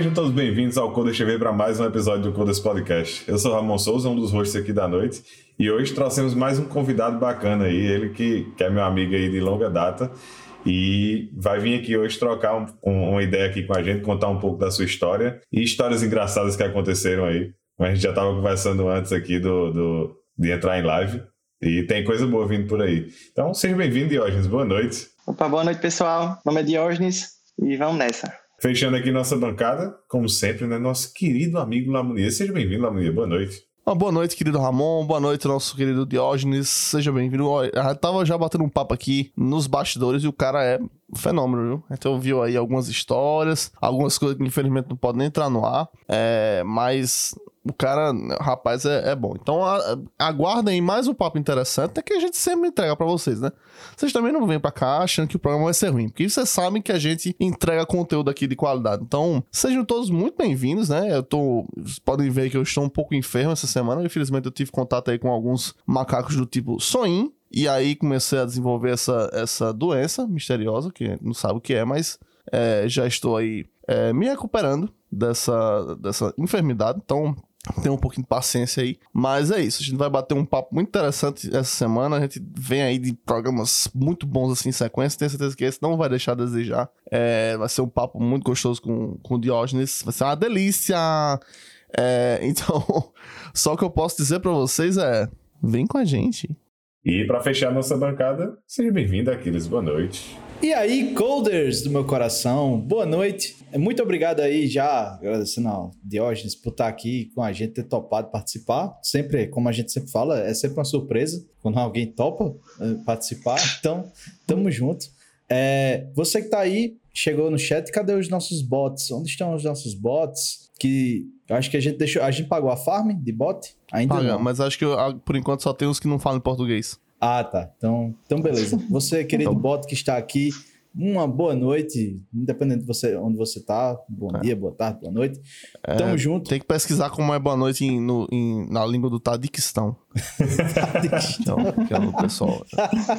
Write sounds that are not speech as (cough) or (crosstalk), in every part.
sejam todos bem-vindos ao Codas TV para mais um episódio do Codas Podcast. Eu sou Ramon Souza, um dos hosts aqui da noite, e hoje trouxemos mais um convidado bacana aí, ele que, que é meu amigo aí de longa data, e vai vir aqui hoje trocar um, um, uma ideia aqui com a gente, contar um pouco da sua história e histórias engraçadas que aconteceram aí. A gente já estava conversando antes aqui do, do, de entrar em live, e tem coisa boa vindo por aí. Então, seja bem-vindo, Diógenes. Boa noite. Opa, boa noite, pessoal. Meu nome é Diógenes e vamos nessa. Fechando aqui nossa bancada, como sempre, né? Nosso querido amigo Lamunier. Seja bem-vindo, Lamunier. Boa noite. Oh, boa noite, querido Ramon. Boa noite, nosso querido Diógenes. Seja bem-vindo. Tava já batendo um papo aqui nos bastidores e o cara é um fenômeno, viu? Então viu aí algumas histórias, algumas coisas que infelizmente não podem entrar no ar. É, mas o cara, rapaz, é, é bom. Então a, aguardem mais um papo interessante, é que a gente sempre entrega para vocês, né? Vocês também não vêm pra cá achando que o programa vai ser ruim, porque vocês sabem que a gente entrega conteúdo aqui de qualidade. Então, sejam todos muito bem-vindos, né? Eu tô. Vocês podem ver que eu estou um pouco enfermo essa semana. Infelizmente, eu tive contato aí com alguns macacos do tipo Soin. E aí comecei a desenvolver essa, essa doença misteriosa, que não sabe o que é, mas é, já estou aí é, me recuperando dessa, dessa enfermidade. Então, Tenha um pouquinho de paciência aí. Mas é isso. A gente vai bater um papo muito interessante essa semana. A gente vem aí de programas muito bons assim em sequência. Tenho certeza que esse não vai deixar a desejar. É, vai ser um papo muito gostoso com, com o Diógenes. Vai ser uma delícia. É, (laughs) então, só o que eu posso dizer para vocês é: vem com a gente. E para fechar nossa bancada, seja bem-vindo, Aquiles. Boa noite. E aí, Colders do meu coração, boa noite. Muito obrigado aí já, agradecendo ao Diógenes por estar aqui com a gente, ter topado participar. Sempre, como a gente sempre fala, é sempre uma surpresa quando alguém topa eh, participar. Então, tamo junto. É, você que tá aí, chegou no chat, cadê os nossos bots? Onde estão os nossos bots? Que eu acho que a gente deixou. A gente pagou a farm de bot? Ainda Paga, não. Mas acho que por enquanto só tem os que não falam português. Ah, tá. Então, então beleza. Você, querido então... bot que está aqui, uma boa noite, independente de você, onde você está. Bom é. dia, boa tarde, boa noite. É, Tamo junto. Tem que pesquisar como é boa noite em, no, em, na língua do Tadiquistão. Tadiquistão. que é o pessoal.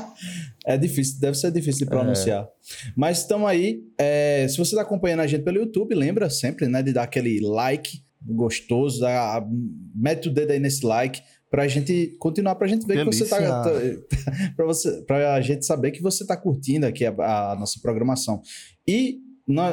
(laughs) é difícil, deve ser difícil de pronunciar. É. Mas estamos aí. É, se você está acompanhando a gente pelo YouTube, lembra sempre né, de dar aquele like gostoso, a, mete o dedo aí nesse like pra gente continuar, pra gente ver Delícia. que você tá. tá (laughs) pra, você, pra gente saber que você tá curtindo aqui a, a nossa programação. E,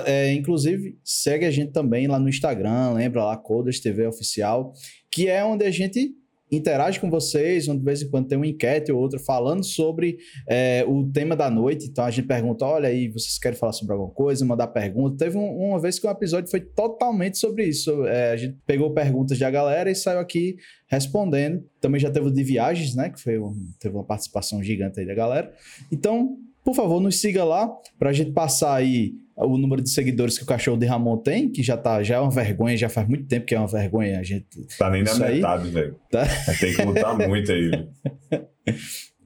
é, inclusive, segue a gente também lá no Instagram, lembra lá, Coders TV Oficial, que é onde a gente interage com vocês, onde de vez em quando tem uma enquete ou outra falando sobre é, o tema da noite. Então a gente pergunta: olha aí, vocês querem falar sobre alguma coisa? Mandar pergunta. Teve um, uma vez que um episódio foi totalmente sobre isso. É, a gente pegou perguntas da galera e saiu aqui respondendo. Também já teve o de viagens, né? Que foi um, teve uma participação gigante aí da galera. Então, por favor, nos siga lá para a gente passar aí o número de seguidores que o cachorro de Ramon tem, que já tá, já é uma vergonha, já faz muito tempo que é uma vergonha a gente. Tá nem na metade, velho. Tá... Tem que lutar (laughs) muito aí.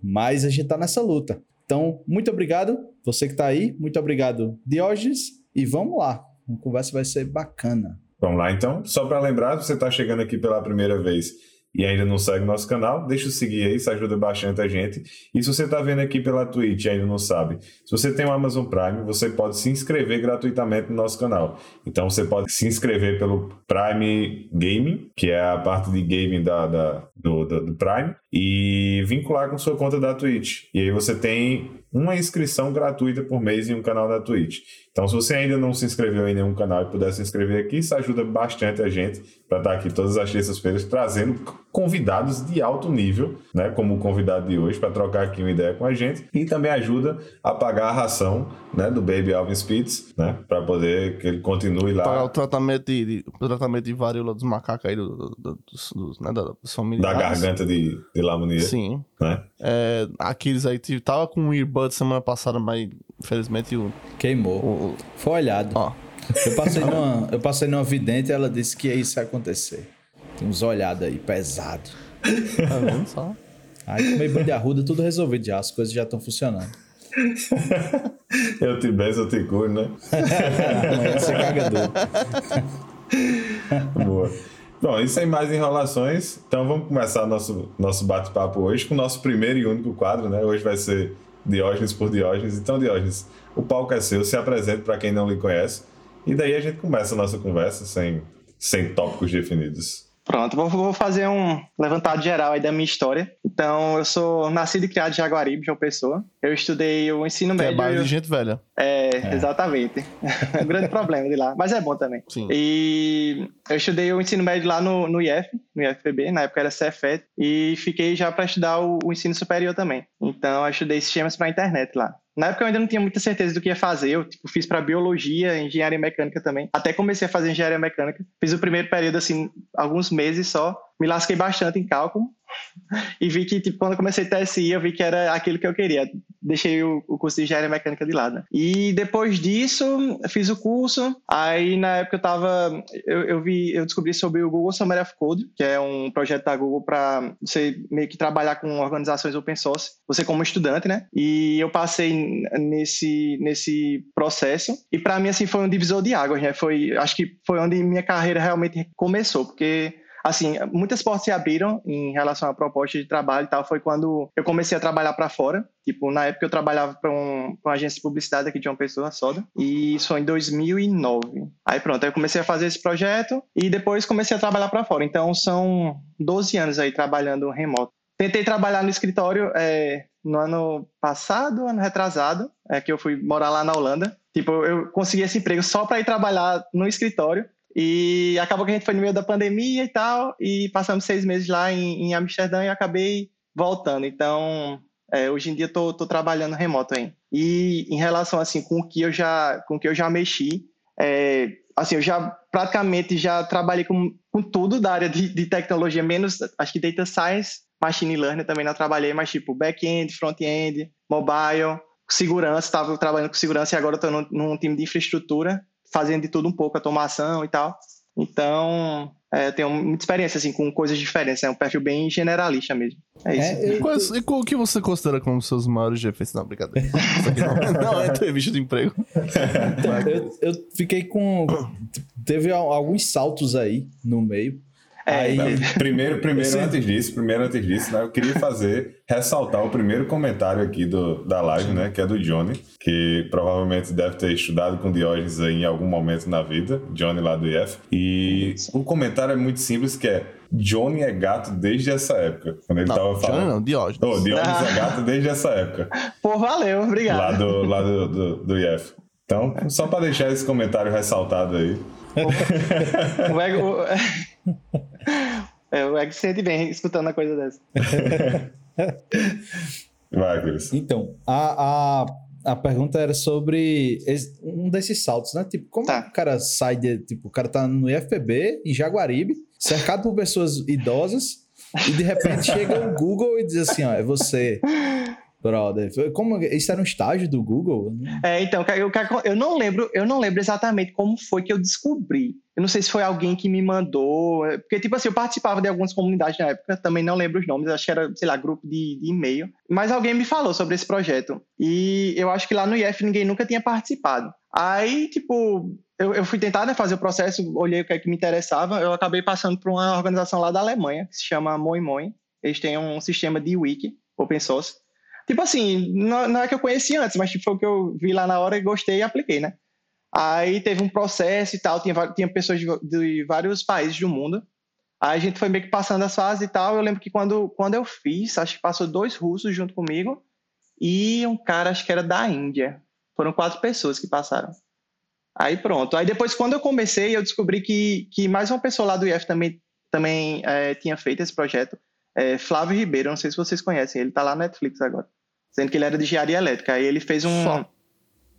Mas a gente tá nessa luta. Então, muito obrigado, você que tá aí, muito obrigado, Diógenes, e vamos lá. A conversa vai ser bacana. Vamos lá então. Só para lembrar, você está chegando aqui pela primeira vez e ainda não segue nosso canal, deixa o seguir aí, isso ajuda bastante a gente. E se você está vendo aqui pela Twitch e ainda não sabe, se você tem o Amazon Prime, você pode se inscrever gratuitamente no nosso canal. Então você pode se inscrever pelo Prime Gaming, que é a parte de gaming da, da do, do, do Prime, e vincular com sua conta da Twitch. E aí você tem uma inscrição gratuita por mês em um canal da Twitch. Então, se você ainda não se inscreveu em nenhum canal e puder se inscrever aqui, isso ajuda bastante a gente para estar aqui todas as terças-feiras trazendo convidados de alto nível, né, como o convidado de hoje, para trocar aqui uma ideia com a gente. E também ajuda a pagar a ração né, do Baby Alvin Spitz, né, para poder que ele continue lá. Pagar o tratamento de, de, o tratamento de varíola dos macacos aí, do, do, dos, dos, né, dos familiares. Da garganta de, de Lamonia. Sim. Né? É, aqueles aí, tava com o earbud semana passada, mas infelizmente o... Queimou. O, Foi olhado. Ó. Eu passei, (laughs) numa, eu passei numa vidente e ela disse que isso ia acontecer. Tem uns olhados aí, pesado. Tá vendo só? Aí meio banho de arruda, tudo resolvido já, as coisas já estão funcionando. (laughs) eu te beso, eu te curo, né? Amanhã você caga duro. (laughs) Boa. Bom, e sem mais enrolações, então vamos começar nosso, nosso bate-papo hoje com o nosso primeiro e único quadro, né? Hoje vai ser Diógenes por Diógenes. Então, Diógenes, o palco é seu, se apresente para quem não lhe conhece e daí a gente começa a nossa conversa sem, sem tópicos definidos. Pronto, vou, fazer um levantado geral aí da minha história. Então, eu sou nascido e criado em Jaguaribe, João Pessoa. Eu estudei o ensino é médio. bairro de gente velha. É, exatamente. (laughs) É um grande problema de lá, mas é bom também. Sim. E eu estudei o ensino médio lá no, no IF, no IFPB, na época era Cefet, e fiquei já para estudar o, o ensino superior também. Então, eu estudei sistemas para internet lá. Na época eu ainda não tinha muita certeza do que ia fazer. Eu tipo, fiz para biologia, engenharia mecânica também. Até comecei a fazer engenharia mecânica. Fiz o primeiro período assim, alguns meses só. Me lasquei bastante em cálculo. E vi que, tipo, quando eu comecei TSI, eu vi que era aquilo que eu queria. Deixei o, o curso de engenharia mecânica de lado. E depois disso, fiz o curso. Aí, na época, eu tava. Eu, eu vi, eu descobri sobre o Google Summer of Code, que é um projeto da Google para você meio que trabalhar com organizações open source. Você, como estudante, né? E eu passei nesse, nesse processo. E para mim, assim, foi um divisor de águas, né? Foi, acho que foi onde minha carreira realmente começou, porque assim, muitas portas se abriram em relação à proposta de trabalho e tal. Foi quando eu comecei a trabalhar para fora. Tipo, na época eu trabalhava para um, uma agência de publicidade aqui de uma pessoa, Soda. E isso foi em 2009. Aí pronto, aí eu comecei a fazer esse projeto e depois comecei a trabalhar para fora. Então são 12 anos aí trabalhando remoto. Tentei trabalhar no escritório é, no ano passado, ano retrasado, é, que eu fui morar lá na Holanda. Tipo, eu consegui esse emprego só para ir trabalhar no escritório. E acabou que a gente foi no meio da pandemia e tal, e passamos seis meses lá em, em Amsterdã e acabei voltando. Então, é, hoje em dia tô trabalhando remoto aí. E em relação assim com o que eu já com o que eu já mexi, é, assim eu já praticamente já trabalhei com, com tudo da área de, de tecnologia, menos acho que data science, machine learning também não trabalhei, mas tipo back-end, front-end, mobile, segurança, estava trabalhando com segurança e agora estou num, num time de infraestrutura fazendo de tudo um pouco, automação e tal. Então, é, eu tenho muita experiência assim, com coisas diferentes, é um perfil bem generalista mesmo. É isso. É, eu- Quais- e o que você considera como seus maiores defeitos? Não, brincadeira. Não, (laughs) não é entrevista de emprego. Então, eu, eu fiquei com. Teve al- alguns saltos aí no meio. É, aí, Não, primeiro, primeiro Sim. antes disso, primeiro antes disso, né, eu queria fazer, ressaltar o primeiro comentário aqui do, da live, né, que é do Johnny, que provavelmente deve ter estudado com Diógenes aí em algum momento na vida, Johnny lá do IF, e o comentário é muito simples, que é Johnny é gato desde essa época, quando ele Não, tava Johnny falando. não, Diógenes. Oh, Diógenes Ah. é gato desde essa época, (laughs) Pô, valeu, obrigado. lá do, lá do, do, do IF. Então, só para deixar esse comentário ressaltado aí. O ego, o... (laughs) É, o ego se sente bem escutando a coisa dessa. (laughs) Vai, Cris. Então, a, a, a pergunta era sobre um desses saltos, né? Tipo, como Tá. o cara sai de. Tipo, o cara tá no IFPB, em Jaguaribe, cercado por pessoas idosas, e de repente chega o Google e diz assim: ó, é você. Brother, como isso era um estágio do Google? É, então, eu, eu não lembro, eu não lembro exatamente como foi que eu descobri. Eu não sei se foi alguém que me mandou, é, porque tipo assim, eu participava de algumas comunidades na época, também não lembro os nomes, acho que era, sei lá, grupo de, de e-mail, mas alguém me falou sobre esse projeto. E eu acho que lá no IF ninguém nunca tinha participado. Aí, tipo, eu, eu fui tentar né, fazer o processo, olhei o que é que me interessava, eu acabei passando por uma organização lá da Alemanha, que se chama Moi Moi. Eles têm um sistema de wiki, open source. Tipo assim, não, é que eu conhecia antes, mas tipo, foi o que eu vi lá na hora e gostei e apliquei, né? Aí teve um processo e tal, tinha, tinha pessoas de, de vários países do mundo. Aí a gente foi meio que passando as fases e tal. Eu lembro que quando, quando eu fiz, acho que passou dois russos junto comigo e um cara, acho que era da Índia. Foram quatro pessoas que passaram. Aí pronto. Aí depois, quando eu comecei, eu descobri que, que mais uma pessoa lá do IF também, também eh, tinha feito esse projeto. É, Flávio Ribeiro, não sei se vocês conhecem, ele tá lá no Netflix agora. Sendo que ele era de engenharia elétrica. Aí ele fez um. Só.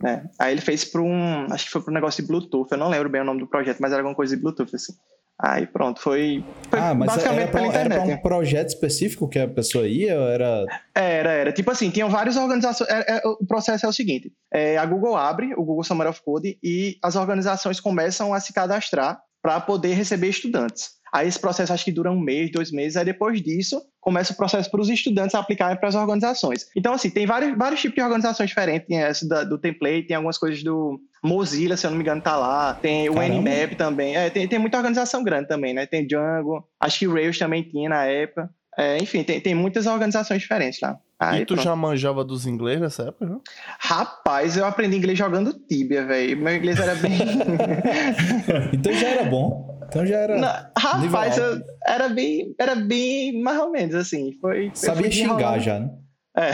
né, aí ele fez para um. Acho que foi para um negócio de Bluetooth. Eu não lembro bem o nome do projeto, mas era alguma coisa de Bluetooth, assim. Aí pronto, foi. foi Ah, mas basicamente era pra, pela era pra internet. um projeto específico que a pessoa ia? Ou era. Era, era. Tipo assim, tinham várias organizações. é- é- o processo é o seguinte: é, a Google abre o Google Summer of Code e as organizações começam a se cadastrar para poder receber estudantes. Aí esse processo acho que dura um mês, dois meses. Aí depois disso começa o processo para os estudantes aplicarem para as organizações. Então assim, tem vários, vários tipos de organizações diferentes. Tem essa da- do template, tem algumas coisas do Mozilla, se eu não me engano, tá lá. Tem o. Nmap também. É, tem, tem muita organização grande também, né? Tem Django. Acho que Rails também tinha na época. É, enfim, tem, tem muitas organizações diferentes lá. Aí, e tu pronto. já manjava dos inglês nessa época, já? Rapaz, eu aprendi inglês jogando Tibia, velho. Meu inglês era bem. (laughs) então já era bom. Então já era. Não, rapaz, eu, era bem. Era bem mais ou menos assim. Foi. Sabia xingar já, né? É.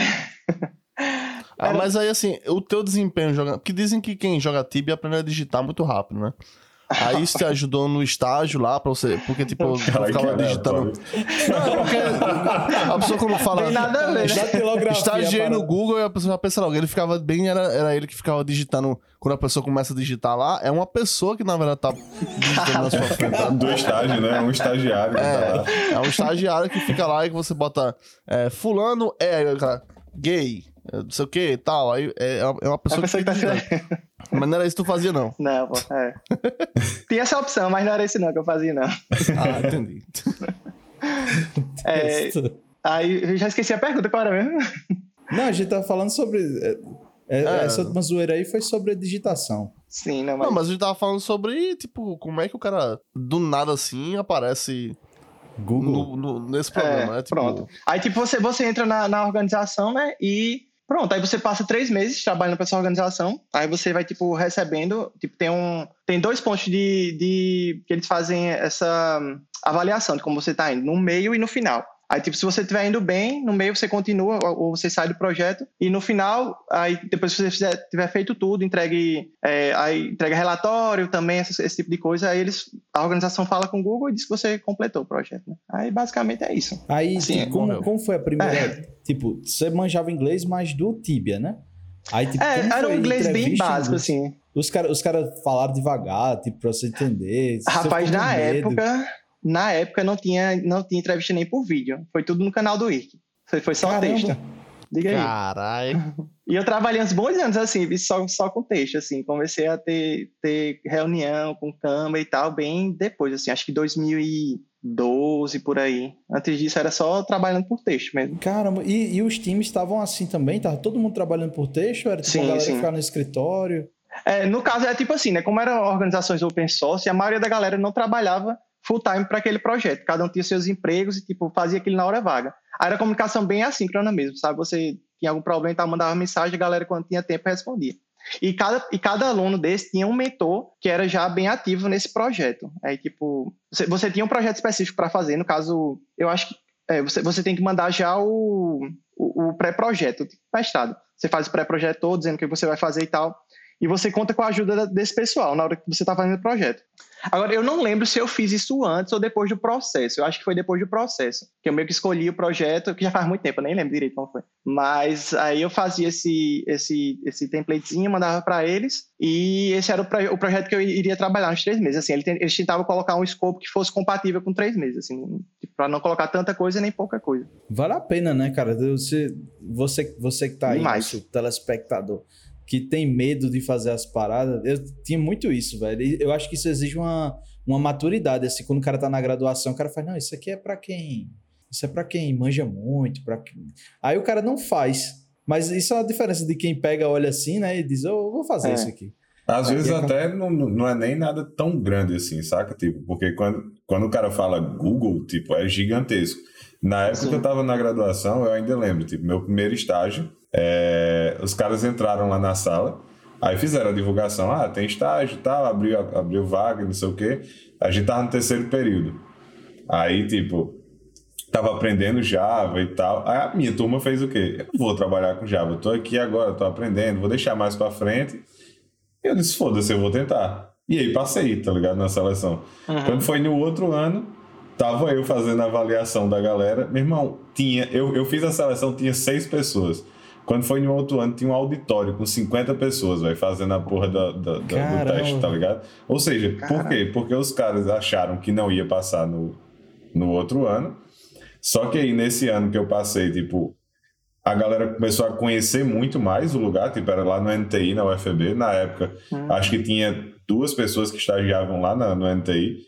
Ah, mas aí assim, o teu desempenho jogando. Porque dizem que quem joga Tibia aprende a digitar muito rápido, né? Aí isso te ajudou no estágio lá pra você. Porque, tipo, (laughs) eu ficava digitando. Não, porque a pessoa quando fala. Tem nada a ver, né? Estagiei no Google e a pessoa já pensa logo. Ele ficava bem, era, era ele que ficava digitando. Quando a pessoa começa a digitar lá, é uma pessoa que na verdade tá digitando na sua (laughs) frente. Do estágio, né? Um estagiário que é, tá lá. É um estagiário que fica lá e que você bota. É, fulano é, cara, gay não sei o que e tal. Aí é, é uma pessoa, a pessoa que, que tá Mas não era isso que tu fazia, não. (laughs) Não, pô, é. (laughs) Tinha essa opção, mas não era isso não que eu fazia, não. Ah, entendi. (laughs) é, aí eu já esqueci a pergunta, qual era mesmo? Não, a gente tava falando sobre. É, é. Essa última zoeira aí foi sobre a digitação. Sim, não, mas... Não, mas a gente tava falando sobre, tipo, como é que o cara, do nada assim, aparece Google no, no, nesse programa, é, né? Tipo... Pronto. Aí, tipo, você, você entra na, na organização, né? E pronto, aí você passa três meses trabalhando para essa organização. Aí você vai, tipo, recebendo. Tipo, tem um. Tem dois pontos de. de que eles fazem essa avaliação de como você está indo, no meio e no final. Aí, tipo, se você estiver indo bem, no meio você continua ou você sai do projeto. E no final, aí depois que você fizer, tiver feito tudo, entregue, é, aí entrega relatório também, esse, esse, tipo de coisa, aí eles, a organização fala com o Google e diz que você completou o projeto. Né? Aí basicamente é isso. Aí, assim, tipo, como, como foi a primeira. É. Tipo, você manjava inglês, mas do Tibia, né? Aí, tipo, é, era um inglês bem básico, assim. Os caras os cara falaram devagar, tipo, pra você entender. Rapaz, na medo. época na época não tinha, não tinha entrevista nem por vídeo. Foi tudo no canal do IRC. Foi, foi só Caramba. texto. Diga aí. Caralho. E eu trabalhei uns bons anos assim, só, só com texto, assim. Comecei a ter, ter reunião com câmera e tal, bem depois, assim, acho que 2012 por aí. Antes disso era só trabalhando por texto mesmo. Caramba, e, e os times estavam assim também? Tava todo mundo trabalhando por texto? Era tipo sim, a galera sim. ficar no escritório? É, no caso é tipo assim, né? Como eram organizações open source, a maioria da galera não trabalhava full time para aquele projeto. Cada um tinha seus empregos e tipo fazia aquilo na hora vaga. Aí era comunicação bem assíncrona mesmo, sabe? Você tinha algum problema, então mandava mensagem, a galera quando tinha tempo respondia. E cada, e cada aluno desse tinha um mentor que era já bem ativo nesse projeto. Aí, tipo, você, você tinha um projeto específico para fazer. No caso, eu acho que é, você, você tem que mandar já o, o, o pré-projeto testado. Você faz o pré-projeto todo, dizendo o que você vai fazer e tal e você conta com a ajuda desse pessoal na hora que você está fazendo o projeto. Agora, eu não lembro se eu fiz isso antes ou depois do processo. Eu acho que foi depois do processo. Que eu meio que escolhi o projeto, que já faz muito tempo, eu nem lembro direito como foi. Mas aí eu fazia esse, esse, esse templatezinho, mandava para eles, e esse era o, o, projeto que eu iria trabalhar nos três meses. Assim, eles tentavam colocar um escopo que fosse compatível com três meses, assim, para não colocar tanta coisa nem pouca coisa. Vale a pena, né, cara? Você, você, você que tá aí, nosso telespectador que tem medo de fazer as paradas. Eu tinha muito isso, velho. Eu acho que isso exige uma, uma maturidade. Assim, quando o cara tá na graduação, o cara fala, não, isso aqui é para quem. Isso é para quem manja muito. Pra quem... Aí o cara não faz. Mas isso é a diferença de quem pega, olha assim, né? E diz, oh, eu vou fazer é. isso aqui. Às Aí vezes é... até não, não é nem nada tão grande assim, saca? Tipo, porque quando, quando o cara fala Google, tipo, é gigantesco. Na época Sim. que eu tava na graduação, eu ainda lembro, tipo, meu primeiro estágio, é, os caras entraram lá na sala, aí fizeram a divulgação, ah, tem estágio e tal, abriu, abriu vaga, não sei o quê. A gente tava no terceiro período. Aí, tipo, tava aprendendo Java e tal. Aí a minha turma fez o quê? Eu vou trabalhar com Java, eu tô aqui agora, tô aprendendo, vou deixar mais para frente. Eu disse, foda-se, eu vou tentar. E aí passei, tá ligado, na seleção. Uhum. Quando foi no outro ano, tava eu fazendo a avaliação da galera. Meu irmão, tinha, eu, eu fiz a seleção, tinha seis pessoas. Quando foi no outro ano, tinha um auditório com 50 pessoas, vai fazendo a porra da, da, da, do teste, tá ligado? Ou seja, Caramba. por quê? Porque os caras acharam que não ia passar no, no outro ano. Só que aí, nesse ano que eu passei, tipo, a galera começou a conhecer muito mais o lugar, tipo, era lá no NTI, na UFB, na época. Hum. Acho que tinha duas pessoas que estagiavam lá na, no NTI.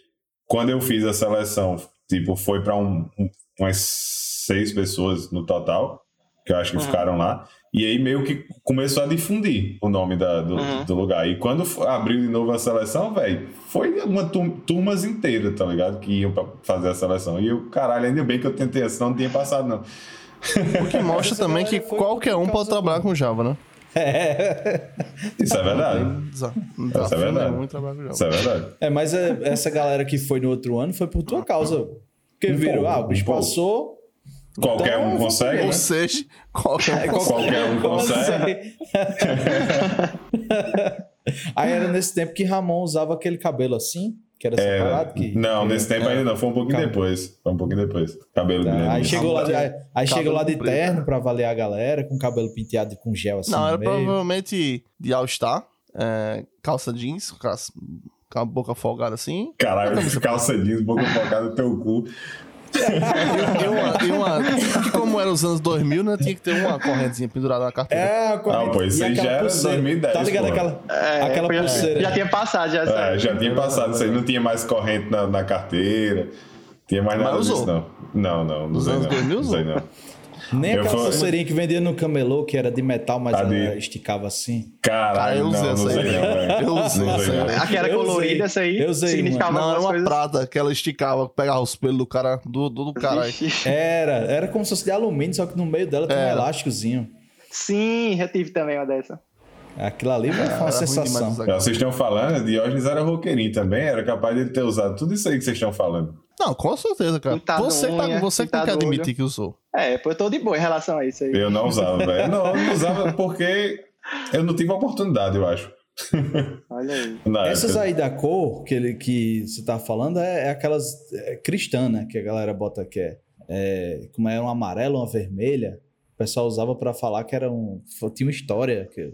Quando eu fiz a seleção, tipo, foi para um, um, umas seis pessoas no total. Que eu acho que Uhum. ficaram lá. E aí meio que começou a difundir o nome da- do, Uhum. do lugar. E quando abriu de novo a seleção, velho, foi uma tur- turmas inteiras, tá ligado? Que iam pra fazer a seleção. E eu, caralho, ainda bem que eu tentei, senão não tinha passado, não. O que mostra também que qualquer um pode trabalhar com Java, né? Isso é verdade. Desa- é verdade. Isso é verdade. É, mas é, essa galera que foi no outro ano foi por tua causa. Porque Um viram, pouco, ah, o bicho um pouco. passou. Qualquer Então, um vou consegue, pegar, né? Ou seja, qualquer um É, (laughs) consegue. Qualquer um consegue. (laughs) Aí era nesse tempo que Ramon usava aquele cabelo assim, que era É, separado. Que, não, que- nesse tempo é. ainda não. Foi um pouquinho Calma. depois. Foi um pouquinho depois. Cabelo Tá. Aí chegou lá, de, aí, aí Cabelo chegou lá de terno pra avaliar a galera, com cabelo penteado com gel assim Não, no era meio. provavelmente de All-Star, é, calça jeans, com as- com a boca folgada assim. Caralho, calça jeans, boca (laughs) focada no teu cu. E uma, e como era os anos 2000, né? Tinha que ter uma correntezinha pendurada na carteira. É, com Ah, pô, isso e aí já era pulseira, 2010, Tá ligado? Aquela, É, aquela pulseira. Já tinha passado, já. É, já tinha passado isso aí, não tinha mais corrente na, na carteira. Tinha mais nada Mas disso, não. Não, não, não anos não. 2000 Usei usou. não. Nem aquela vou- pulseirinha que vendia no camelô, que era de metal, mas A ela de- esticava assim. Cara, Caralho, eu usei não essa aí. Eu usei essa aí. Aquela colorida, essa aí. Eu usei significava Não, era algumas uma coisas. prata que ela esticava, pegava os pelos do cara, do, do, do caralho. Vixe. Era, era como se fosse de alumínio, só que no meio dela tinha um Era. elásticozinho. Sim, já tive também uma dessa. Aquilo ali foi Era uma sensação. Vocês estão falando, Diógenes era roqueirinho também, era capaz de ter usado tudo isso aí que vocês estão falando. Não, com certeza, cara. Pintado Você, que tá, unha, você que tem que pintado admitir olho. que usou. É, eu tô de boa em relação a isso aí. Eu não usava, velho. Não, eu não usava porque eu não tive oportunidade, eu acho. Olha aí. Na Essas época. aí da cor que, ele, que você tá falando é, é aquelas é, cristã, né? Que a galera bota que é, é como é um amarelo, uma vermelha. O pessoal usava pra falar que era um. Tinha uma história. Que...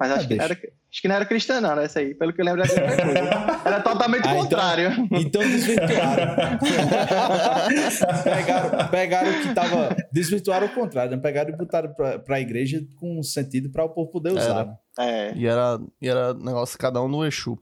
Mas acho, Ah, que não era, acho que não era cristã, não, essa aí. Pelo que eu lembro, era outra coisa. Era totalmente Ah, então- contrário. Então desvirtuaram. (laughs) pegaram, pegaram o que tava. Desvirtuaram o contrário, né? Pegaram e botaram pra, pra igreja com sentido pra o povo poder usar. Era. né? É. E era, e era negócio cada um no Exu.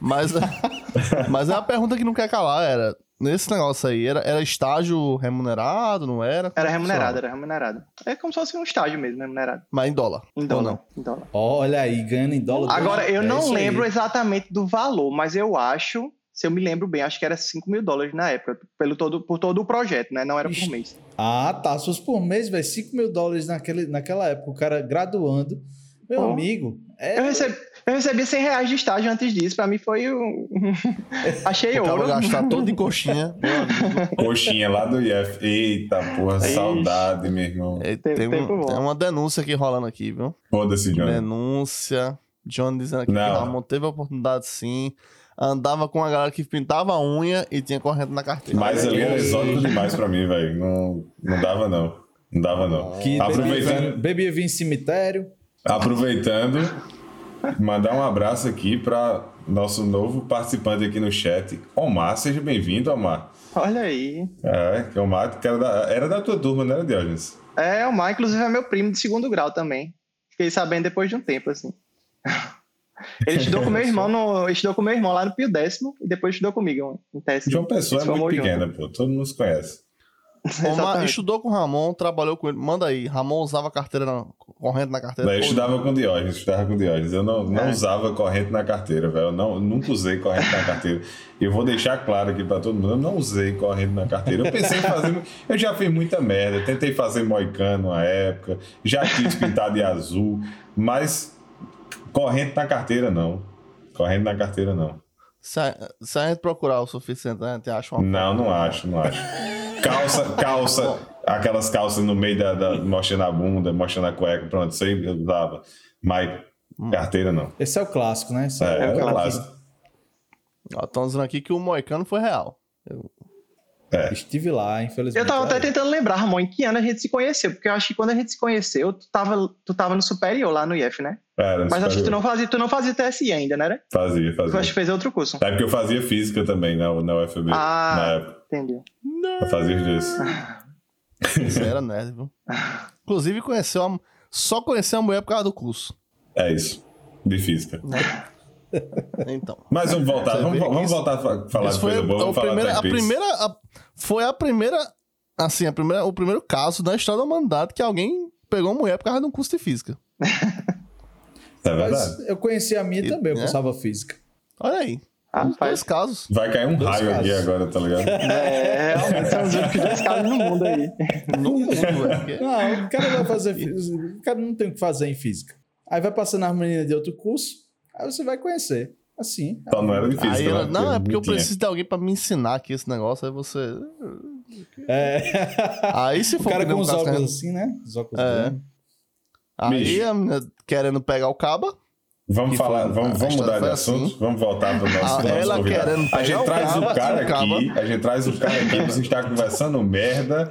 Mas, (laughs) mas é a pergunta que não quer calar era, nesse negócio aí, era, era estágio remunerado, não era? Era remunerado, era remunerado. É como se fosse um estágio mesmo, remunerado. Mas em dólar. Em ou dólar. não? Em dólar. Olha aí, ganhando em dólar. Agora, eu É não isso aí. lembro exatamente do valor, mas eu acho, se eu me lembro bem, acho que era 5 mil dólares na época, pelo todo, por todo o projeto, né? Não era por mês. Ah, tá. Se fosse por mês, velho, 5 mil dólares naquele, naquela época, o cara graduando. Meu Oh. amigo, é. Eu recebi, eu recebi 100 reais de estágio antes disso, pra mim foi um... (laughs) Achei ouro. vai gastar todo em coxinha. (laughs) Coxinha lá do IF. Eita, porra, Ixi. saudade, meu irmão. É, tem, tempo um- tem uma denúncia aqui rolando aqui, viu? Foda-se, Johnny. Denúncia. John dizendo aqui Não. que Ramon teve a oportunidade sim. Andava com a galera que pintava a unha e tinha corrente na carteira. Mas ali era exótico demais pra mim, velho. Não, não dava, não. Não dava, não. Que bebia, Aproveitando, vinho- bebia vinho em cemitério. aproveitando, mandar um abraço aqui para nosso novo participante aqui no chat, Omar. Seja bem-vindo, Omar. Olha aí. É, que Omar que era da, era da tua turma, né, Diógenes? É, o Mar, inclusive, é meu primo de segundo grau também. Fiquei sabendo depois de um tempo, assim. (laughs) Ele estudou com meu irmão no. Estudou com meu irmão lá no Pio Décimo e depois estudou comigo em TSI. João Pessoa é muito junto. pequena, pô. Todo mundo se conhece. Omar estudou com o Ramon, trabalhou com ele. Manda aí. Ramon usava carteira na, corrente na carteira. Eu estudava com Diógenes, estudava com Diógenes. Eu não, não É. usava corrente na carteira, velho. Eu não, nunca usei corrente na carteira. Eu vou deixar claro aqui pra todo mundo, eu não usei corrente na carteira. Eu pensei em fazer. Eu já fiz muita merda. Tentei fazer moicano na época, já quis pintar de azul, mas corrente na carteira não. Corrente na carteira não. Se a, se a gente procurar o suficiente, a gente acha uma. Não, não acho, não acho. Calça, calça, aquelas calças no meio da, da mostrando a bunda, mostrando a cueca, pronto, isso aí eu usava. Mas carteira não. Esse é o clássico, né? Esse É, é, o cara clássico. Ó, Estão dizendo aqui que o Moicano foi real. É. que Estive lá, infelizmente. Eu tava até tentando lembrar, Ramon, em que ano a gente se conheceu, porque eu acho que quando a gente se conheceu, tu tava, tu tava no superior lá no IF, né? Era, Mas acho que tu não fazia, tu não fazia TSI ainda, né? Fazia, Tu acho fazia. que fez outro curso. É porque eu fazia física também na, na UFB. Ah. Na época. Entendi. Eu fazia os dois. (laughs) Você era nerd, viu? Inclusive, conheceu a, só conheceu a mulher por causa do curso. É isso. De física. Então. Mas vamos voltar. Vamos, vamos isso- voltar a fa- falar Isso de foi coisa boa. a, Vamos primeira, a primeira. a- foi a primeira. Assim, a primeira, o primeiro caso da história da humanidade que alguém pegou uma mulher por causa de um curso de física. É verdade. Mas eu conheci a minha E- também, eu né? cursava física. Olha aí. Os dois Rapaz, casos. Vai cair um Dois raio aqui casos. agora, tá ligado? é, realmente são os dois casos no mundo aí. No mundo, (laughs) velho. porque- Não, o cara vai fazer física. O cara não tem o que fazer em física. Aí vai passando as meninas de outro curso, aí você vai conhecer. Assim. Só não era difícil. Aí ela, né? não, é porque eu preciso de alguém pra me ensinar aqui esse negócio. Aí você. É. Aí se O for cara que nem com os óculos assim, né? Os óculos É. Aí a menina querendo pegar o caba. Vamos que falar, foi- vamos, vamos mudar de foi assunto, assim. vamos voltar para o nosso, Ah, nosso ela convidado. A gente traz o cara o aqui, a gente traz o cara aqui você estar conversando merda.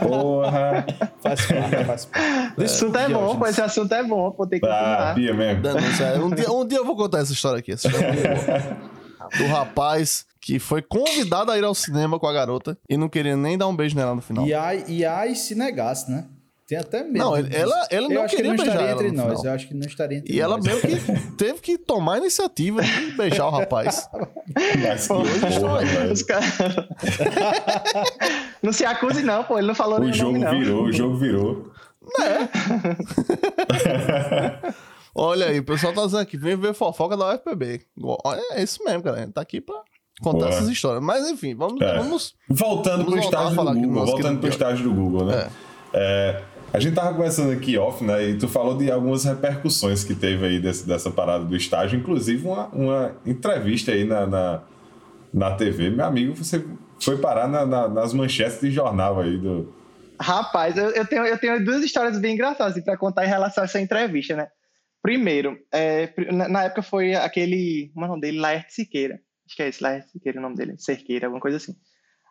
Porra. Faz parte, faz parte. (laughs) Esse assunto é bom, pô, esse assunto é bom, pô, tem que Ah, continuar. Bia mesmo. Denúncia. Um dia, um dia eu vou contar essa história aqui. Essa história é (laughs) do rapaz que foi convidado a ir ao cinema com a garota e não queria nem dar um beijo nela no final. E aí, e aí se negasse, né? Tem até medo. Não, ela- ela eu não acho que queria não beijar estaria ela entre no nós. final. Eu acho que não estaria entre E ela nós. meio que (laughs) teve que tomar a iniciativa de beijar o rapaz. (laughs) Mas que Hoje. Os caras- (laughs) não se acuse, não, pô. Ele não falou O nem jogo nome, não. virou, o jogo virou. Olha aí, o pessoal tá dizendo aqui, vem ver fofoca da UFPB. Olha, é isso mesmo, cara. A gente tá aqui pra contar Boa. essas histórias. Mas enfim, vamos. É. vamos Voltando Vamos pro estágio do Google, voltando pro estágio do Google, né? É, a gente tava conversando aqui off, né? E tu falou de algumas repercussões que teve aí desse- dessa parada do estágio, inclusive uma, uma entrevista aí na, na, na TV. Meu amigo, você foi parar na- na- nas manchetes de jornal aí do. Rapaz, eu, eu tenho, eu tenho duas histórias bem engraçadas assim, para contar em relação a essa entrevista, né? Primeiro, é, na época foi aquele. Como é o nome dele? Laerte Siqueira. Acho que é esse, Laerte Siqueira o nome dele. Cerqueira, alguma coisa assim.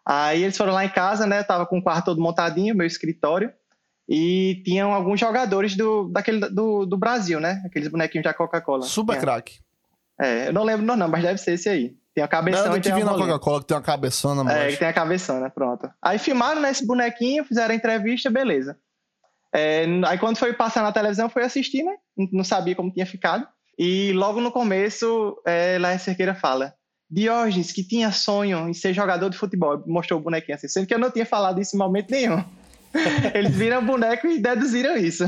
Aí eles foram lá em casa, né? Eu tava com o quarto todo montadinho, meu escritório. E tinham alguns jogadores do, daquele, do, do Brasil, né? Aqueles bonequinhos da Coca-Cola. Super craque. É, eu não lembro não, não, mas deve ser esse aí. Tem a Não, cabeção é e tem a na. Coca-Cola que tem uma cabeçona, É, mas. que tem a cabeçona, pronto. Aí filmaram né, esse bonequinho, fizeram a entrevista, beleza. É, aí quando foi passar na televisão, foi assistir, né? Não sabia como tinha ficado. E logo no começo, é, Laia Cerqueira fala: Diógenes, que tinha sonho em ser jogador de futebol. Mostrou o bonequinho assim, sendo que eu não tinha falado isso em momento nenhum. (laughs) Eles viram boneco e deduziram isso.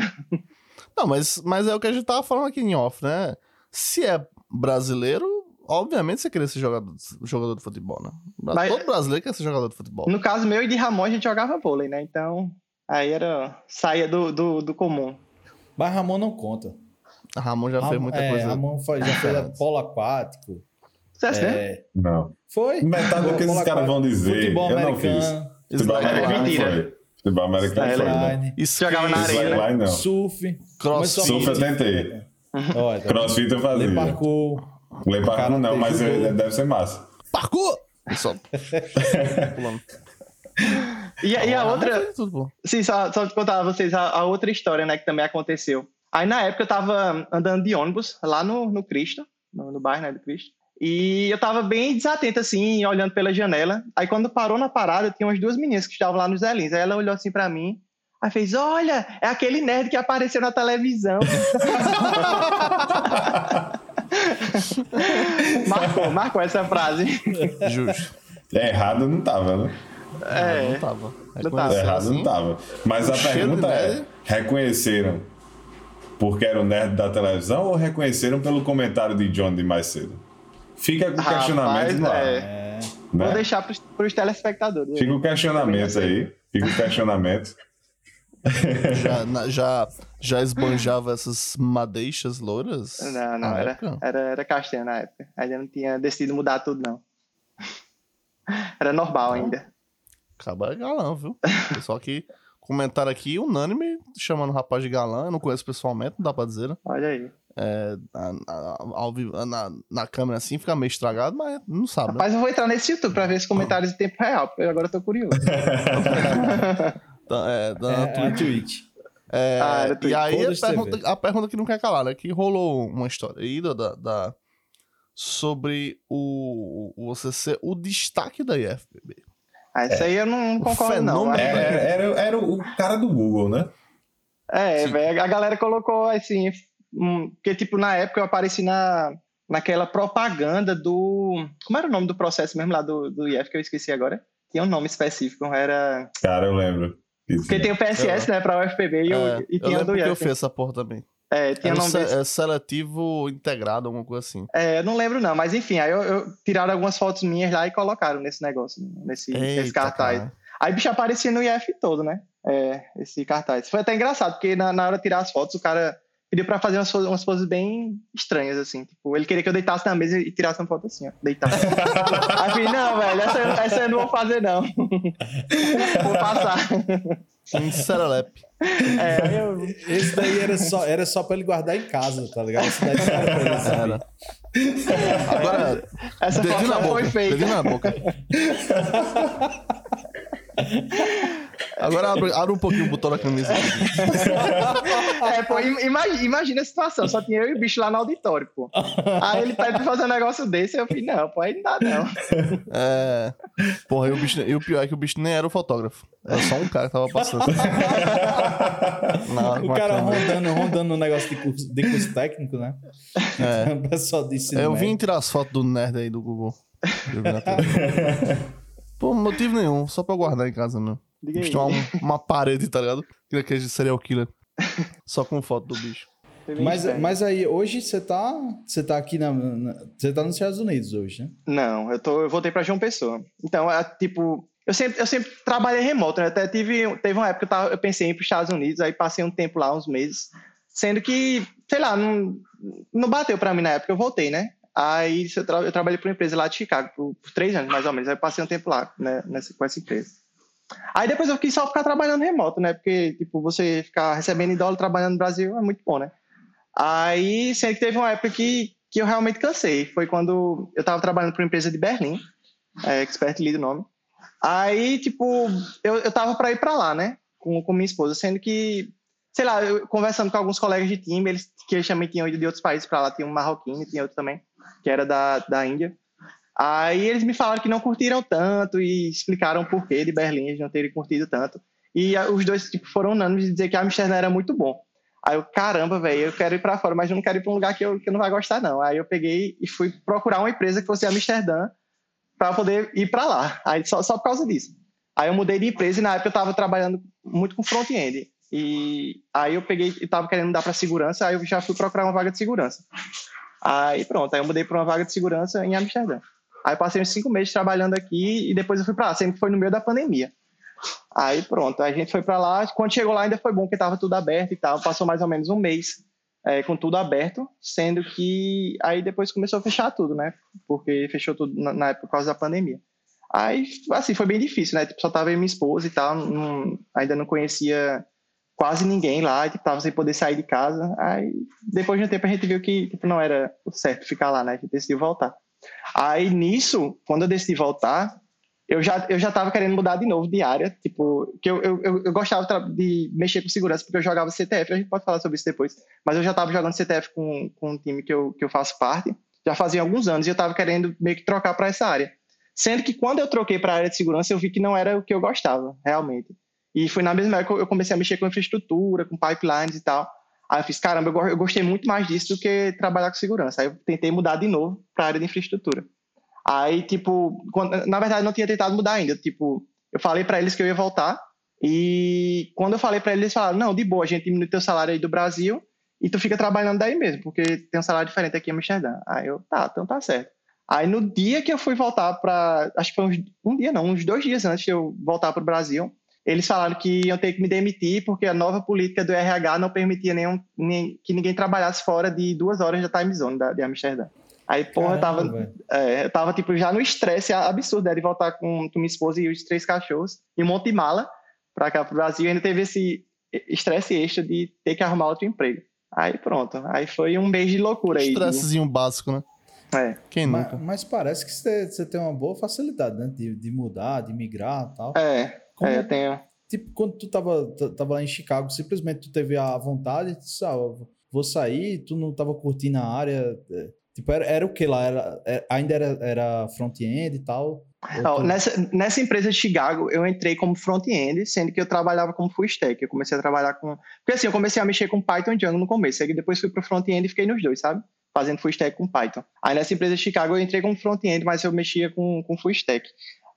Não, mas, mas é o que a gente tava falando aqui em off, né? Se é brasileiro, obviamente você queria ser jogador, jogador de futebol, né? Mas- Todo brasileiro quer ser jogador de futebol. No caso meu e de Ramon, a gente jogava vôlei, né? Então, aí era. saía do, do, do comum. Mas Ramon não conta. A Ramon já fez Ramon- muita é, coisa. Ramon foi- já fez polo aquático. Sucesso, né? É, Não. foi. Metade do que esses caras vão dizer. Futebol eu não fiz. americano. Futebol Slackline. americano Mentira. Futebol americano É, foi. né? Jogava na areia, né? Surf. Crossfit. A- Surf eu tentei. Olha, tá Crossfit eu fazia. Lei parkour. Lei parkour não, mas é- deve ser massa. Parkour! Só... (laughs) E, e a Ah, outra. pô. Sim, só, só te contar a vocês a, a outra história, né, que também aconteceu. Aí na época eu tava andando de ônibus lá no, no Cristo, no, no bairro, né, do Cristo. E eu tava bem desatento, assim, olhando pela janela. Aí quando parou na parada, tinha umas duas meninas que estavam lá nos Zelins. Aí ela olhou assim pra mim, aí fez, olha, é aquele nerd que apareceu na televisão. (laughs) marcou, marcou essa frase. Justo. É, errado não tava, né? É. Não tava. Não tava. Errado assim. não tava. Mas a pergunta de é: reconheceram porque era o nerd da televisão ou reconheceram pelo comentário de John de mais cedo? Fica com o questionamento no ar. é. É, né? Vou deixar pros, pros telespectadores. Fica o questionamento aí. Fica o questionamento. Já, na- já, já esbanjava essas madeixas louras? Não, não, era, época? era, era castanho na época. Ainda não tinha decidido mudar tudo, não. (laughs) Era normal ainda. Acaba galã, viu? Pessoal aqui, comentário aqui, unânime, chamando o rapaz de galã. Eu não conheço pessoalmente, não dá pra dizer, né? Olha aí. É, a- a- ao vivo- na, na câmera assim fica meio estragado, mas não sabe, né? Rapaz, eu vou entrar nesse YouTube pra ver esses comentários em tempo real, porque agora eu tô curioso. (laughs) Tá, é, da- é, é a Twitch. É, Ah, era e Twitch. aí a pergunta, a pergunta que não quer calar, né? Que rolou uma história aí da, da- da- sobre o, o você ser o destaque da IFBB. Ah, isso aí eu não concordo, não. fenômeno- Era, era, era o cara do Google, né? É, velho, a galera colocou assim, porque tipo, na época eu apareci na, naquela propaganda do... Como era o nome do processo mesmo lá do, do IF, que eu esqueci agora? Tinha um nome específico, era... Cara, eu lembro. Porque tem o PSS, né, pra UFPB e, É, o, e tinha o do que eu IF. fiz essa porra também. É, tinha um nome se- desse. é seletivo integrado, alguma coisa assim. É, eu não lembro não, mas enfim, aí eu, eu tiraram algumas fotos minhas lá e colocaram nesse negócio, nesse, nesse Eita, cartaz. cara. Aí bicho aparecia no IF todo, né? É, esse cartaz. Foi até engraçado, porque na, na hora de tirar as fotos, o cara pediu pra fazer umas, umas poses bem estranhas, assim. Tipo, ele queria que eu deitasse na mesa e tirasse uma foto assim, ó. Deitado. (laughs) Aí eu falei, não, velho, essa, essa eu não vou fazer, não. (laughs) vou passar. Em Serelepe. É, eu... Esse daí era só, era só pra ele guardar em casa, tá ligado? Esse daí era pra ele. Era. Agora, Essa foto foi feita. Dedinho na boca. (laughs) Agora abre, abre um pouquinho o botão da camisa. É, pô, im- imagina, imagina a situação, só tinha eu e o bicho lá no auditório, pô. Aí ele pede pra fazer um negócio desse, eu falei, não, pô, aí não dá não. É. Porra, e o, bicho, e o pior é que o bicho nem era o fotógrafo. Era só um cara que tava passando. (laughs) Com O cara rondando, rondando no negócio de curso, de curso técnico, né? É. (laughs) O pessoal disse. Eu vim tirar as fotos do nerd aí do Google. Eu vi na. (laughs) Por motivo nenhum, só pra eu guardar em casa mesmo. Diga aí. Uma, uma parede, tá ligado? Que aquele serial killer. (laughs) Só com foto do bicho. Mas, mas aí, hoje você tá, você tá aqui na, na- Você tá nos Estados Unidos hoje, né? Não, eu, tô, eu voltei pra João Pessoa. Então, é, tipo, eu sempre, eu sempre trabalhei remoto, né? Até tive, teve uma época que eu, tava, eu pensei em ir pros Estados Unidos, aí passei um tempo lá, uns meses, sendo que, sei lá, não, não bateu pra mim na época, eu voltei, né? Aí eu, tra- eu trabalhei pra uma empresa lá de Chicago, por, por três anos, mais ou menos, aí eu passei um tempo lá, né, nessa, com essa empresa. Aí depois eu quis só ficar trabalhando remoto, né? Porque, tipo, você ficar recebendo em dólar trabalhando no Brasil é muito bom, né? Aí, que teve uma época que, que eu realmente cansei. Foi quando eu tava trabalhando para uma empresa de Berlim, é, Expert Lead o nome. Aí, tipo, eu, eu tava para ir para lá, né? Com, com minha esposa, sendo que, sei lá, eu, conversando com alguns colegas de time, eles, que eles também tinham ido de outros países para lá, tinha um marroquino tinha outro também, que era da, da Índia. Aí eles me falaram que não curtiram tanto e explicaram o porquê de Berlim eles não terem curtido tanto. E ah, os dois tipo, foram unânimes de dizer que Amsterdã era muito bom. Aí eu, caramba, velho, eu quero ir pra fora, mas eu não quero ir pra um lugar que eu, que eu não vai gostar, não. Aí eu peguei e fui procurar uma empresa que fosse Amsterdã pra poder ir pra lá. Aí só, só por causa disso. Aí eu mudei de empresa e na época eu tava trabalhando muito com front-end. E aí eu peguei e tava querendo mudar pra segurança, aí eu já fui procurar uma vaga de segurança. Aí pronto, aí eu mudei pra uma vaga de segurança em Amsterdã. Aí passei uns cinco meses trabalhando aqui e depois eu fui pra lá, que foi no meio da pandemia. Aí pronto, a gente foi pra lá. Quando chegou lá ainda foi bom, porque tava tudo aberto e tal. Passou mais ou menos um mês é, com tudo aberto, sendo que aí depois começou a fechar tudo, né? Porque fechou tudo na, na época por causa da pandemia. Aí, assim, foi bem difícil, né? Tipo, só tava eu minha esposa e tal, não- ainda não conhecia quase ninguém lá, e, tipo, tava sem poder sair de casa. Aí, depois de um tempo, a gente viu que tipo, não era o certo ficar lá, né? A gente decidiu voltar. Aí, nisso, quando eu decidi voltar, eu já, eu já tava querendo mudar de novo de área, tipo, que eu, eu, eu, gostava de mexer com segurança, porque eu jogava CTF, a gente pode falar sobre isso depois, mas eu já tava jogando CTF com, com um time que eu, que eu faço parte, já fazia alguns anos, e eu tava querendo meio que trocar para essa área. Sendo que quando eu troquei para a área de segurança, eu vi que não era o que eu gostava, realmente. E foi na mesma época que eu comecei a mexer com infraestrutura, com pipelines e tal. Aí eu fiz, caramba, eu go- eu gostei muito mais disso do que trabalhar com segurança. Aí eu tentei mudar de novo para a área de infraestrutura. Aí, tipo, quando- na verdade, não tinha tentado mudar ainda. Tipo, eu falei para eles que eu ia voltar. E quando eu falei para eles, eles falaram: não, de boa, a gente diminui teu salário aí do Brasil e tu fica trabalhando daí mesmo, porque tem um salário diferente aqui em Amsterdã. Aí eu, tá, então tá certo. Aí no dia que eu fui voltar para, acho que foi uns, um dia não, uns dois dias antes de eu voltar para o Brasil, eles falaram que iam ter que me demitir porque a nova política do RH não permitia nenhum, nem, que ninguém trabalhasse fora de duas horas da time zone da, de Amsterdã. Aí, porra, eu tava, é, eu tava, tipo, já no estresse absurdo, né, de voltar com, com minha esposa e os três cachorros e um monte de mala pra cá pro Brasil. E ainda teve esse estresse extra de ter que arrumar outro emprego. Aí pronto, aí foi um mês de loucura aí. de- Estressezinho básico, né? É, Quem Mas, nunca? mas parece que você, você tem uma boa facilidade, né? De, de mudar, de migrar e tal. é, Como- é, eu tenho... Tipo, quando tu tava, tava lá em Chicago, simplesmente tu teve a vontade, tu disse, ah, vou sair, tu não tava curtindo a área. é, Tipo, era, era o que lá? Era, é, ainda era, era front-end e tal? Tu- nessa, nessa empresa de Chicago, eu entrei como front-end, sendo que eu trabalhava como full stack. Eu comecei a trabalhar com. Porque assim, eu comecei a mexer com Python e Django no começo. Aí depois fui pro front-end e fiquei nos dois, sabe? Fazendo full stack com Python. Aí nessa empresa de Chicago eu entrei como front-end, mas eu mexia com, com full stack.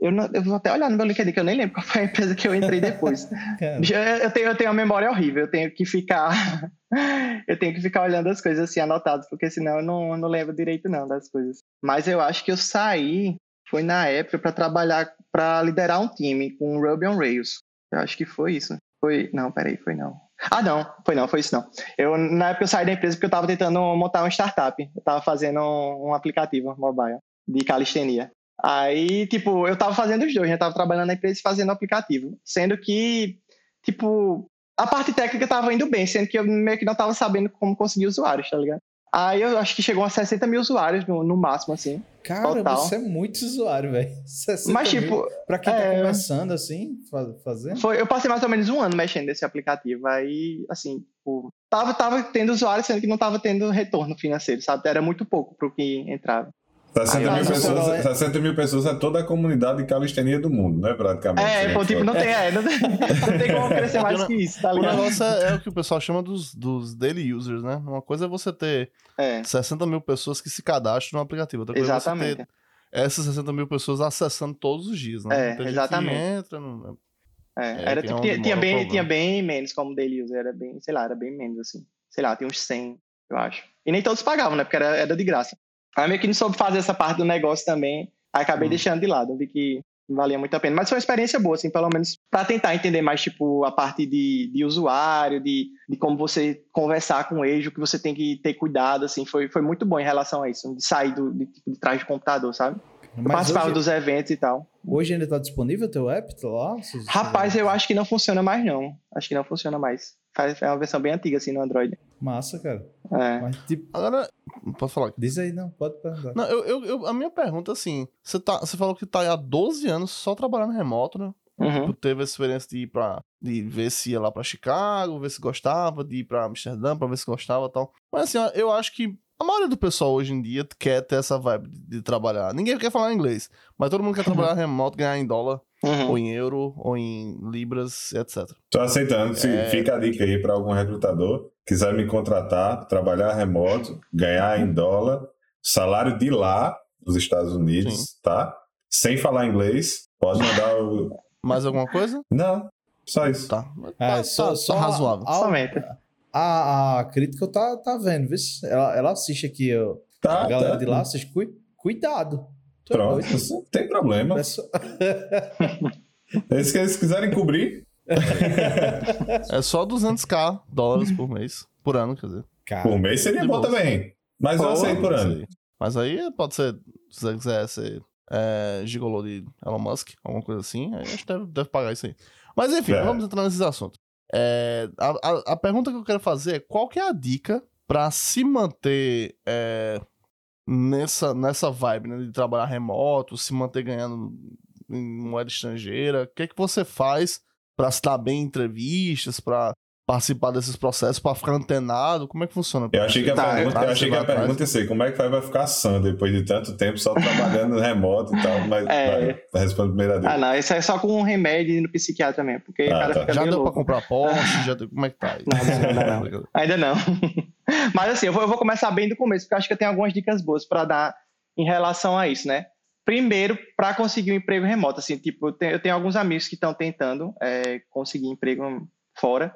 Eu, não, eu vou até olhar no meu LinkedIn, que eu nem lembro qual foi a empresa que eu entrei depois. (laughs) (laughs) eu, eu, tenho, eu tenho uma memória horrível, eu tenho que ficar. (laughs) eu tenho que ficar olhando as coisas assim anotadas, porque senão eu não, não lembro direito, não, das coisas. Mas eu acho que eu saí, foi na época, para trabalhar, para liderar um time com Ruby on Rails. Eu acho que foi isso. Foi. Não, peraí, foi não. Ah, não, foi não, foi isso não. Eu, na época eu saí da empresa porque eu estava tentando montar uma startup. Eu estava fazendo um, um aplicativo mobile de calistenia. Aí, tipo, eu tava fazendo os dois, né? Eu tava trabalhando na empresa e fazendo o aplicativo. Sendo que, tipo, a parte técnica tava indo bem, sendo que eu meio que não tava sabendo como conseguir usuários, tá ligado? Aí eu acho que chegou a 60 mil usuários no, no máximo, assim. Cara, total. você é muito usuário, velho. (laughs) Mas, tipo. Mil. Pra quem tá é... tá começando, assim, fazendo? Foi, eu passei mais ou menos um ano mexendo nesse aplicativo. Aí, assim, tipo, tava, tava tendo usuários, sendo que não tava tendo retorno financeiro, sabe? Era muito pouco pro que entrava. 60 mil, pessoas, 60 mil pessoas é toda a comunidade de calistenia do mundo, né? Praticamente. É, pô, tipo, não tem, é, não, tem, não tem como crescer mais que isso, tá ligado? O negócio é, é, o que o pessoal chama dos, dos daily users, né? Uma coisa é você ter é. 60 mil pessoas que se cadastram no aplicativo. Outra coisa exatamente. é você ter essas 60 mil pessoas acessando todos os dias, né? É, exatamente. entra, não... É, é, era, tipo, tinha, tinha, bem, tinha bem menos como daily user, era bem, sei lá, era bem menos, assim. Sei lá, tem uns 100, eu acho. E nem todos pagavam, né? Porque era, era de graça. Aí meio que não soube fazer essa parte do negócio também. Aí acabei hum. deixando de lado. Vi que valia muito a pena. Mas foi uma experiência boa, assim, pelo menos para tentar entender mais, tipo, a parte de, de usuário, de, de como você conversar com ele, o que você tem que ter cuidado, assim, foi, foi muito bom em relação a isso, de sair do, de, de trás do computador, sabe? Mas participava hoje, dos eventos e tal. Hoje ainda está disponível o teu app tá lá? Rapaz, eu acho que não funciona mais, não. Acho que não funciona mais. É uma versão bem antiga, assim, no Android. Massa, cara. É. Mas, tipo... Agora, pode falar. Diz aí, não, pode perguntar. Não, eu, eu, eu, a minha pergunta, assim, você, tá, você falou que tá há 12 anos só trabalhando remoto, né? Uhum. Tipo, teve a experiência de ir pra. de ver se ia lá pra Chicago, ver se gostava, de ir pra Amsterdã pra ver se gostava e tal. Mas assim, eu acho que a maioria do pessoal hoje em dia quer ter essa vibe de, de trabalhar. Ninguém quer falar inglês, mas todo mundo quer (laughs) trabalhar remoto, ganhar em dólar, uhum. ou em euro, ou em libras, etc. Tô aceitando. É... Fica a dica aí para algum recrutador. Quiser me contratar, trabalhar remoto, ganhar em dólar, salário de lá, dos Estados Unidos, Sim. tá? Sem falar inglês, pode mandar o. Mais alguma coisa? Não, só isso. Tá. É, tá, só, tá, só razoável. Somente a, a crítica tá, tá vendo, se ela, ela assiste aqui, ó, tá, a galera tá. de lá assiste, cu, cuidado. É Pronto, é não tem problema. (laughs) É só... se eles quiserem cobrir. (laughs) é só 200k dólares por mês, por ano, quer dizer. Cara, por mês seria bom também, mas eu sei por ano. Mas aí pode ser, se você quiser ser é, gigolô de Elon Musk, alguma coisa assim, aí a gente deve, deve pagar isso aí. Mas enfim, é. vamos entrar nesses assuntos. É, a, a, a, pergunta que eu quero fazer é qual que é a dica para se manter é, nessa, nessa vibe né, de trabalhar remoto, se manter ganhando em moeda estrangeira? O que é que você faz para se dar bem em entrevistas, para participar desses processos para ficar antenado? Como é que funciona? Eu achei que a tá, pergunta, eu achei que a pergunta ia ser como é que vai, vai ficar sã depois de tanto tempo só trabalhando (laughs) remoto e tal, mas é. vai, responder primeiro a Ah, não, isso é só com um remédio no psiquiatra mesmo, porque ah, cara tá. fica Já deu para comprar Porsche, já deu, como é que tá? Não, não, não, não. (laughs) Ainda não. Mas assim, eu vou, eu vou começar bem do começo, porque acho que eu tenho algumas dicas boas para dar em relação a isso, né? Primeiro, para conseguir um emprego remoto, assim, tipo, eu tenho, eu tenho alguns amigos que estão tentando é, conseguir emprego fora,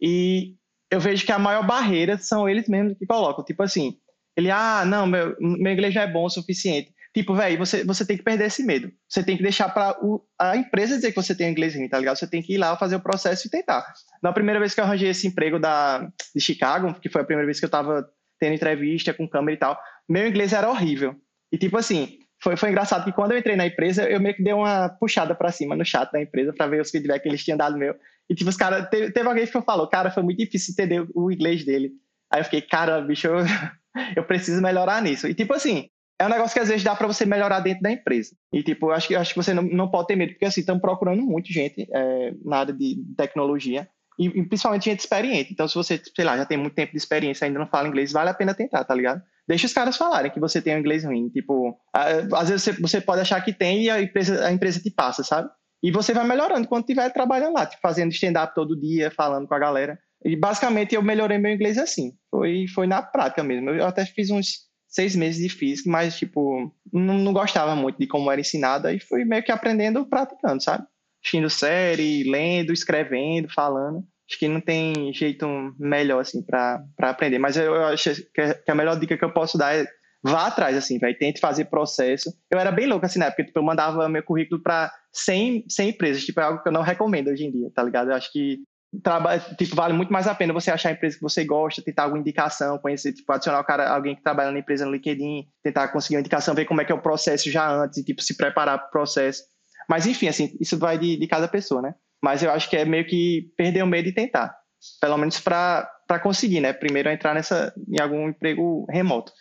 e eu vejo que a maior barreira são eles mesmos que colocam. Tipo assim, ele, ah, não, meu, meu inglês já é bom o suficiente. Tipo, velho, você, você tem que perder esse medo. Você tem que deixar para a empresa dizer que você tem inglês ruim, tá ligado? Você tem que ir lá fazer o processo e tentar. Na primeira vez que eu arranjei esse emprego da, de Chicago, que foi a primeira vez que eu tava tendo entrevista com câmera e tal, meu inglês era horrível. E tipo assim, foi, foi engraçado que quando eu entrei na empresa, eu meio que dei uma puxada para cima no chat da empresa para ver os feedbacks que eles tinham dado meu. E, tipo, os caras. Teve, teve alguém que falou, cara, foi muito difícil entender o inglês dele. Aí eu fiquei, cara, bicho, eu, (laughs) eu preciso melhorar nisso. E, tipo assim, é um negócio que às vezes dá para você melhorar dentro da empresa. E, tipo, eu acho que, eu acho que você não, não pode ter medo, porque, assim, estão procurando muito gente é, na área de tecnologia. E, e, principalmente gente experiente. Então, se você, sei lá, já tem muito tempo de experiência e ainda não fala inglês, vale a pena tentar, tá ligado? Deixa os caras falarem que você tem um inglês ruim. Tipo, às vezes você, você pode achar que tem e a empresa, a empresa te passa, sabe? E você vai melhorando quando estiver trabalhando lá, tipo, fazendo stand-up todo dia, falando com a galera. E basicamente eu melhorei meu inglês assim. Foi, foi na prática mesmo. Eu até fiz uns, seis meses de física, mas, tipo, não, não gostava muito de como era ensinado, e fui meio que aprendendo, praticando, sabe? Assistindo série, lendo, escrevendo, falando. Acho que não tem jeito melhor, assim, para aprender. Mas eu, eu acho que a melhor dica que eu posso dar é vá atrás, assim, vai, tente fazer processo. Eu era bem louco, assim, na época, tipo, eu mandava meu currículo para 100, 100 empresas, tipo, é algo que eu não recomendo hoje em dia, tá ligado? Eu acho que trabalha, tipo, vale muito mais a pena você achar a empresa que você gosta, tentar alguma indicação, conhecer, tipo, adicionar o cara, alguém que trabalha na empresa no LinkedIn, tentar conseguir uma indicação, ver como é que é o processo já antes, e, tipo, se preparar para o processo. Mas, enfim, assim, isso vai de, de cada pessoa, né? Mas eu acho que é meio que perder o medo e tentar. Pelo menos para conseguir, né? Primeiro entrar nessa, em algum emprego remoto.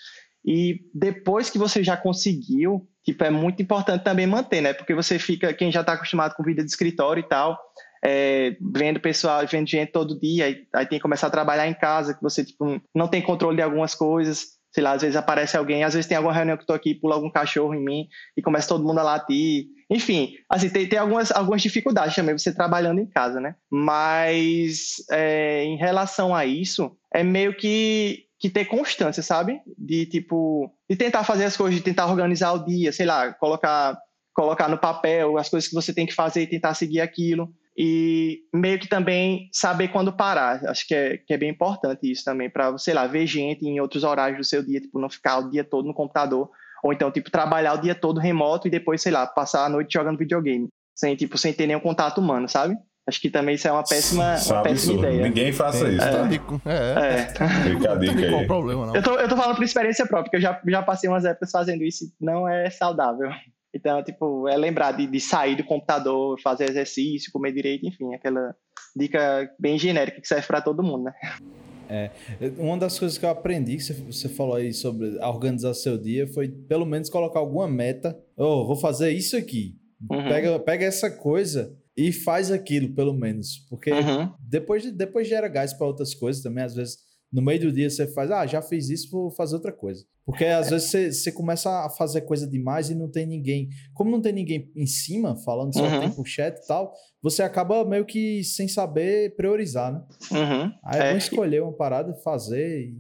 E depois que você já conseguiu, tipo, é muito importante também manter, né? Porque você fica, quem já está acostumado com vida de escritório e tal, é, vendo pessoal, vendo gente todo dia, aí, aí, tem que começar a trabalhar em casa, que você tipo, não tem controle de algumas coisas. Sei lá, às vezes aparece alguém, às vezes tem alguma reunião que eu tô aqui, pula algum cachorro em mim e começa todo mundo a latir. Enfim, assim, tem, tem algumas, algumas dificuldades também você trabalhando em casa, né? Mas é, em relação a isso, é meio que que ter constância, sabe? De tipo, de tentar fazer as coisas, de tentar organizar o dia, sei lá, colocar colocar no papel as coisas que você tem que fazer e tentar seguir aquilo e meio que também saber quando parar. Acho que é, que é bem importante isso também para, sei lá, ver gente em outros horários do seu dia, tipo, não ficar o dia todo no computador ou então tipo trabalhar o dia todo remoto e depois, sei lá, passar a noite jogando videogame, sem tipo sem ter nenhum contato humano, sabe? Acho que também isso é uma péssima, uma péssima ideia. Ninguém faça isso. Tá rico. É. é. Fica a dica aí. problema, não. Eu tô, eu tô falando por experiência própria, porque eu já, já passei umas épocas fazendo isso e não é saudável. Então, tipo, é lembrar de, de sair do computador, fazer exercício, comer direito, enfim, aquela dica bem genérica que serve para todo mundo, né? É, uma das coisas que eu aprendi, que você falou aí sobre organizar seu dia, foi pelo menos colocar alguma meta. Oh, vou fazer isso aqui. Uhum. Pega, pega essa coisa e faz aquilo, pelo menos. Porque uhum. depois, depois gera gás para outras coisas também. Às vezes, no meio do dia, você faz, ah, já fiz isso, vou fazer outra coisa. Porque às vezes você, você começa a fazer coisa demais e não tem ninguém. Como não tem ninguém em cima falando, só uhum. tem chat e tal, você acaba meio que sem saber priorizar, né? Uhum. Aí é, é bom escolher uma parada, fazer e.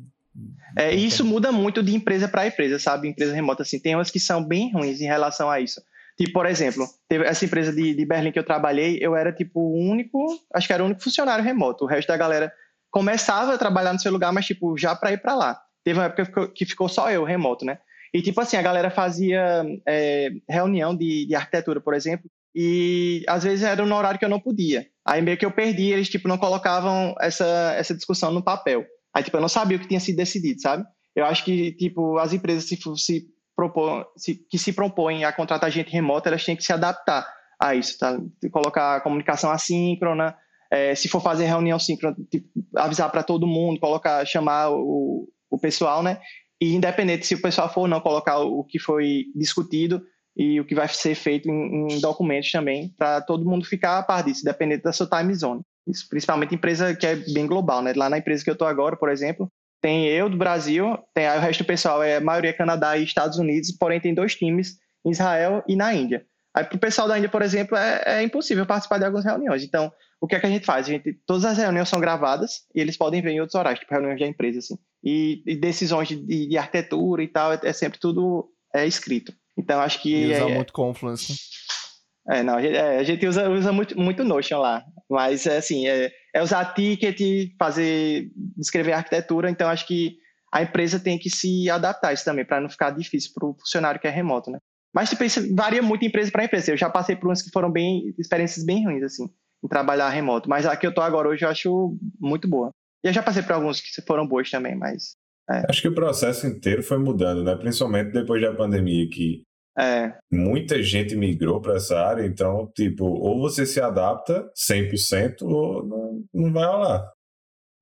É, e isso muda muito de empresa para empresa, sabe? Empresa remota, assim, tem umas que são bem ruins em relação a isso. Tipo, por exemplo, teve essa empresa de, de Berlim que eu trabalhei, eu era tipo o único, acho que era o único funcionário remoto. O resto da galera começava a trabalhar no seu lugar, mas tipo, já para ir para lá. Teve uma época que ficou só eu remoto, né? E tipo assim, a galera fazia é, reunião de, de arquitetura, por exemplo, e às vezes era no horário que eu não podia. Aí meio que eu perdi, eles tipo não colocavam essa, essa discussão no papel. Aí tipo eu não sabia o que tinha sido decidido, sabe? Eu acho que tipo as empresas se, se propor, se, que se propõem a contratar gente remota, elas têm que se adaptar a isso, tá? Colocar a comunicação assíncrona, é, se for fazer reunião síncrona, tipo, avisar para todo mundo, colocar, chamar o, o pessoal, né? E independente se o pessoal for ou não, colocar o que foi discutido e o que vai ser feito em, em documentos também, para todo mundo ficar a par disso, dependendo da sua time zone. Isso, principalmente empresa que é bem global, né? Lá na empresa que eu estou agora, por exemplo, tem eu do Brasil, tem o resto do pessoal é a maioria Canadá e Estados Unidos, porém tem dois times, Israel e na Índia. Aí para o pessoal da Índia, por exemplo, é, é, impossível participar de algumas reuniões. Então, o que é que a gente faz? A gente, todas as reuniões são gravadas e eles podem ver em outros horários, tipo reuniões da empresa, assim. E, e decisões de, de, de, arquitetura e tal, é, é, sempre tudo é escrito. Então, acho que... E usar é, muito Confluence, né? É, não, a gente, é, a gente usa, usa muito, muito Notion lá, mas é assim, é, é usar ticket, fazer, descrever arquitetura, então acho que a empresa tem que se adaptar a isso também, para não ficar difícil para o funcionário que é remoto, né? Mas tipo, isso varia muito de empresa para empresa. Eu já passei por umas que foram bem experiências bem ruins assim, em trabalhar remoto, mas a que eu tô agora hoje eu acho muito boa. E eu já passei por alguns que foram boas também, mas é. Acho que o processo inteiro foi mudando, né? Principalmente depois da pandemia, que é. Muita gente migrou para essa área, então, tipo, ou você se adapta 100% ou não, não vai rolar.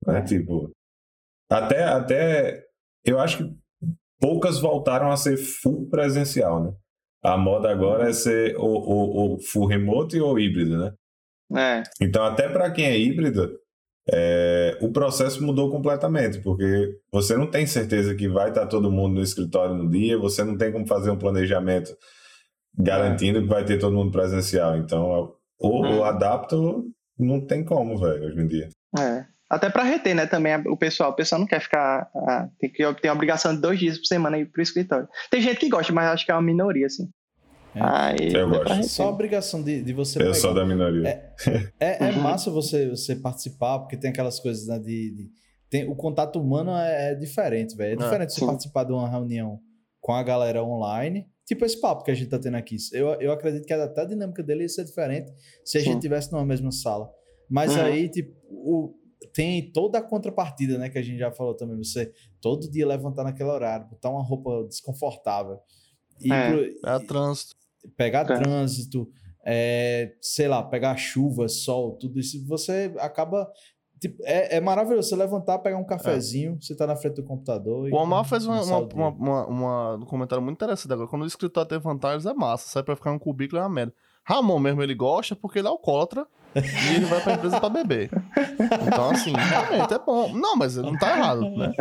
Né? É. Tipo, até, até eu acho que poucas voltaram a ser full presencial, né? A moda agora é ser ou, ou, ou full remote ou híbrido, né? É. Então, até para quem é híbrido, é, o processo mudou completamente, porque você não tem certeza que vai estar todo mundo no escritório no dia, você não tem como fazer um planejamento garantindo é. que vai ter todo mundo presencial. Então, ou, ou hum. adapta ou não tem como, velho, hoje em dia. É. Até para reter, né, também o pessoal. O pessoal não quer ficar. Ah, tem que ter a obrigação de dois dias por semana ir pro escritório. Tem gente que gosta, mas acho que é uma minoria, assim. É. Aí, Eu gosto. Só a obrigação de, de você Eu pegar- sou da minoria. É, é (laughs) massa você, você participar, porque tem aquelas coisas né, de. de- tem, o contato humano é, é diferente, velho. É É, diferente você sim. participar de uma reunião com a galera online. Tipo esse papo que a gente tá tendo aqui. Eu, eu acredito que até a dinâmica dele ia ser diferente se a Sim. gente tivesse numa mesma sala. Mas Uhum. aí, tipo, o- tem toda a contrapartida, né? Que a gente já falou também. Você todo dia levantar naquele horário, botar uma roupa desconfortável. E É. pro- É trânsito. Pegar É. trânsito, é, sei lá, pegar chuva, sol, tudo isso, você acaba. tipo, é, é maravilhoso você levantar, pegar um cafezinho, você tá na frente do computador. O Omar fez uma, uma, uma, uma- uma- um comentário muito interessante agora. Quando o escritório tem vantagens, é massa. Sai pra ficar um cubículo é uma merda. Ramon mesmo, ele gosta porque ele é alcoólatra e ele vai pra empresa pra beber. Então, assim, realmente é bom. Não, mas não tá errado, né?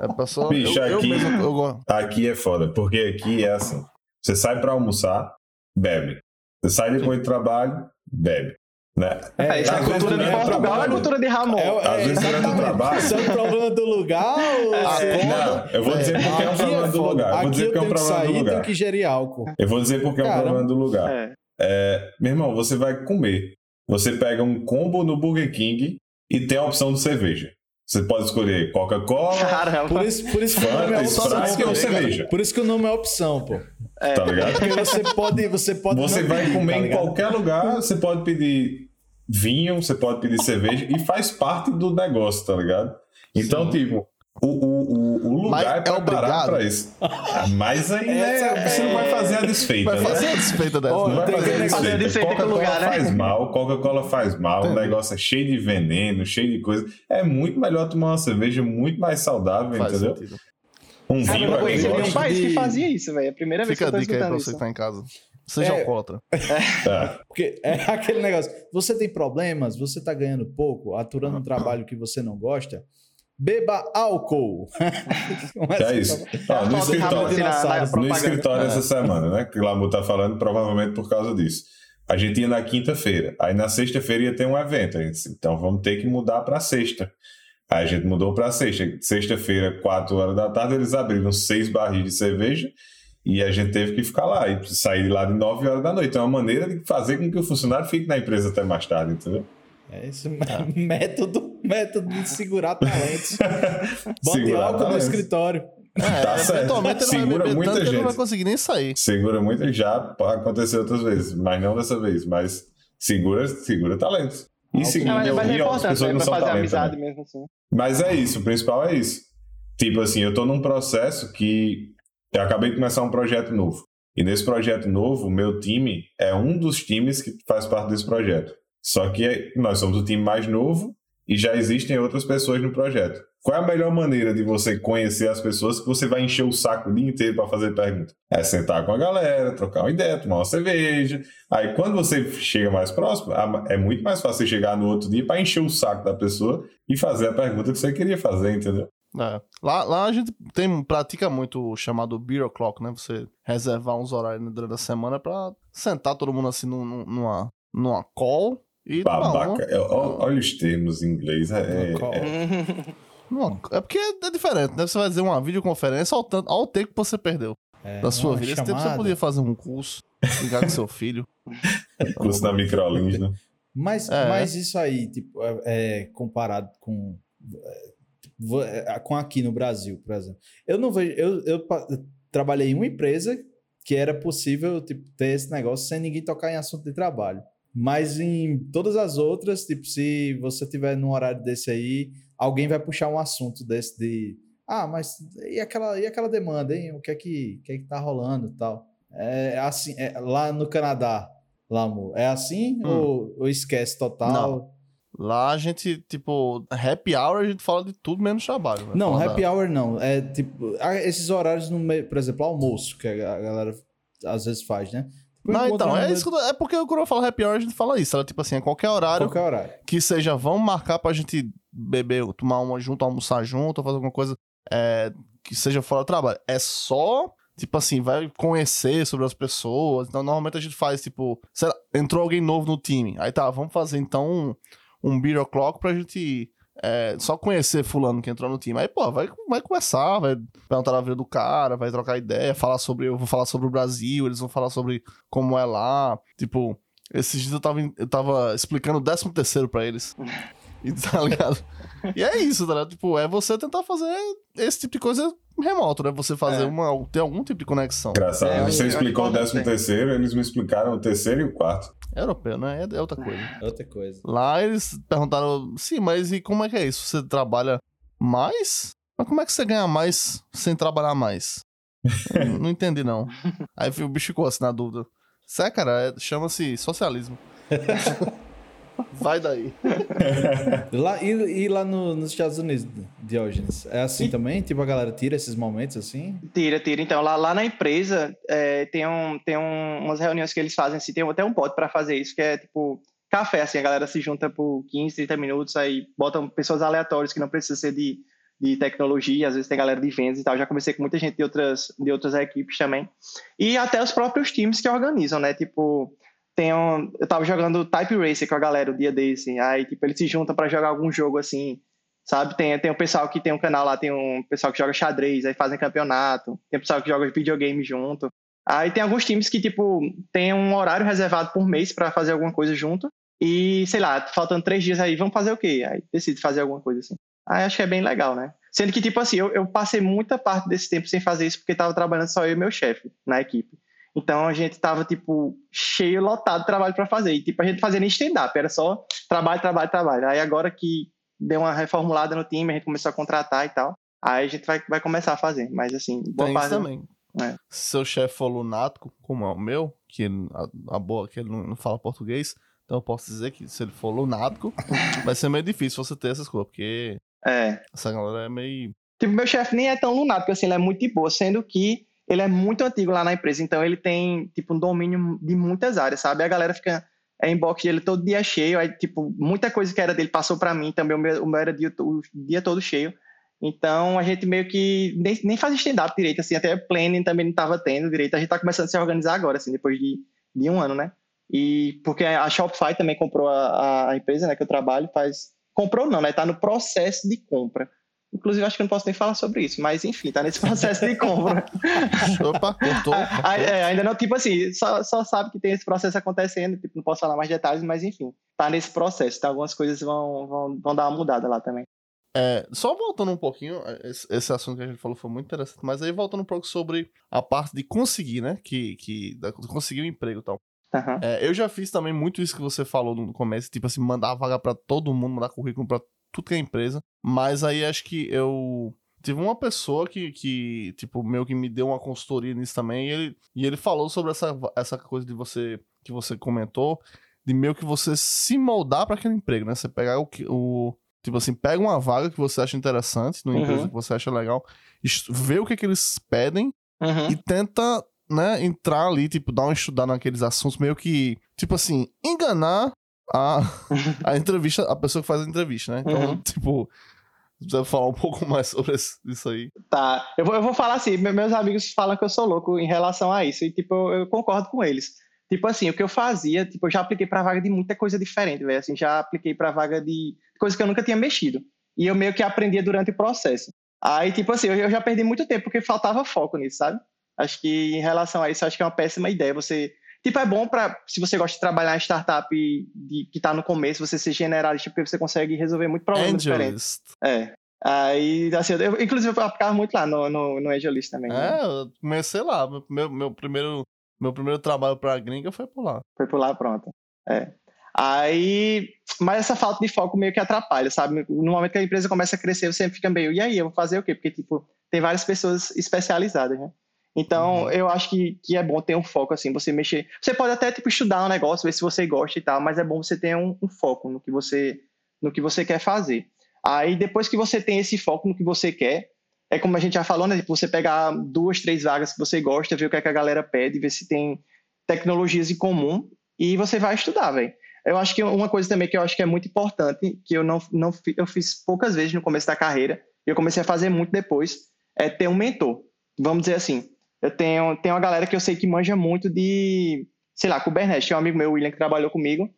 É a pessoa... Bicho, eu, eu aqui- mesmo, eu. Aqui é foda, porque aqui é assim: você sai pra almoçar, bebe. Você sai depois do trabalho, bebe. Né? É, isso é às a vezes cultura de Portugal, é a trabalho. cultura de Ramon. É, Às é, vezes durante o trabalho. Isso é um problema do lugar (laughs) ou você- não, eu vou dizer porque é um problema do lugar. Eu vou dizer porque é um problema do tenho lugar. que gerir álcool. Eu vou dizer porque é um Caramba. problema do lugar. É. É, meu irmão, você vai comer. Você pega um combo no Burger King e tem a opção de cerveja. Você pode escolher Coca-Cola. Por isso, por isso que o nome é Fanta, opção. Sprite ou pô. cerveja. Por isso que o nome é opção, pô. É. tá ligado? Porque você pode. Você, pode Você vai pedir, comer tá em qualquer lugar, você pode pedir vinho, você pode pedir cerveja e faz parte do negócio, tá ligado? Então, tipo, o, o, lugar é é obrigado? pra isso. Mas aí, né, você não vai fazer a desfeita, Vai né? fazer a desfeita dessa. Ó, Não vai tem fazer que a a desfeita. desfeita o Coca-Cola lugar, né? faz mal, Coca-Cola faz mal, o Entendi. negócio é cheio de veneno, cheio de coisa. É muito melhor tomar uma cerveja muito mais saudável, Faz entendeu? sentido. Um Cara, vinho eu conhecia nenhum gosta. país de- que fazia isso, velho. É a primeira vez Fica que a eu tô dica aí pra você que tá em casa. Seja É. alcoólatra. É. (laughs) Porque é aquele negócio. Você tem problemas, você tá ganhando pouco, aturando um trabalho que você não gosta. Beba álcool. (laughs) É isso. Ó, no Falta de escritório, na no escritório É. essa semana, né? Que o Lamu tá falando, provavelmente por causa disso. A gente ia na quinta-feira. Aí na sexta-feira ia ter um evento. Disse, Então vamos ter que mudar pra sexta. Aí a gente mudou pra sexta. Sexta-feira, 4 horas da tarde, eles abriram seis barris de cerveja e a gente teve que ficar lá e sair lá de 9 horas da noite. É uma maneira de fazer com que o funcionário fique na empresa até mais tarde, entendeu? É esse (laughs) método, método de segurar talentos. (laughs) Bote Segurar álcool no talentos. escritório. É, Tá certo. vai Segura beber muita tanto que ele não vai gente. conseguir nem sair. Segura muito, já aconteceu outras vezes, mas não dessa vez. Mas segura, segura talentos. E segura Não, mas, mas é importante pessoas é não são fazer talento amizade também. mesmo assim. Mas é isso, o principal é isso. Tipo assim, eu tô num processo que eu acabei de começar um projeto novo. E nesse projeto novo, o meu time é um dos times que faz parte desse projeto. Só que nós somos o time mais novo e já existem outras pessoas no projeto. Qual é a melhor maneira de você conhecer as pessoas que você vai encher o saco o dia inteiro para fazer pergunta? É sentar com a galera, trocar uma ideia, tomar uma cerveja. Aí quando você chega mais próximo, é muito mais fácil chegar no outro dia para encher o saco da pessoa e fazer a pergunta que você queria fazer, entendeu? É. Lá, lá a gente tem, pratica muito o chamado Beer O'Clock, né? Você reservar uns horários durante a semana pra sentar todo mundo assim num- num- numa, numa call e uma. Babaca. É, ó- olha os termos em inglês. É, é- numa- é porque é diferente, né? Você vai dizer uma videoconferência ao, tanto, ao tempo que você perdeu É, da sua vida. Esse tempo você chamada. podia fazer um curso, ligar com seu filho. (laughs) curso na Microlins, né? Mas, É. mas isso aí, tipo, é, é, comparado com, é, é, com aqui no Brasil, por exemplo. Eu não vejo. Eu, eu trabalhei em uma empresa que era possível tipo, ter esse negócio sem ninguém tocar em assunto de trabalho. Mas em todas as outras, tipo, se você tiver num horário desse aí, alguém vai puxar um assunto desse de. Ah, mas e aquela, e aquela demanda, hein? O que é que, que, é que tá rolando e tal? É assim, é, lá no Canadá, lá, amor, é assim Hum. ou, ou esquece total? Lá a gente, tipo, happy hour a gente fala de tudo menos trabalho. né? Não, happy da- hour não. É tipo, ah, esses horários no meio, por exemplo, almoço, que a galera às vezes faz, né? Não, então, é isso é porque quando eu falo happy hour a gente fala isso. Ela, tipo assim, é qualquer horário qualquer horário. que seja, vamos marcar pra gente beber, tomar uma junto, almoçar junto, fazer alguma coisa é, que seja fora do trabalho. É só, tipo assim, vai conhecer sobre as pessoas. Então, normalmente a gente faz, tipo, lá, entrou alguém novo no time. Aí tá, vamos fazer então um, um beer o'clock pra gente é, só conhecer fulano que entrou no time. Aí, pô, vai, vai conversar, vai perguntar a vida do cara, vai trocar ideia, falar sobre. Eu vou falar sobre o Brasil, eles vão falar sobre como é lá. Tipo, esses dias eu tava, eu tava explicando o 13 terceiro pra eles. (laughs) E tá ligado? E é isso, tá ligado? Tipo, é você tentar fazer esse tipo de coisa remoto, né? Você fazer É. uma. ter algum tipo de conexão. Engraçado. É, Você eu explicou o décimo terceiro, eles me explicaram o terceiro e o quarto. É europeu, né? É, é outra coisa. Outra coisa. Lá eles perguntaram, sim, mas e como é que é isso? Você trabalha mais? Mas como é que você ganha mais sem trabalhar mais? (laughs) Não, não entendi, não. Aí o bicho ficou assim na dúvida. Isso é, cara, é- chama-se socialismo. (laughs) Vai daí. (laughs) Lá, e, e lá no- nos Estados Unidos, Diógenes? É assim também? Tipo, a galera tira esses momentos assim? Tira, tira. Então, lá, lá na empresa, é, tem, um, tem um, umas reuniões que eles fazem, assim, tem até um bot para fazer isso, que é tipo café, assim, a galera se junta por 15, 30 minutos, aí botam pessoas aleatórias que não precisam ser de, de tecnologia, às vezes tem galera de vendas e tal. Já conversei com muita gente de outras, de outras equipes também. E até os próprios times que organizam, né? Tipo, tem um, eu tava jogando Type Racer com a galera o dia desse, aí, tipo, eles se juntam para jogar algum jogo assim, sabe? Tem, tem o pessoal que tem um canal lá, tem um pessoal que joga xadrez, aí fazem campeonato, tem o pessoal que joga videogame junto. Aí tem alguns times que, tipo, tem um horário reservado por mês para fazer alguma coisa junto. E, sei lá, faltando três dias aí, vamos fazer o quê? Aí decide fazer alguma coisa assim. Aí acho que é bem legal, né? Sendo que, tipo assim, eu, eu passei muita parte desse tempo sem fazer isso porque tava trabalhando só eu e meu chefe na equipe. Então a gente tava, tipo, cheio, lotado de trabalho para fazer. E, tipo, a gente fazia nem stand-up, era só trabalho, trabalho, trabalho. Aí agora que deu uma reformulada no time, a gente começou a contratar e tal. Aí a gente vai, vai começar a fazer. Mas assim, boa Tem parte. também. É. Se seu chefe for lunático, como é o meu, que a, a boa que ele não, não fala português, então eu posso dizer que se ele for lunático, (laughs) vai ser meio difícil você ter essas coisas, porque É. essa galera é meio. Tipo, meu chefe nem é tão lunático assim, ele é muito de boa, sendo que ele é muito antigo lá na empresa, então ele tem, tipo, um domínio de muitas áreas, sabe? A galera fica, é inbox dele todo dia cheio, aí, tipo, muita coisa que era dele passou para mim, também o meu, o meu era dia, o dia todo cheio. Então, a gente meio que nem, nem faz stand-up direito, assim, até planning também não tava tendo direito, a gente tá começando a se organizar agora, assim, depois de, de um ano, né? E porque a Shopify também comprou a, a empresa, né, que eu trabalho, faz... Comprou não, né? Tá no processo de compra. Inclusive, acho que eu não posso nem falar sobre isso, mas enfim, tá nesse (laughs) processo de compra. Opa, cortou. (laughs) Ah, é, ainda não, tipo assim, só, só sabe que tem esse processo acontecendo, tipo, não posso falar mais detalhes, mas enfim, tá nesse processo, então algumas coisas vão, vão, vão dar uma mudada lá também. É, só voltando um pouquinho, esse, esse assunto que a gente falou foi muito interessante, mas aí voltando um pouco sobre a parte de conseguir, né? Que, que da- conseguir um emprego e tal. Aham. É, eu já fiz também muito isso que você falou no começo, tipo assim, mandar vaga pra todo mundo, mandar currículo pra tudo que é empresa. Mas aí acho que eu tive uma pessoa que, que tipo, meio que me deu uma consultoria nisso também, e ele, e ele falou sobre essa, essa coisa de você, que você comentou, de meio que você se moldar pra aquele emprego, né? Você pegar o, que- o tipo assim, pega uma vaga que você acha interessante, numa Uhum. empresa que você acha legal, vê o que, que eles pedem Uhum. e tenta, né, entrar ali, tipo, dar uma estudada naqueles assuntos, meio que, tipo assim, enganar a, (laughs) a entrevista, a pessoa que faz a entrevista, né? Então, Uhum. tipo, você deve falar um (laughs) pouco mais sobre isso aí. Tá, eu vou, eu vou falar assim, me- meus amigos falam que eu sou louco em relação a isso, e tipo, eu, eu concordo com eles. Tipo assim, o que eu fazia, tipo, eu já apliquei pra vaga de muita coisa diferente, velho, assim, já apliquei pra vaga de coisa que eu nunca tinha mexido. E eu meio que aprendia durante o processo. Aí, tipo assim, eu, eu já perdi muito tempo porque faltava foco nisso, sabe? Acho que em relação a isso, acho que é uma péssima ideia você Tipo, é bom para se você gosta de trabalhar em startup de, que tá no começo, você ser generalista, porque você consegue resolver muito problema diferente. Angelist. É. Aí, assim, eu, inclusive, eu aplicava muito lá no, no, no Angelist também. né? É, eu comecei lá. Meu, meu, meu primeiro, meu primeiro trabalho pra gringa foi por lá. Foi por lá, pronto. É. Aí, mas essa falta de foco meio que atrapalha, sabe? No momento que a empresa começa a crescer, você fica meio, e aí, eu vou fazer o quê? Porque, tipo, tem várias pessoas especializadas, né? Então, Uhum. eu acho que, que é bom ter um foco, assim, você mexer. Você pode até, tipo, estudar um negócio, ver se você gosta e tal, mas é bom você ter um, um foco no que você no que você quer fazer. Aí, depois que você tem esse foco no que você quer, é como a gente já falou, né? Tipo, você pegar duas, três vagas que você gosta, ver o que, é que a galera pede, ver se tem tecnologias em comum e você vai estudar, velho. Eu acho que uma coisa também que eu acho que é muito importante, que eu não, não eu fiz poucas vezes no começo da carreira, e eu comecei a fazer muito depois, é ter um mentor. Vamos dizer assim, eu tenho, tenho uma galera que eu sei que manja muito de, sei lá, Kubernetes. Tem um amigo meu, William, que trabalhou comigo,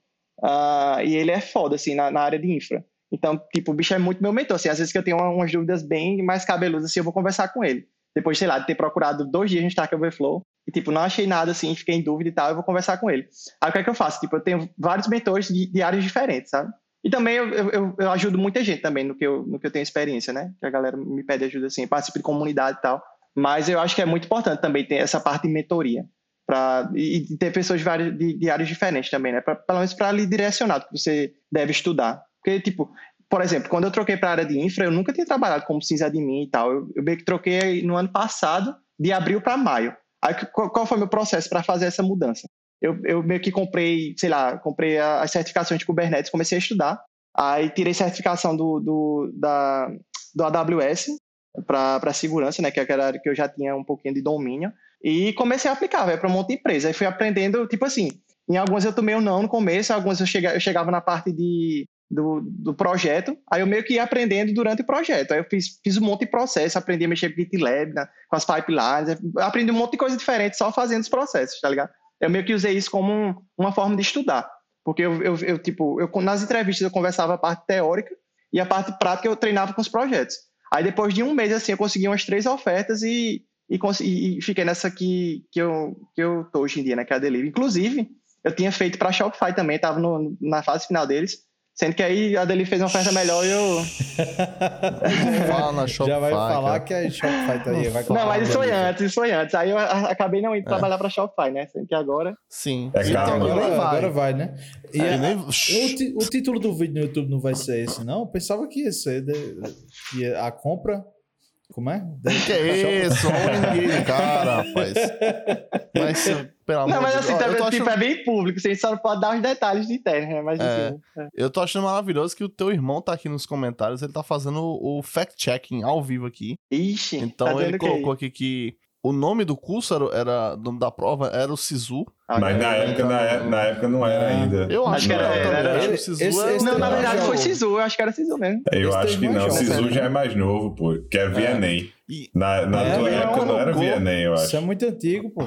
ah, e ele é foda, assim, na, na área de infra. Então, tipo, o bicho é muito meu mentor. Assim, às vezes que eu tenho umas dúvidas bem mais cabeludas, assim, eu vou conversar com ele. Depois, sei lá, de ter procurado dois dias no Stack Overflow e, tipo, não achei nada assim, fiquei em dúvida e tal, eu vou conversar com ele. Aí o que é que eu faço? Tipo, eu tenho vários mentores de, de áreas diferentes, sabe? E também eu, eu, eu, ajudo muita gente também no que, eu, no que eu tenho experiência, né? Que a galera me pede ajuda assim, participo de comunidade e tal. Mas eu acho que é muito importante também ter essa parte de mentoria. Pra, e ter pessoas de, de áreas diferentes também, né? Pra, pelo menos para lhe direcionar o que você deve estudar. Porque, tipo, por exemplo, quando eu troquei para a área de infra, eu nunca tinha trabalhado como sysadmin e tal. Eu, eu meio que troquei no ano passado, de abril para maio. Aí, qual, qual foi o meu processo para fazer essa mudança? Eu, eu meio que comprei, sei lá, comprei as certificações de Kubernetes, comecei a estudar. Aí tirei certificação do, do, da, do AWS para segurança, né, que era a área que eu já tinha um pouquinho de domínio. E comecei a aplicar, para um monte de empresa. Aí fui aprendendo, tipo assim, em algumas eu tomei um não no começo, algumas eu, chega, eu chegava na parte de, do, do projeto, aí eu meio que ia aprendendo durante o projeto. Aí eu fiz, fiz um monte de processo, aprendi a mexer com GitLab, né, com as pipelines, aprendi um monte de coisa diferente só fazendo os processos, tá ligado? Eu meio que usei isso como um, uma forma de estudar. Porque eu, eu, eu, tipo, eu, nas entrevistas eu conversava a parte teórica e a parte prática eu treinava com os projetos. Aí depois de um mês, assim, eu consegui umas três ofertas e, e, e fiquei nessa que, que, eu, que eu tô hoje em dia, né, que é a Delivery. Inclusive, eu tinha feito para Shopify também, estava na fase final deles. Sendo que aí a dele fez uma oferta melhor e eu. (laughs) Fala na Shopify. Já vai falar cara. que a Shopify tá aí. Vai não, mas isso foi antes, isso foi antes. Aí eu acabei não indo é. trabalhar pra Shopify, né? Sendo que agora. Sim. É então, agora, vai. agora vai, né? E é, a, nem... o, o, título do vídeo no YouTube não vai ser esse, não? Eu pensava que ia ser de, que a compra como é? Que é isso? Olha ninguém, cara, rapaz. (laughs) Mas, pelo amor Não, mas assim, também, tipo, achando... é bem público, você só pode dar os detalhes de internet, né? Mas, é, assim, é. Eu tô achando maravilhoso que o teu irmão tá aqui nos comentários, ele tá fazendo o fact-checking ao vivo aqui. Ixi, Então tá ele colocou aqui que o nome do curso era, era o nome da prova era o Sisu. Ah, Mas na época, na, na, época não era ainda. Eu acho, acho que era. era, era, era Sisu esse, esse não, na verdade foi Sisu, eu acho que era Sisu mesmo. Eu esse acho que não, Sisu já é mais novo, pô. Que é Vienem. Na, na é, tua época não era Vienem, eu acho. Isso é muito antigo, pô.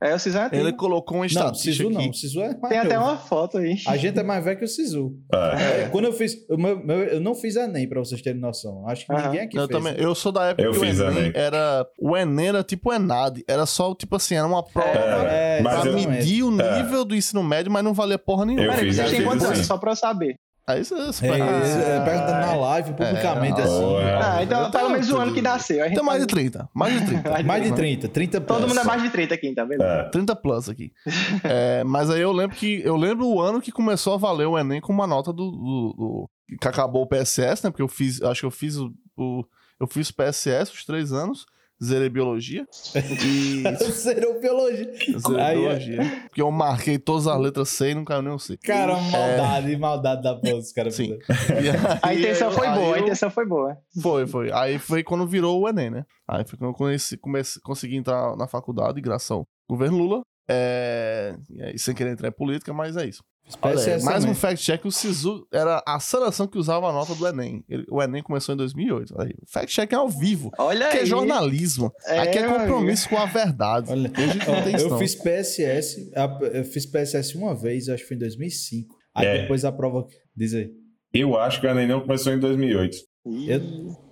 É, o Sisu é Ele colocou um não, Sisu não. Sisu é Tem até uma foto aí. A gente é mais velho que o Sisu. É. É, quando eu fiz... Eu, meu, eu não fiz Enem, pra vocês terem noção. Acho que ninguém aqui eu fez. Também, eu sou da época eu que fiz o Enem, Enem, era... O Enem era tipo o Enad. Era só, tipo assim, era uma prova é, pra medir o é. nível do ensino médio, mas não valia porra nenhuma. Eu fiz, Peraí, tem quantos anos? Só pra eu saber. Aí você, você é, é, perguntando na live, publicamente, é, assim. Ah, então pelo menos o ano que nasceu. Então mais de 30. Mais de 30. (laughs) mais de 30. 30 plus. Todo mundo é mais de 30 aqui, tá vendo? É. 30 plus aqui. é, mas aí eu lembro que eu lembro o ano que começou a valer o Enem com uma nota do, do, do que acabou o PSS, né? Porque eu fiz, acho que eu fiz o, o eu fiz o PSS os três anos zerei biologia. E... (laughs) (laughs) Zerou biologia. Zerei Aí, biologia. É... Porque eu marquei todas as letras C e não caiu nenhum C. Cara, maldade, é... maldade da porra dos caras. Sim. (laughs) a intenção foi boa, eu... a intenção foi boa. Foi, foi. Aí foi quando virou o Enem, né? Aí foi quando eu conheci, comecei, consegui entrar na faculdade, graças ao governo Lula. É... E sem querer entrar em política, mas é isso. Olha, mais um fact-check, o SISU era a seleção que usava a nota do Enem. Ele, o Enem começou em 2008. Fact-check é ao vivo. Olha Aqui é jornalismo. É, Aqui é compromisso com a verdade. Olha, eu, eu fiz PSS, eu fiz PSS uma vez, acho que foi em 2005. Aí é. depois a prova... Diz aí. Eu acho que o Enem não começou em 2008. Eu...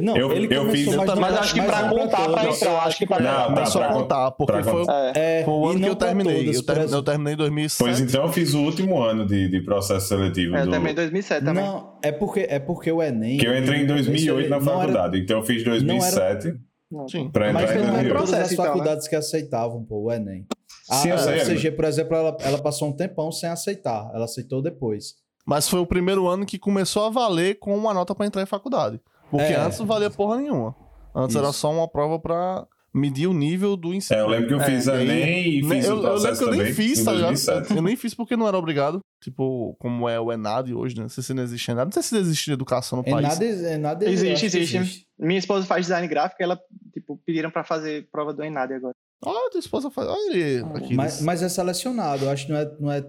Não, eu, ele eu fiz, mais mas acho que pra contar pra entrar, acho que pra não, tá, só contar, porque foi, é, foi o ano que eu terminei. Todos, eu, terminei eu terminei em 2007. Pois então eu fiz o último ano de, de processo seletivo. É, eu do... também em 2007 também. Não, é porque, é porque o Enem. Que eu entrei em 2008 na faculdade, era, então eu fiz 2007. Sim. Pra entrar mas em 2008. todas as então, né? faculdades que aceitavam pô, o Enem. A, Sim, a CG, por exemplo, ela, ela passou um tempão sem aceitar. Ela aceitou depois. Mas foi o primeiro ano que começou a valer com uma nota para entrar em faculdade. Porque é. antes não valia porra nenhuma. Antes Isso. era só uma prova pra medir o nível do ensino. É, eu lembro que eu fiz é, a ENEM e fiz eu, o eu lembro que eu nem fiz, tá ligado? Eu nem fiz porque não era obrigado. Tipo, como é o ENAD hoje, né? Não sei se não existe ENAD. Não sei se existe educação no país. ENAD, existe, existe, existe. Minha esposa faz design gráfico e ela, tipo, pediram pra fazer prova do ENAD agora. Ah, tua esposa faz. Olha ele aqui. Mas, mas é selecionado. Eu acho que não é, não é,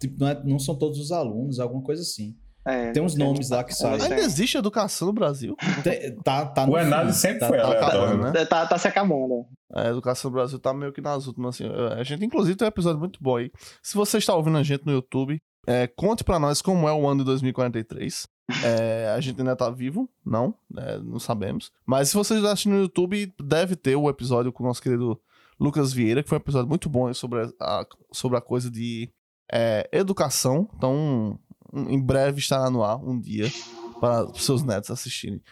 tipo, não é. Não são todos os alunos, alguma coisa assim. É, tem uns nomes lá que saem. Ainda existe educação no Brasil? Tem, tá, tá o Enad sempre tá, foi tá aleatório, né? né? Tá, tá se acabando. A educação no Brasil tá meio que nas últimas, assim. A gente, inclusive, tem um episódio muito bom aí. Se você está ouvindo a gente no YouTube, é, conte para nós como é o ano de 2043. É, a gente ainda tá vivo, não, é, não sabemos. Mas se vocês assistindo no YouTube, deve ter o episódio com o nosso querido Lucas Vieira, que foi um episódio muito bom sobre a, sobre a coisa de é, educação. Então, em breve estará no ar um dia para os seus netos assistirem.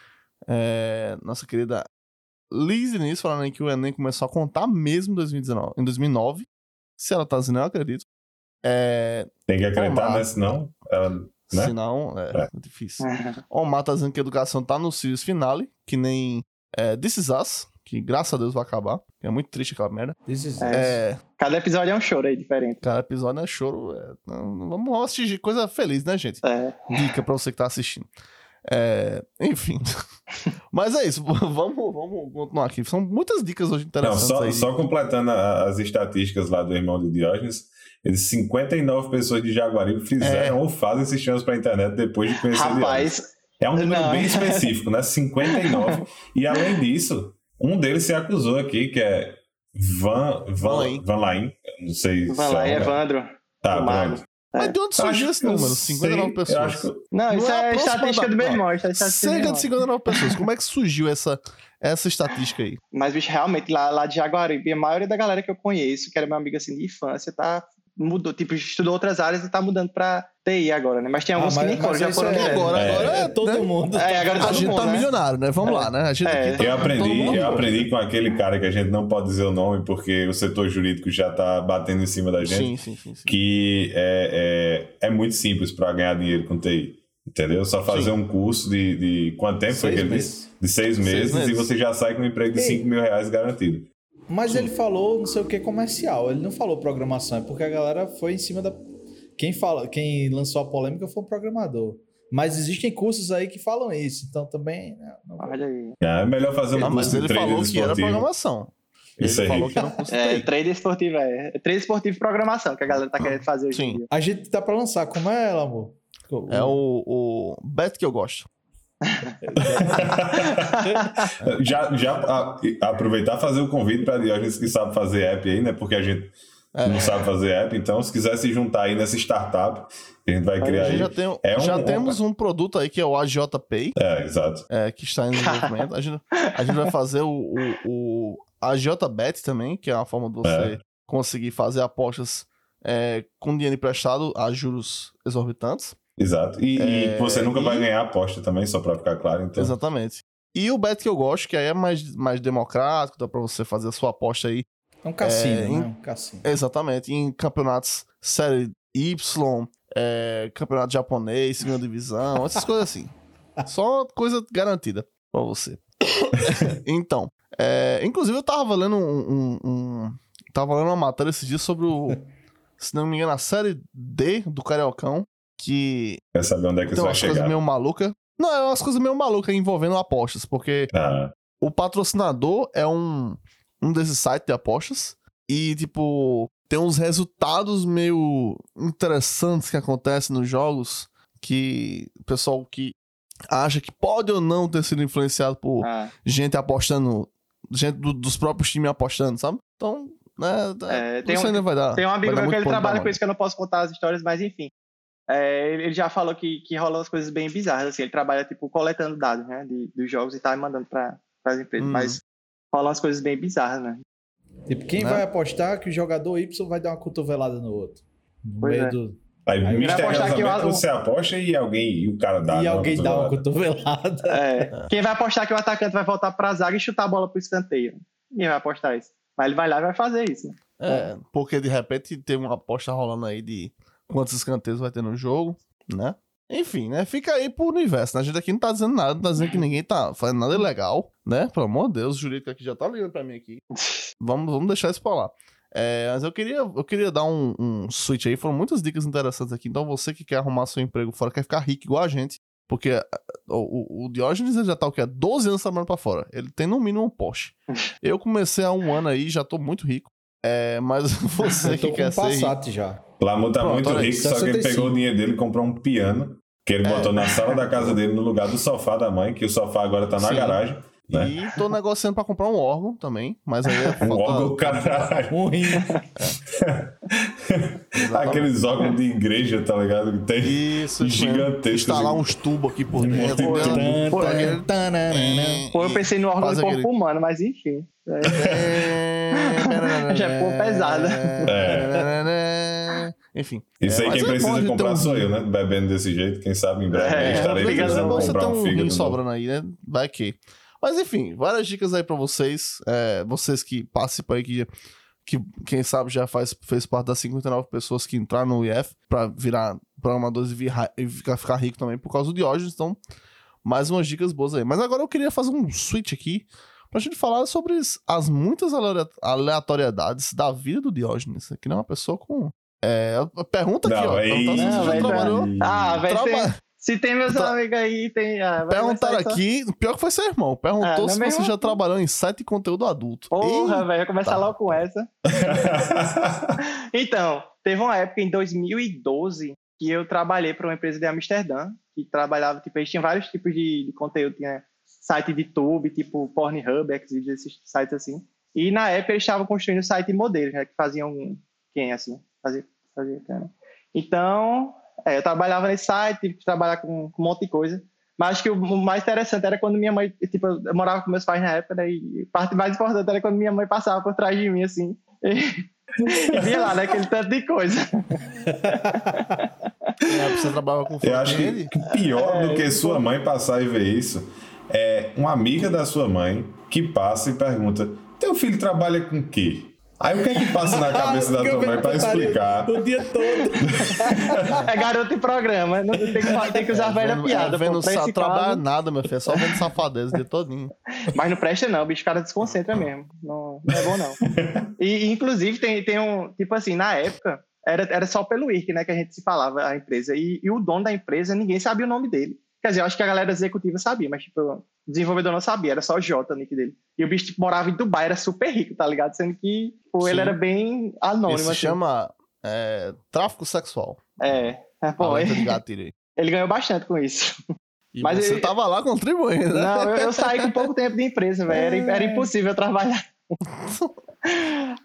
É, nossa querida Liz Inês falando que o Enem começou a contar mesmo em 2019, em 2009. Se ela tá dizendo, eu acredito. É, Tem que acreditar, Omar, né? Senão, ela, né? Senão, é, é. difícil. Omar tá dizendo que a educação tá no Sirius Finale, que nem é, This Is Us, que graças a Deus vai acabar. É muito triste aquela merda. This is É, Cada episódio é um choro aí diferente. Cada episódio é choro. é, não- vamos assistir coisa feliz, né, gente? É. Dica pra você que tá assistindo. É, enfim. (laughs) Mas é isso. (laughs) Vamos, vamos continuar aqui. São muitas dicas hoje Não, interessantes só, aí. só completando as estatísticas lá do irmão de Diógenes, eles 59 pessoas de Jaguaribe fizeram ou fazem sistemas para internet depois de conhecer Diógenes. Rapaz, É um número Não. bem específico, né? (laughs) 59. e além disso, um deles se acusou aqui, que é Van, Van Van, Lain. Van Lain. Não sei vai se lá, é. Evandro. Tá, o mago. pronto. Mas de onde surgiu esse número? sei, 59 eu pessoas. que- Não, isso Não é é, a estatística do. Isso é estatística do meu Cerca irmão. de 59 pessoas. Como é que surgiu essa, essa estatística aí? Mas, bicho, realmente, lá, lá de Jaguaribe, a maioria da galera que eu conheço, que era meu amigo assim de infância, tá. Mudou, tipo, estudou outras áreas e tá mudando pra TI agora, né? Mas tem alguns Ah, que mas- nem foram, mas já foram é- agora, É. agora É, todo né? mundo. É, agora A todo gente mundo, tá né? milionário, né? Vamos lá, né? A gente É. aqui tá Eu aprendi, eu aprendi com aquele cara que a gente não pode dizer o nome porque o setor jurídico já tá batendo em cima da gente. Sim, sim, sim. sim. que é, é, é muito simples para ganhar dinheiro com TI. Entendeu? Só fazer Sim. um curso de, de quanto tempo foi Seis que ele meses. disse? De seis meses, meses. e você já sai com um emprego de Ei. 5 mil reais garantido. Mas ele falou não sei o que comercial. Ele não falou programação, é porque a galera foi em cima da. Quem, fala, quem lançou a polêmica foi o programador. Mas existem cursos aí que falam isso, então também. né, não- Olha aí. É melhor fazer um Ah, mas curso de ele falou que era esportivo. programação. Isso ele aí. falou que era um curso É, trade esportivo, é. é Trade esportivo e programação que a galera tá querendo fazer hoje Sim. em dia. A gente tá pra lançar. Como é, amor? É o, o bet que eu gosto. (laughs) já já a- aproveitar e fazer o convite para Diógenes que sabe fazer app aí, né? Porque a gente É. não sabe fazer app, então se quiser se juntar aí nessa startup a gente vai criar A gente já, tem, É um- já temos um produto aí que é o AJ Pay, É, exato. é, que está em desenvolvimento. A gente, a gente vai fazer o, o, o AJ Bet também, que é uma forma de você conseguir fazer apostas é, com dinheiro emprestado a juros exorbitantes. Exato. E, e É, você nunca vai e- ganhar aposta também, só para ficar claro. Então, Exatamente. E o bet que eu gosto, que aí é mais, mais democrático, dá pra você fazer a sua aposta aí É um cassino, É, né? Um cassino. Exatamente, em campeonatos Série Y, é, campeonato japonês, segunda divisão, essas coisas assim. (laughs) Só coisa garantida pra você. (laughs) então, é, inclusive eu tava lendo um, um- um- Tava lendo uma matéria esses dias sobre o. (laughs) se não me engano, a série D do Cariocão, que quer saber onde é que tem isso vai umas coisas chegar. meio malucas. Não, é umas coisas meio malucas envolvendo apostas, porque Ah, o patrocinador é um, um desses sites de apostas. E, tipo, tem uns resultados meio interessantes que acontecem nos jogos que o pessoal que acha que pode ou não ter sido influenciado por Ah, gente apostando, gente do- dos próprios times apostando, sabe? Então, né, É, tem isso um- ainda vai dar. Tem um amigo meu que ele trabalha com isso que eu não posso contar as histórias, mas enfim. É, ele já falou que, que rolam as coisas bem bizarras, assim, ele trabalha, tipo, coletando dados, né, de, dos jogos e tá mandando para as empresas, Hum. mas rolam as coisas bem bizarras, né? Tipo, quem Né? vai apostar que o jogador Y vai dar uma cotovelada no outro? No Pois meio é. do... aí, Aí vai apostar que misteriosamente, o- você aposta e alguém e o cara dá. e alguém uma dá uma cotovelada. cotovelada. É, quem vai apostar que o atacante vai voltar pra zaga e chutar a bola pro escanteio? Ninguém vai apostar isso. Mas ele vai lá e vai fazer isso, né? É, porque de repente tem uma aposta rolando aí de quantos escanteios vai ter no jogo, né? Enfim, né? Fica aí pro universo. né? A gente aqui não tá dizendo nada, não tá dizendo que ninguém tá fazendo nada ilegal, né? Pelo amor de Deus, o jurídico aqui já tá ligando pra mim aqui. (laughs) Vamos, vamos deixar isso pra lá. É, mas eu queria, eu queria dar um, um switch aí. Foram muitas dicas interessantes aqui. Então, você que quer arrumar seu emprego fora, quer ficar rico igual a gente. Porque ah, o, o, o Diógenes já tá o quê? 12 anos trabalhando pra fora. Ele tem no mínimo um Porsche. (laughs) Eu comecei há um ano aí, já tô muito rico. É, mas (laughs) você que quer um ser rico, Passat já. Lamor tá Pronto, muito olha rico, só que ele 65. pegou o dinheiro dele e comprou um piano que ele É. botou na sala da casa dele no lugar do sofá da mãe, que o sofá agora tá na Sim. garagem. Né? E tô negociando pra comprar um órgão também, mas aí é Um falta- órgão, caralho. Um rim. Aqueles órgãos de igreja, tá ligado? Que tem Isso, gigantesco. Instalar assim. uns tubos aqui por dentro. Pô, eu pensei no órgão do corpo aquele- humano, mas enfim. É. É, Já ficou pesada. É. Enfim. Isso É, aí mas quem é precisa comprar um- sou eu, né? Bebendo desse jeito, quem sabe em breve É, estarei é precisando bom você comprar ter um um fígado novo. sobrando aí, né? Vai que. Mas enfim, várias dicas aí pra vocês. É, vocês que participam aí, que, que quem sabe já faz, fez parte das 59 pessoas que entraram no IF pra virar programadores e, vir, e ficar, ficar rico também por causa do Diógenes. Então, mais umas dicas boas aí. Mas agora eu queria fazer um switch aqui pra gente falar sobre as- as muitas alea- aleatoriedades da vida do Diógenes. Que não é uma pessoa com. É, a pergunta aqui, Não, ó. aí- perguntar se você já trabalhou. Ah, vai Traba- ser. Se tem meus Tra- amigos aí, tem. Ah, Perguntaram só- aqui, pior que foi seu irmão, perguntou Ah, se é você irmão. já trabalhou em site de conteúdo adulto. Porra, velho, vai começar logo com essa. (laughs) Então, teve uma época em 2012 que eu trabalhei para uma empresa de Amsterdã, que trabalhava, tipo, eles tinham vários tipos de, de conteúdo, tinha site de YouTube, tipo Pornhub, Xvideos, esses sites assim. E na época eles estavam construindo site de modelos, né, que faziam quem assim, fazia, né? Então, é, eu trabalhava nesse site, tive que trabalhar com, com um monte de coisa. Mas acho que o mais interessante era quando minha mãe, tipo, eu morava com meus pais na época, né, e a parte mais importante era quando minha mãe passava por trás de mim, assim, e, e (laughs) via lá, né, aquele tanto de coisa. (laughs) É, você trabalhava com Eu acho que, que pior É, do que sua mãe passar e ver isso é uma amiga da sua mãe que passa e pergunta: Teu filho trabalha com o quê? Aí o que é que passa na (laughs) cabeça da tua mãe vejo pra explicar? O dia todo. (laughs) É garoto de programa, não tem que, tem que usar velha vendo, piada. é, vendo pô, pra sa- esse trabalha caso. nada, meu filho, é só vendo safadeza de todinho. (laughs) Mas não presta não, o bicho o cara desconcentra mesmo. Não, não é bom não. E inclusive tem, tem um, tipo assim, na época era, era só pelo IRC, né, que a gente se falava a empresa. E, e o dono da empresa, ninguém sabia o nome dele. Quer dizer, eu acho que a galera executiva sabia, mas tipo, o desenvolvedor não sabia, era só J o nick dele. E o bicho tipo, morava em Dubai, era super rico, tá ligado? Sendo que tipo, ele era bem anônimo. Isso se assim. chama é, tráfico sexual. É. é pô, ele, aí. ele ganhou bastante com isso. E Mas você eu- tava lá contribuindo, né? Não, eu, eu saí com pouco tempo de empresa, velho. Era, era impossível trabalhar. (laughs)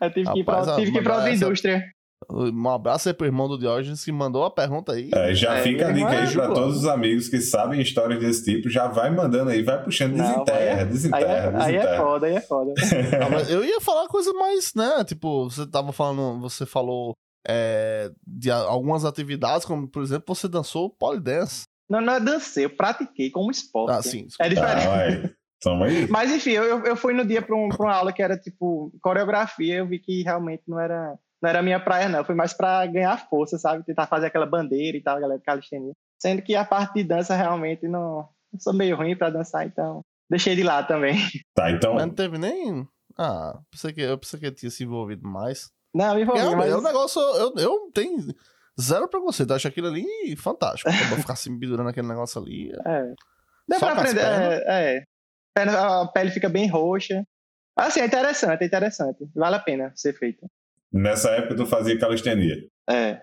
Eu tive que ir Rapaz, pra, tive que ir pra outra essa- indústria. Um abraço aí pro irmão do Diógenes que mandou a pergunta aí. É, já É, fica a dica aí pra todos os amigos que sabem histórias desse tipo, já vai mandando aí, vai puxando, Não, desenterra, aí, desenterra, é, aí é desenterra. foda, aí é foda. (laughs) Ah, mas eu ia falar coisa mais, né? Tipo, você tava falando, você falou é, de algumas atividades, como por exemplo, você dançou polydance. Não, não é dancei, eu pratiquei como esporte. Ah, sim. É diferente. Ah, vai. Toma aí. Mas enfim, eu, eu- eu fui no dia pra, um- pra uma aula que era tipo coreografia, eu vi que realmente não era, não era a minha praia, não. Eu fui mais pra ganhar força, sabe? Tentar fazer aquela bandeira e tal, a galera de calistenia. Sendo que a parte de dança realmente não. Eu sou meio ruim pra dançar, então. Deixei de lado também. (laughs) Tá, então. Mas não teve nem. Ah, pensei que, eu pensei que tinha se envolvido mais. Não, me envolvi, É, mas... é um negócio. Eu, eu tenho zero preconceito. Eu acho aquilo ali fantástico. Eu vou ficar se pendurando aquele negócio ali. (laughs) É. Dá Só pra aprender. É, é. A pele fica bem roxa. Assim, é interessante, é interessante. Vale a pena ser feito. Nessa época tu fazia calistenia. É,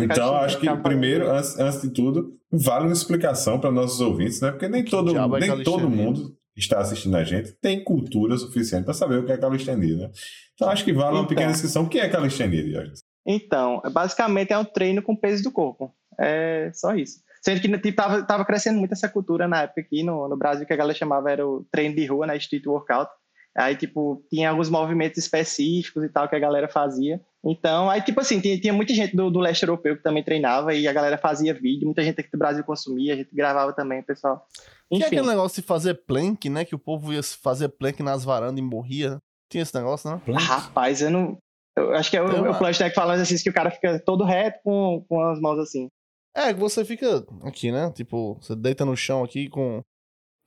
Então, acho que primeiro, antes, antes de tudo, vale uma explicação para nossos ouvintes, né? Porque nem, Que todo, é nem todo mundo que está assistindo a gente tem cultura suficiente para saber o que é calistenia, né? Então, acho que vale uma Então. pequena descrição. O que é calistenia, Diógenes? Então, basicamente é um treino com peso do corpo. É só isso. Sendo que tipo, tava, tava crescendo muito essa cultura na época aqui no, no Brasil, que a galera chamava era o treino de rua, né? Street workout. Aí, tipo, tinha alguns movimentos específicos e tal que a galera fazia. Então, aí, tipo assim, tinha, tinha muita gente do, do leste europeu que também treinava e a galera fazia vídeo, muita gente aqui do Brasil consumia, a gente gravava também, pessoal. Que é Enfim, aquele negócio de fazer plank, né? Que o povo ia se fazer plank nas varandas e morria. Tinha esse negócio, né? rapaz, eu não. Eu acho que é o, Tem uma- o Flashback falando assim, que o cara fica todo reto com, com as mãos assim. É, que você fica aqui, né? Tipo, você deita no chão aqui com,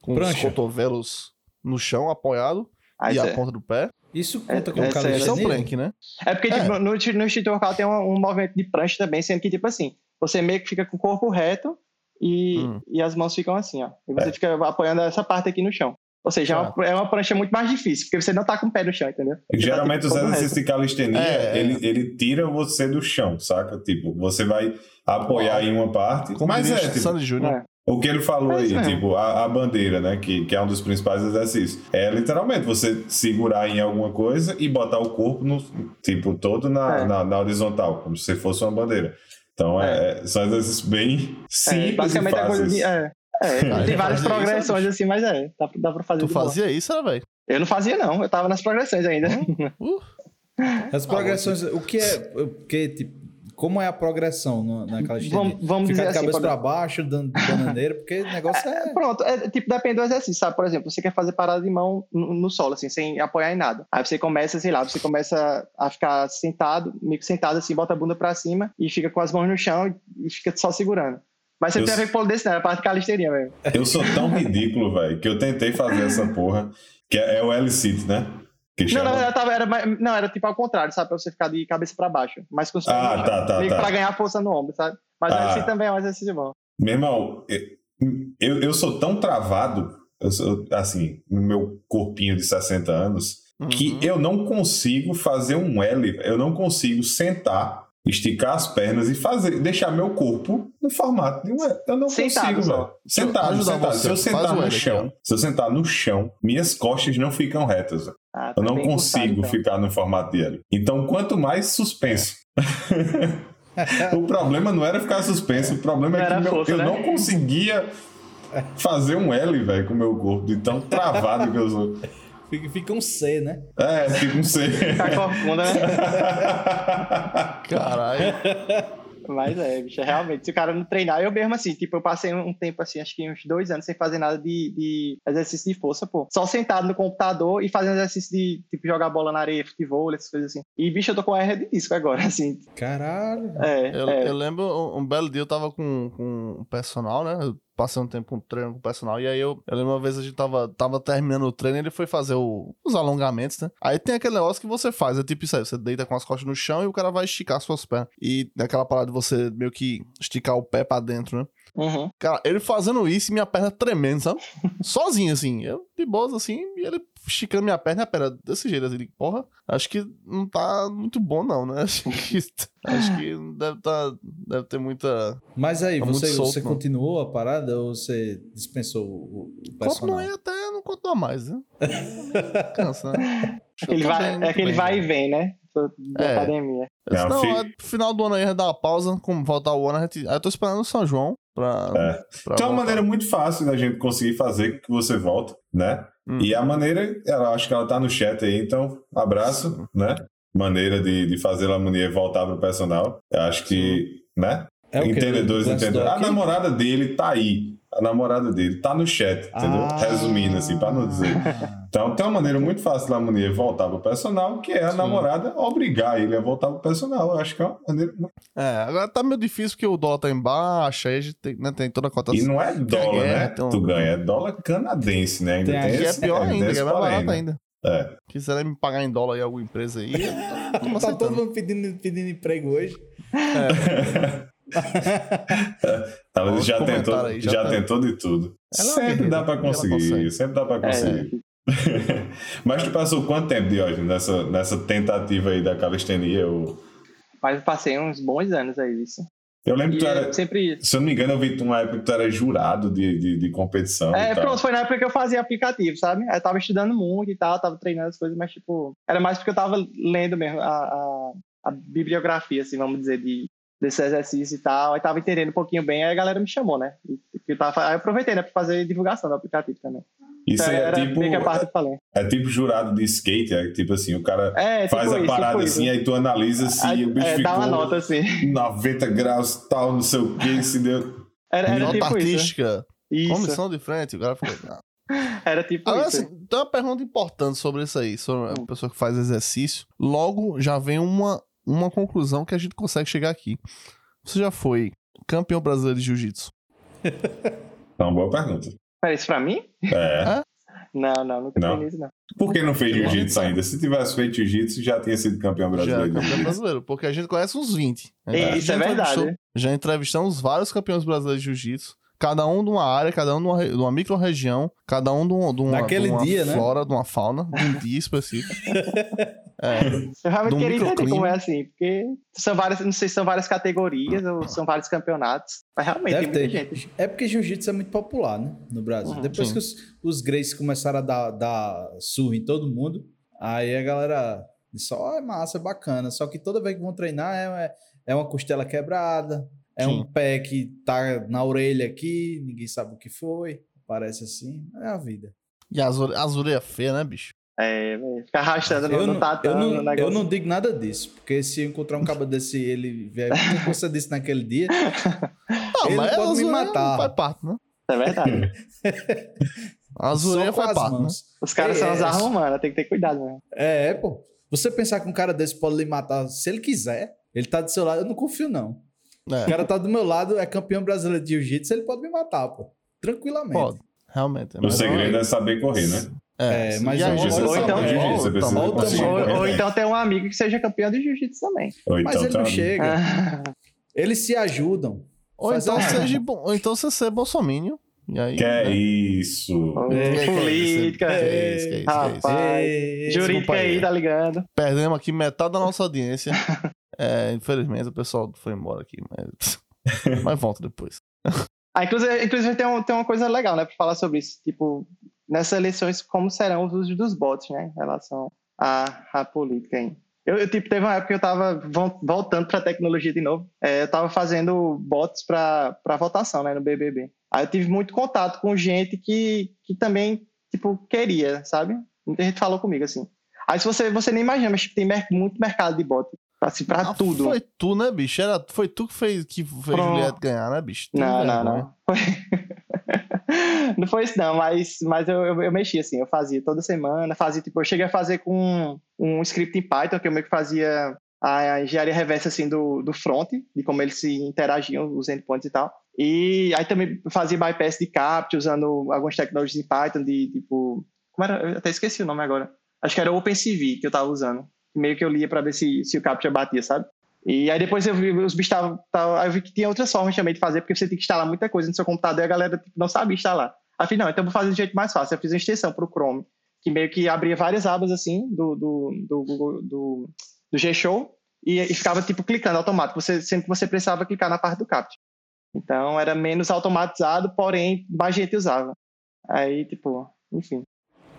com os cotovelos no chão, apoiado, Aí e a ponta do pé. Isso É, conta como é Isso é um calistenia? plank, né? É porque, É. tipo, no, no Street Workout tem um, um movimento de prancha também, sendo que, tipo assim, você meio que fica com o corpo reto e, Hum. e as mãos ficam assim, ó. E você fica apoiando essa parte aqui no chão. Ou seja, é, uma, é uma prancha muito mais difícil, porque você não tá com o pé no chão, entendeu? Você tá, Geralmente tipo, os exercícios de calistenia, É, é. Ele, ele tira você do chão, saca? Tipo, você vai apoiar Uau. em uma parte, Como mas é, tipo, Sandy Júnior. É. O que ele falou É aí, isso mesmo. tipo, a, a bandeira, né? Que, que é um dos principais exercícios. É literalmente você segurar em alguma coisa e botar o corpo no, tipo, todo na, É. na, na horizontal, como se fosse uma bandeira. Então, é. são exercícios bem É, simples basicamente e é coisa fáceis. de. É, é, (laughs) tem várias fazia isso, progressões bicho. assim, mas é, dá, pra- dá pra fazer. Tu de boa. fazia isso, né, velho? Eu não fazia, não, eu tava nas progressões ainda. Uh, (laughs) As progressões, o que é. O que, tipo, como é a progressão no, naquela Vamos- estendida? vamos Ficar dizer de assim, cabeça por pra baixo, dando bananeira, porque o negócio (laughs) é. Pronto, é, tipo, depende do exercício, sabe? Por exemplo, você quer fazer parada de mão no, no solo, assim, sem apoiar em nada. Aí você começa, sei lá, você começa a ficar sentado, meio que sentado assim, bota a bunda pra cima e fica com as mãos no chão e, fica só segurando. Mas você Eu não tem a ver com desse, não, é a parte de calistenia mesmo. Eu sou tão ridículo, velho, que eu tentei fazer essa porra, que é, é o L-sit, né? Que Não, verdade, tava, era, não, era tipo ao contrário, sabe? Pra você ficar de cabeça pra baixo. Mas com Ah, tá, tá, meio que tá. pra ganhar força no ombro, sabe? Mas Ah. assim também é um exercício bom. Meu irmão, eu, eu sou tão travado, eu sou, assim, no meu corpinho de 60 anos, que uhum. eu não consigo fazer um L, eu não consigo sentar, esticar as pernas e fazer, deixar meu corpo no formato de um L. Eu não Sentado consigo, velho. Sentado, ajudar sentado. você, Se eu sentar no chão, se eu sentar no chão, minhas costas não ficam retas. Ah, Eu tá não consigo então. ficar no formato de L. Então, quanto mais suspenso. (laughs) o problema não era ficar suspenso, o problema Não é que meu- força, eu né? não conseguia fazer um L, velho, com o meu corpo, de tão travado que eu sou. Fica, fica um C, né? É, fica um C. Ficar corcunda, né? (laughs) Caralho. Mas é, bicho, realmente, se o cara não treinar, eu mesmo assim, tipo, eu passei um tempo assim, acho que uns dois anos sem fazer nada de, de exercício de força, pô. Só sentado no computador e fazendo exercício de, tipo, jogar bola na areia, futebol, essas coisas assim. E, bicho, eu tô com hernia de disco agora, (laughs) assim. Caralho. É, Eu, é. eu lembro um, um belo dia eu tava com, com o personal, né? Eu passei um tempo com treino com o personal. E aí eu, eu lembro uma vez a gente tava, tava terminando o treino e ele foi fazer o- os alongamentos, né? Aí tem aquele negócio que você faz, é tipo isso aí, você deita com as costas no chão e o cara vai esticar suas pernas. E naquela parada de você meio que esticar o pé pra dentro, né? Uhum. Cara, ele fazendo isso e minha perna tremendo, sabe? (laughs) Sozinho, assim. Eu de boas, assim, e ele esticando minha perna e a perna desse jeito, assim. Porra, acho que não tá muito bom, não, né? (laughs) Acho que, (laughs) acho que deve, tá, deve ter muita. Mas aí, Tá você, solto, você continuou a parada ou você dispensou o, o personal? Continuei até não continuar mais, né? Cansa, né? Que Ele vai, é muito aquele bem, vai já. e vem, né? Da É. academia. Não, Não, fi- é, final do ano aí a gente dá uma pausa, como voltar o ano, a gente. Aí eu tô esperando o São João pra. É. pra Tem uma voltar. maneira muito fácil da gente conseguir fazer que você volta, né? Hum. E a maneira, ela acho que ela tá no chat aí, então, abraço, né? Maneira de, de fazer a Munier voltar pro personal. Eu acho que, né? É? Entendedores Do entenderam. A namorada dele tá aí. A namorada dele tá no chat, entendeu? Ah. Resumindo, assim, pra não dizer. Então, tem uma maneira muito fácil da Munier voltar pro personal, que é a Sim. namorada obrigar ele a voltar pro personal. Eu acho que é uma maneira. É, agora tá meio difícil porque o dólar tá em baixa, aí a gente tem, né, tem toda a cotação. E não é dólar, guerra, né? então- Tu ganha, é dólar canadense, né? Ainda Tem tem, aqui Que é esse- pior ainda ainda, é esse mais barato ainda. É. Quiserem me pagar em dólar em alguma empresa aí, eu tô- tô (laughs) Tá todo mundo pedindo, pedindo emprego hoje. (laughs) (laughs) Ela Outro já tentou, aí, já já tá- tentou de tudo. Ela é sempre guerreira, dá pra ela conseguir, sempre dá pra É, conseguir. (laughs) Mas tu passou quanto tempo, Diógenes, nessa, nessa tentativa aí da calistenia? Eu, mas eu passei uns bons anos aí, isso. eu lembro E que tu era, sempre. se eu não me engano, eu vi uma época que tu era jurado de, de, de competição. É, e tal. pronto, foi na época que eu fazia aplicativo, sabe? Aí Eu tava estudando muito e tal, tava treinando as coisas, mas, tipo, era mais porque eu tava lendo mesmo a, a, a bibliografia, assim, vamos dizer, de, desse exercício e tal. Aí tava entendendo um pouquinho bem, aí a galera me chamou, né? E, eu tava, aí eu aproveitei, né, pra fazer divulgação do aplicativo também. Isso aí é era tipo, bem que a parte que eu falei. é tipo jurado de skate, é tipo assim, o cara É, tipo faz a isso, parada tipo assim, isso. aí tu analisa se Aí, o bicho é, ficou dá uma nota, assim. 90 graus, tal, não sei o que, se deu. Era, era Nota tipo isso. artística, Isso. comissão de frente, o cara falou. "Ah." (laughs) Era tipo Agora, isso. assim, tem uma pergunta importante sobre isso aí, sobre a Hum. pessoa que faz exercício. Logo, já vem uma, uma conclusão que a gente consegue chegar aqui. Você já foi campeão brasileiro de jiu-jitsu? É uma boa pergunta. Peraí, isso pra mim? É. Não, não, nunca Não? fiz isso, não. Por que não fez jiu-jitsu ainda? Se tivesse feito jiu-jitsu, já tinha sido campeão Já brasileiro é de campeão brasileiro, porque a gente conhece uns 20. A gente É, isso já é verdade. Já entrevistamos vários campeões brasileiros de jiu-jitsu. Cada um de uma área, cada um de uma, de uma micro-região, cada um de, um, de uma, Naquele de uma dia, né? flora, de uma fauna, de um dia específico. (laughs) É, Eu realmente queria entender como é assim, porque são várias, não sei se são várias categorias ou são vários campeonatos, mas realmente Deve tem muita ter. gente. É porque jiu-jitsu é muito popular, né? No Brasil. Uhum, Depois sim. que os, os Grace começaram a dar, dar surra em todo mundo, aí a galera disse: Ó, é massa, é bacana. Só que toda vez que vão treinar é, é, é uma costela quebrada, é Sim. um pé que tá na orelha aqui, ninguém sabe o que foi. Parece assim. É a vida. e as, as orelhas feias, né, bicho? É, velho, ficar arrastando no, Eu no não, tatame, eu, não, negócio. eu não digo nada disso, porque se eu encontrar um cabo desse e ele vier, o que você disse naquele dia, (laughs) Não, Ele mas pode me matar. Faz parte, né? É verdade. (laughs) Orelhas com faz parte, né? Os caras É, são é, arrumanos, tem que ter cuidado mesmo. É, pô. Você pensar que um cara desse pode lhe matar se ele quiser, ele tá do seu lado, eu não confio, não. O É, cara tá do meu lado, é campeão brasileiro de jiu-jitsu, ele pode me matar, pô. Tranquilamente. pode. Realmente. O mas segredo é saber correr, né? É, É, mas ou então- correr, ó, você o precisa tamanho- conseguir Ou, ou então tem um amigo que seja campeão de jiu-jitsu também. Ou Mas então ele não tá- chega. Ah, Eles se ajudam. Ou então, uma- seja, bom- ou então você ser bolsominion. E aí. Que é né? isso? É, que é isso? política. Que é isso, que é isso, que é isso. Rapaz. Jurídica aí, tá ligado? Perdemos aqui metade da nossa audiência. (laughs) É, infelizmente o pessoal foi embora aqui, mas. (laughs) mas volta depois. Ah, inclusive, inclusive tem, um- tem uma coisa legal, né, pra falar sobre isso. Tipo, nessas eleições, como serão os usos dos bots, né, em relação à, à política aí. Eu, eu, tipo, teve uma época que eu tava vol- voltando pra tecnologia de novo. É, eu tava fazendo bots pra, pra votação, né, no BBB. Aí eu tive muito contato com gente que, que também, tipo, queria, sabe? Muita gente falou comigo, assim. Aí se você, você nem imagina, mas tipo, tem mer- muito mercado de bot. Assim, pra Ah, tudo. Foi tu, né, bicho? Era, foi tu que fez, que fez. Juliette ganhar, né, bicho? Tu Não, não, não. Foi- (laughs) não foi isso, não, mas, mas eu, eu, eu mexi assim, eu fazia toda semana, fazia, tipo, eu cheguei a fazer com um script em Python, que eu meio que fazia a engenharia reversa assim do, do front, de como eles se interagiam, os endpoints e tal. E aí também fazia bypass de CAPT usando algumas tecnologias em Python de tipo, como era? Eu até esqueci o nome agora. Acho que era OpenCV que eu tava usando. Meio que eu lia para ver se, se o CAPTCHA batia, sabe? E aí depois eu vi os bichos estavam. Aí eu vi que tinha outras formas também de fazer, porque você tem que instalar muita coisa no seu computador e a galera tipo, não sabia instalar. Aí eu falei, não, então eu vou fazer de jeito mais fácil. Eu fiz uma extensão para o Chrome, que meio que abria várias abas assim do, do, do, Google- do, do G-Show e, e ficava tipo clicando automático, você, sempre que você precisava clicar na parte do CAPT. Então era menos automatizado, porém mais gente usava. Aí, tipo, enfim.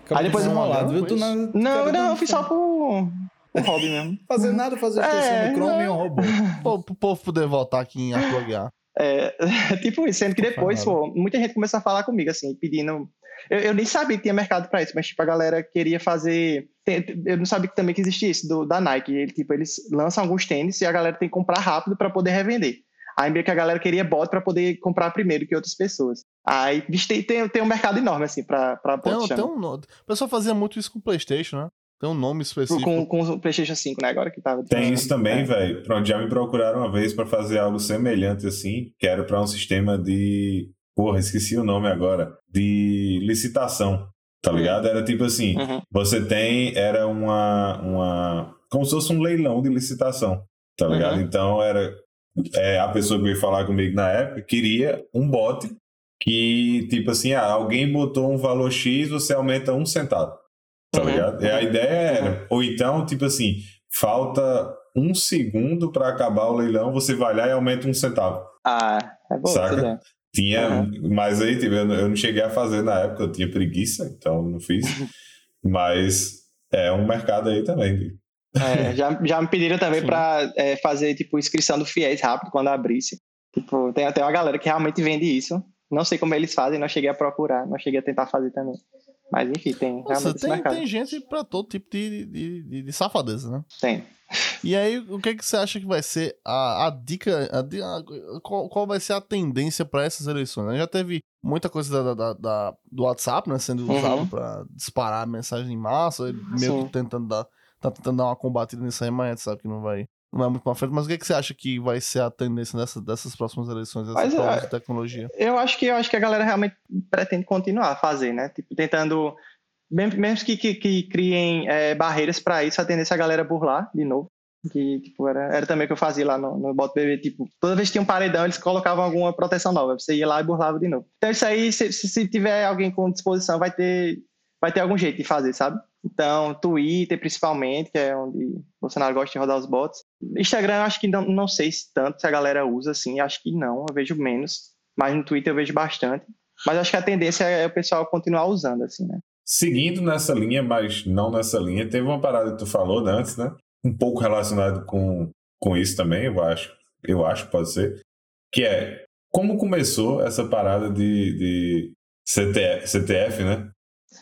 Acabou Aí depois enrolado, viu? Tu não, não, eu fiz só por, por hobby mesmo. Fazer nada, fazer extensão É, do Chrome e um robô. Pô, pro povo poder voltar aqui em Aguiar. É, (laughs) tipo isso, sendo que Não depois, pô, muita gente começou a falar comigo, assim, pedindo. Eu, eu nem sabia que tinha mercado pra isso, mas, tipo, a galera queria fazer. Eu não sabia que também que existia isso do, da Nike. Ele, tipo, eles lançam alguns tênis e a galera tem que comprar rápido pra poder revender. Aí meio que a galera queria bot pra poder comprar primeiro que outras pessoas. Aí, tem, tem, tem um mercado enorme, assim, pra, pra bot. um- tem um, o pessoal fazia muito isso com o PlayStation, né? Tem um nome específico. com, com o PlayStation 5, né? Agora que tava. Tem isso também, É. velho. Pronto, já me procuraram uma vez pra fazer algo semelhante assim, que era pra um sistema de. Porra, esqueci o nome agora. De licitação. Tá ligado? Era tipo assim: Uhum. você tem. Era uma. uma como se fosse um leilão de licitação. Tá ligado? Uhum. Então era. é, a pessoa que veio falar comigo na época queria um bot que, tipo assim, ah, alguém botou um valor X, você aumenta um centavo. Tá Uhum. ligado? E a ideia era. Ou então, tipo assim, falta um segundo pra acabar o leilão, você vai lá e aumenta um centavo. Ah, é bom. Saca? tudo bem. Tinha, Uhum. mas aí tipo, eu, não, eu não cheguei a fazer na época, eu tinha preguiça, então não fiz. (laughs) mas é um mercado aí também. É, já, já me pediram também (laughs) pra é, fazer, tipo, inscrição do FIES rápido quando abrisse. Tipo, tem até uma galera que realmente vende isso. Não sei como eles fazem, não cheguei a procurar, não cheguei a tentar fazer também. Mas enfim, tem Nossa, realmente tem, tem gente pra todo tipo de, de, de, de safadeza, né? Tem. E aí, o que, que você acha que vai ser a, a dica? A, a- qual, qual vai ser a tendência para essas eleições? né? Já teve muita coisa da, da- da- do WhatsApp, né? Sendo Uhum. usado para disparar mensagem em massa, meio Sim. que tentando dar, tá tentando dar uma combatida nisso aí, mas sabe que não vai, não vai muito pra frente. Mas o que, que você acha que vai ser a tendência dessa, dessas próximas eleições, dessas provas é- de tecnologia? Eu acho que eu acho que a galera realmente pretende continuar a fazer, né? Tipo, tentando. Mesmo, que, que, que criem é, barreiras para isso, a tendência é a galera burlar de novo. Que, tipo, era, era também o que eu fazia lá no, no Bot BB. Tipo, toda vez que tinha um paredão, eles colocavam alguma proteção nova. Você ia lá e burlava de novo. Então, isso aí, se, se tiver alguém com disposição, vai ter. Vai ter algum jeito de fazer, sabe? Então, Twitter, principalmente, que é onde Bolsonaro gosta de rodar os bots. Instagram, acho que não, não sei se tanto se a galera usa, assim, acho que não, eu vejo menos. Mas no Twitter eu vejo bastante. Mas acho que a tendência é o pessoal continuar usando, assim, né? Seguindo nessa linha, mas não nessa linha, teve uma parada que tu falou né, antes, né? Um pouco relacionado com, com isso também, eu acho. Eu acho pode ser. Que é como começou essa parada de, de CTF, CTF, né?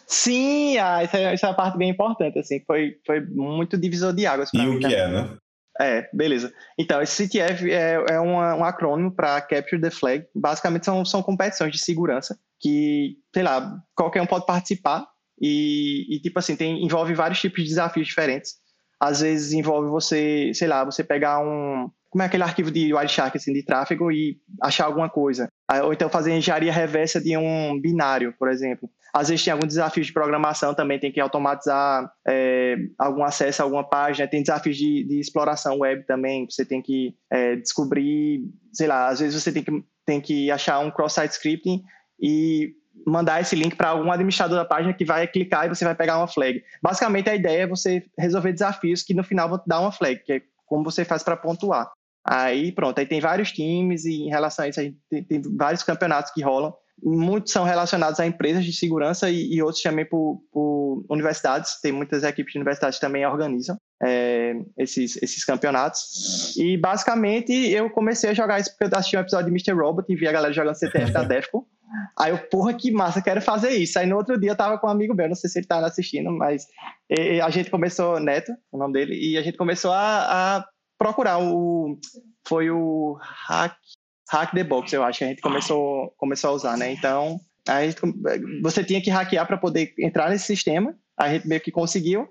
Sim, ah, essa, é, essa é uma parte bem importante, assim, foi, foi muito divisor de águas. E o que é, né? É, beleza. Então, esse CTF é, é uma, um acrônimo para Capture the Flag. Basicamente, são, são competições de segurança que, sei lá, qualquer um pode participar e, e tipo assim, tem, envolve vários tipos de desafios diferentes. Às vezes envolve você, sei lá, você pegar um, como é aquele arquivo de Wireshark, assim, de tráfego e achar alguma coisa. Ou então fazer engenharia reversa de um binário, por exemplo. Às vezes tem algum desafio de programação também, tem que automatizar é, algum acesso a alguma página, tem desafios de, de exploração web também, você tem que é, descobrir, sei lá, às vezes você tem que, tem que achar um cross-site scripting e mandar esse link para algum administrador da página que vai clicar e você vai pegar uma flag. Basicamente, a ideia é você resolver desafios que no final vão dar uma flag, que é como você faz para pontuar. Aí pronto, aí tem vários times e em relação a isso a gente tem, tem vários campeonatos que rolam. Muitos são relacionados a empresas de segurança e, e outros também por, por, universidades. Tem muitas equipes de universidades que também organizam é, esses, esses campeonatos. E basicamente eu comecei a jogar isso porque eu assisti um episódio de Mr. Robot e vi a galera jogando CTF da (laughs) Defcon. Aí eu, porra, que massa, quero fazer isso. Aí no outro dia eu tava com um amigo meu, não sei se ele tá assistindo, mas a gente começou, Neto, o nome dele, e a gente começou a, a procurar o. Foi o Hack, Hack the Box, eu acho, que a gente começou, começou a usar, né? Então, a gente, você tinha que hackear para poder entrar nesse sistema, a gente meio que conseguiu.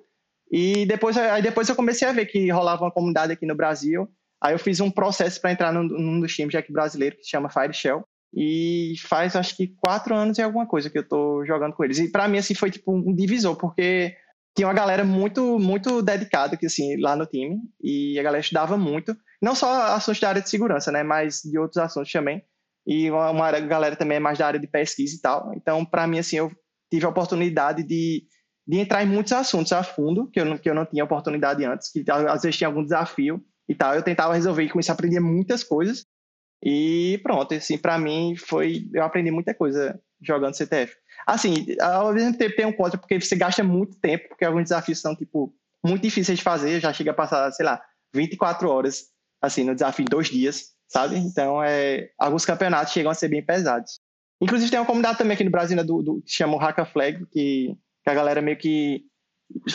E depois, aí depois eu comecei a ver que rolava uma comunidade aqui no Brasil. Aí eu fiz um processo para entrar num, num, dos times aqui brasileiro que se chama Fire Shell. E faz acho que quatro anos e alguma coisa que eu tô jogando com eles. E para mim, assim, foi tipo um divisor, porque tinha uma galera muito, muito dedicada que, assim, lá no time, e a galera estudava muito, não só assuntos da área de segurança, né, mas de outros assuntos também, e uma, galera também é mais da área de pesquisa e tal, então, para mim, assim, eu tive a oportunidade de, de entrar em muitos assuntos a fundo, que eu, não, que eu não tinha oportunidade antes, que às vezes tinha algum desafio e tal, eu tentava resolver e comecei a aprender muitas coisas, e pronto, assim, para mim foi, eu aprendi muita coisa jogando CTF. Assim, ao mesmo tempo tem um contra, porque você gasta muito tempo, porque alguns desafios são, tipo, muito difíceis de fazer, já chega a passar, sei lá, 24 horas, assim, no desafio em dois dias, sabe? Então, é, alguns campeonatos chegam a ser bem pesados. Inclusive, tem uma comunidade também aqui no Brasil, né, do, do, que chama o Hacka Flag, que, que a galera meio que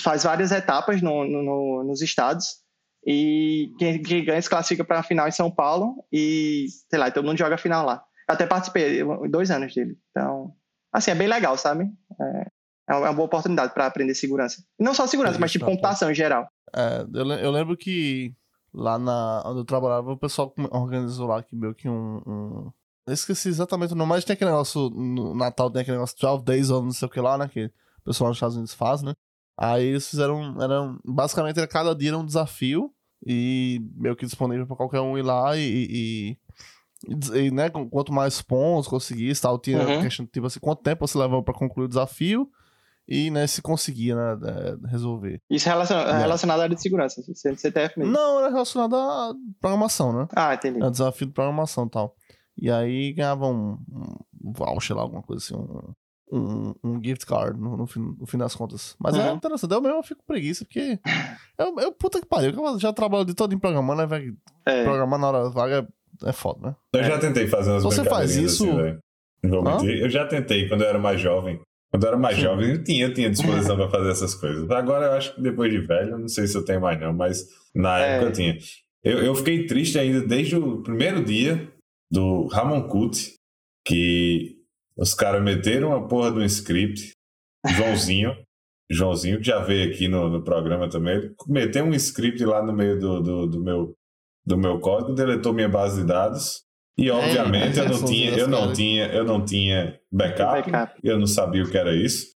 faz várias etapas no, no, nos estados, e quem, quem ganha se classifica para a final em São Paulo, e, sei lá, todo mundo joga a final lá. Eu até participei, dois anos dele, então assim, é bem legal, sabe? É, é uma boa oportunidade para aprender segurança. Não só segurança, mas tipo computação em geral. É, eu, eu, lembro que lá na, onde eu trabalhava, o pessoal organizou lá que meio que um, um... Eu esqueci exatamente o nome, mas tem aquele negócio, no Natal tem aquele negócio 12 Days ou não sei o que lá, né? Que o pessoal nos Estados Unidos faz, né? Aí eles fizeram, eram, basicamente cada dia era um desafio e meio que disponível para qualquer um ir lá e, e, e, né, quanto mais pontos conseguisse, tal, tinha uhum. questão, tipo assim, quanto tempo você levava para concluir o desafio e, né, se conseguia, né, resolver. Isso é relacionado, é. relacionado à área de segurança, CTF mesmo? Não, era relacionado à programação, né? Ah, entendi. Era desafio de programação e tal. E aí ganhava um, um voucher lá, alguma coisa assim, um, um, um gift card no, no, fim, no fim das contas. Mas é uhum. é interessante. Eu mesmo fico preguiça, porque. Eu, eu, puta que pariu, eu já trabalho de todo em programando, né, velho? É. Programar na hora vaga é foda, né? Eu já tentei fazer umas Você faz isso? Assim, eu já tentei quando eu era mais jovem. Quando eu era mais Sim. jovem, eu tinha, eu tinha disposição para fazer essas coisas. Agora eu acho que depois de velho, não sei se eu tenho mais não, mas na é. época eu tinha. Eu, eu fiquei triste ainda desde o primeiro dia do Ramon Cut, que os caras meteram a porra do script, Joãozinho, Joãozinho, que já veio aqui no, no programa também, meteu um script lá no meio do, do, do meu do meu código, deletou minha base de dados. E é, obviamente é, (laughs) eu não tinha, eu não tinha, eu não tinha backup, backup, eu não sabia o que era isso.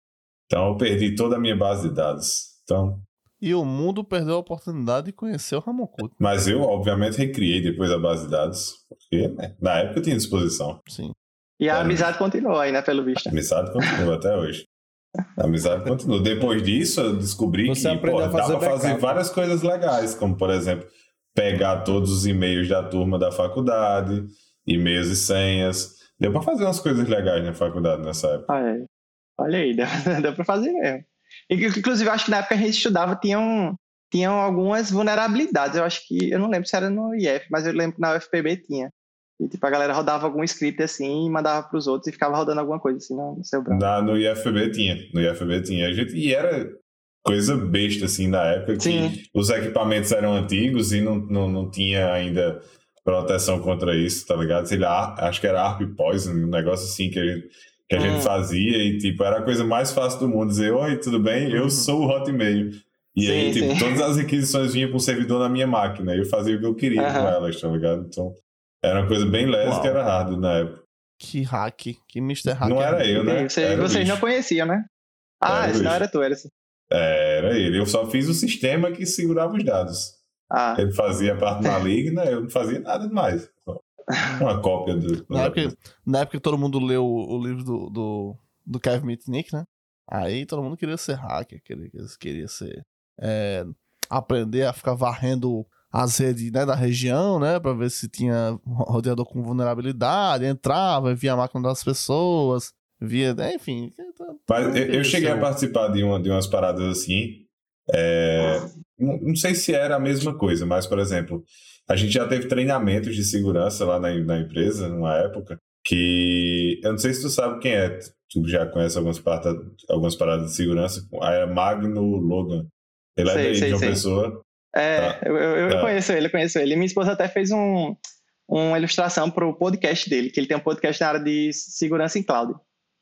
Então eu perdi toda a minha base de dados. Então e o mundo perdeu a oportunidade de conhecer o Ramon Couto. Mas eu, obviamente, recriei depois a base de dados, porque né, na época eu tinha disposição. Sim. E a é. amizade continua aí, né, pelo visto. A amizade continua até hoje. A amizade continua. Depois disso, eu descobri Você que pô, dá pra fazer várias coisas legais, como, por exemplo, pegar todos os e-mails da turma da faculdade, e-mails e senhas. Deu pra fazer umas coisas legais na faculdade nessa época. É. Olha aí, (laughs) deu, deu pra fazer mesmo. Inclusive, acho que na época a gente estudava, tinham, tinham algumas vulnerabilidades. Eu acho que, eu não lembro se era no IF, mas eu lembro que na UFPB tinha. E tipo, a galera rodava algum script assim e mandava pros outros e ficava rodando alguma coisa assim no, no seu browser. Na, no IFB tinha. No IFB tinha. A gente, e era coisa besta, assim, na época, que Sim. os equipamentos eram antigos e não, não, não tinha ainda proteção contra isso, tá ligado? Sei lá, acho que era ARP Poison, um negócio assim que a gente, que a gente Hum. fazia e, tipo, era a coisa mais fácil do mundo dizer, oi, tudo bem? Eu Uhum. sou o Hotmail. E aí, Sim, tipo, sim. todas as requisições vinham para um servidor na minha máquina. e Eu fazia o que eu queria com Aham. elas, tá ligado? Então, era uma coisa bem Uau. que era hard na época. Que hack. Que Mr. Hack. Não era eu, né? E você- Era o vocês não conheciam, né? Ah, Era o esse não era tu, era esse. É, Era ele. Eu só fiz o sistema que segurava os dados. Ah, Ele fazia a parte maligna, eu não fazia nada demais. Uma cópia do. Na época, na época que todo mundo leu o, o livro do, do, do Kevin Mitnick, né? Aí todo mundo queria ser hacker, queria, queria ser. é, aprender a ficar varrendo as redes né, da região, né? Pra ver se tinha roteador com vulnerabilidade, entrava, via a máquina das pessoas, via. né, Enfim. Mas eu, eu cheguei a participar de, uma, de umas paradas assim. é, não, não sei se era a mesma coisa, mas, por exemplo, a gente já teve treinamentos de segurança lá na, na empresa, numa época, que. Eu não sei se tu sabe quem é. Tu já conhece algumas, parta, algumas paradas de segurança. É Magno Logan. Ele é Sei, daí sei, de uma sei. pessoa. é, Tá. eu, eu, Tá. conheço ele, eu conheço ele. Minha esposa até fez um, uma ilustração pro podcast dele, que ele tem um podcast na área de segurança em cloud.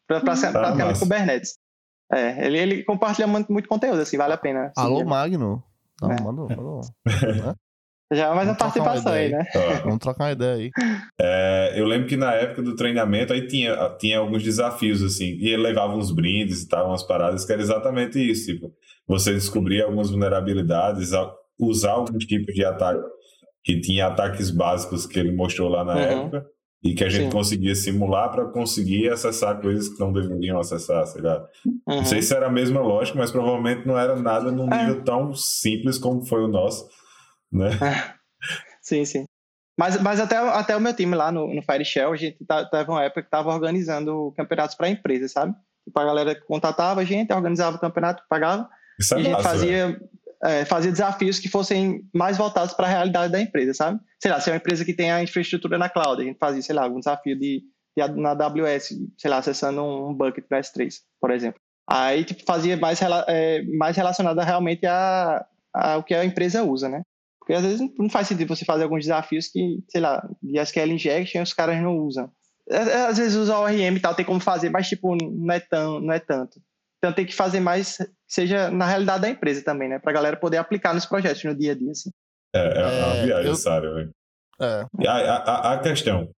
Pra, pra, Hum. praticamente massa. Kubernetes. É, ele, ele compartilha muito, muito conteúdo, assim, vale a pena. Alô, seguir. Magno. Não, É. mandou, mandou. (laughs) Já mais uma Vamos trocar uma participação aí, né? Ó, Vamos trocar uma ideia aí. É, eu lembro que na época do treinamento aí tinha, tinha alguns desafios, assim, e ele levava uns brindes e tal, umas paradas, que era exatamente isso, tipo, você descobrir algumas vulnerabilidades, a- usar alguns tipos de ataque, que tinha ataques básicos que ele mostrou lá na Uhum. época, e que a gente Sim. conseguia simular para conseguir acessar coisas que não deveriam acessar, sei lá. Uhum. Não sei se era a mesma lógica, mas provavelmente não era nada num É. nível tão simples como foi o nosso, né? Sim, sim. Mas, mas até, até o meu time lá no, no Fire Shell, a gente tá, teve uma época que tava organizando campeonatos para empresas, sabe? Tipo, a galera contatava a gente, organizava o campeonato, pagava, Isso e a é gente massa, velho. É, fazia desafios que fossem mais voltados para a realidade da empresa, sabe? Sei lá, se é uma empresa que tem a infraestrutura na cloud, a gente fazia, sei lá, algum desafio de, de na AWS, sei lá, acessando um bucket para S3, por exemplo. Aí, tipo, fazia mais, é, mais relacionado realmente a, a o que a empresa usa, né? Porque às vezes não faz sentido você fazer alguns desafios que, sei lá, de SQL injection os caras não usam. É, é, Às vezes usa ORM e tal, tem como fazer, mas tipo, não é, tão, não é tanto. Então tem que fazer mais, seja na realidade da empresa também, né? Pra galera poder aplicar nos projetos no dia a dia, assim. É, é uma É, viagem eu- área, velho. É. A, a, a- a questão,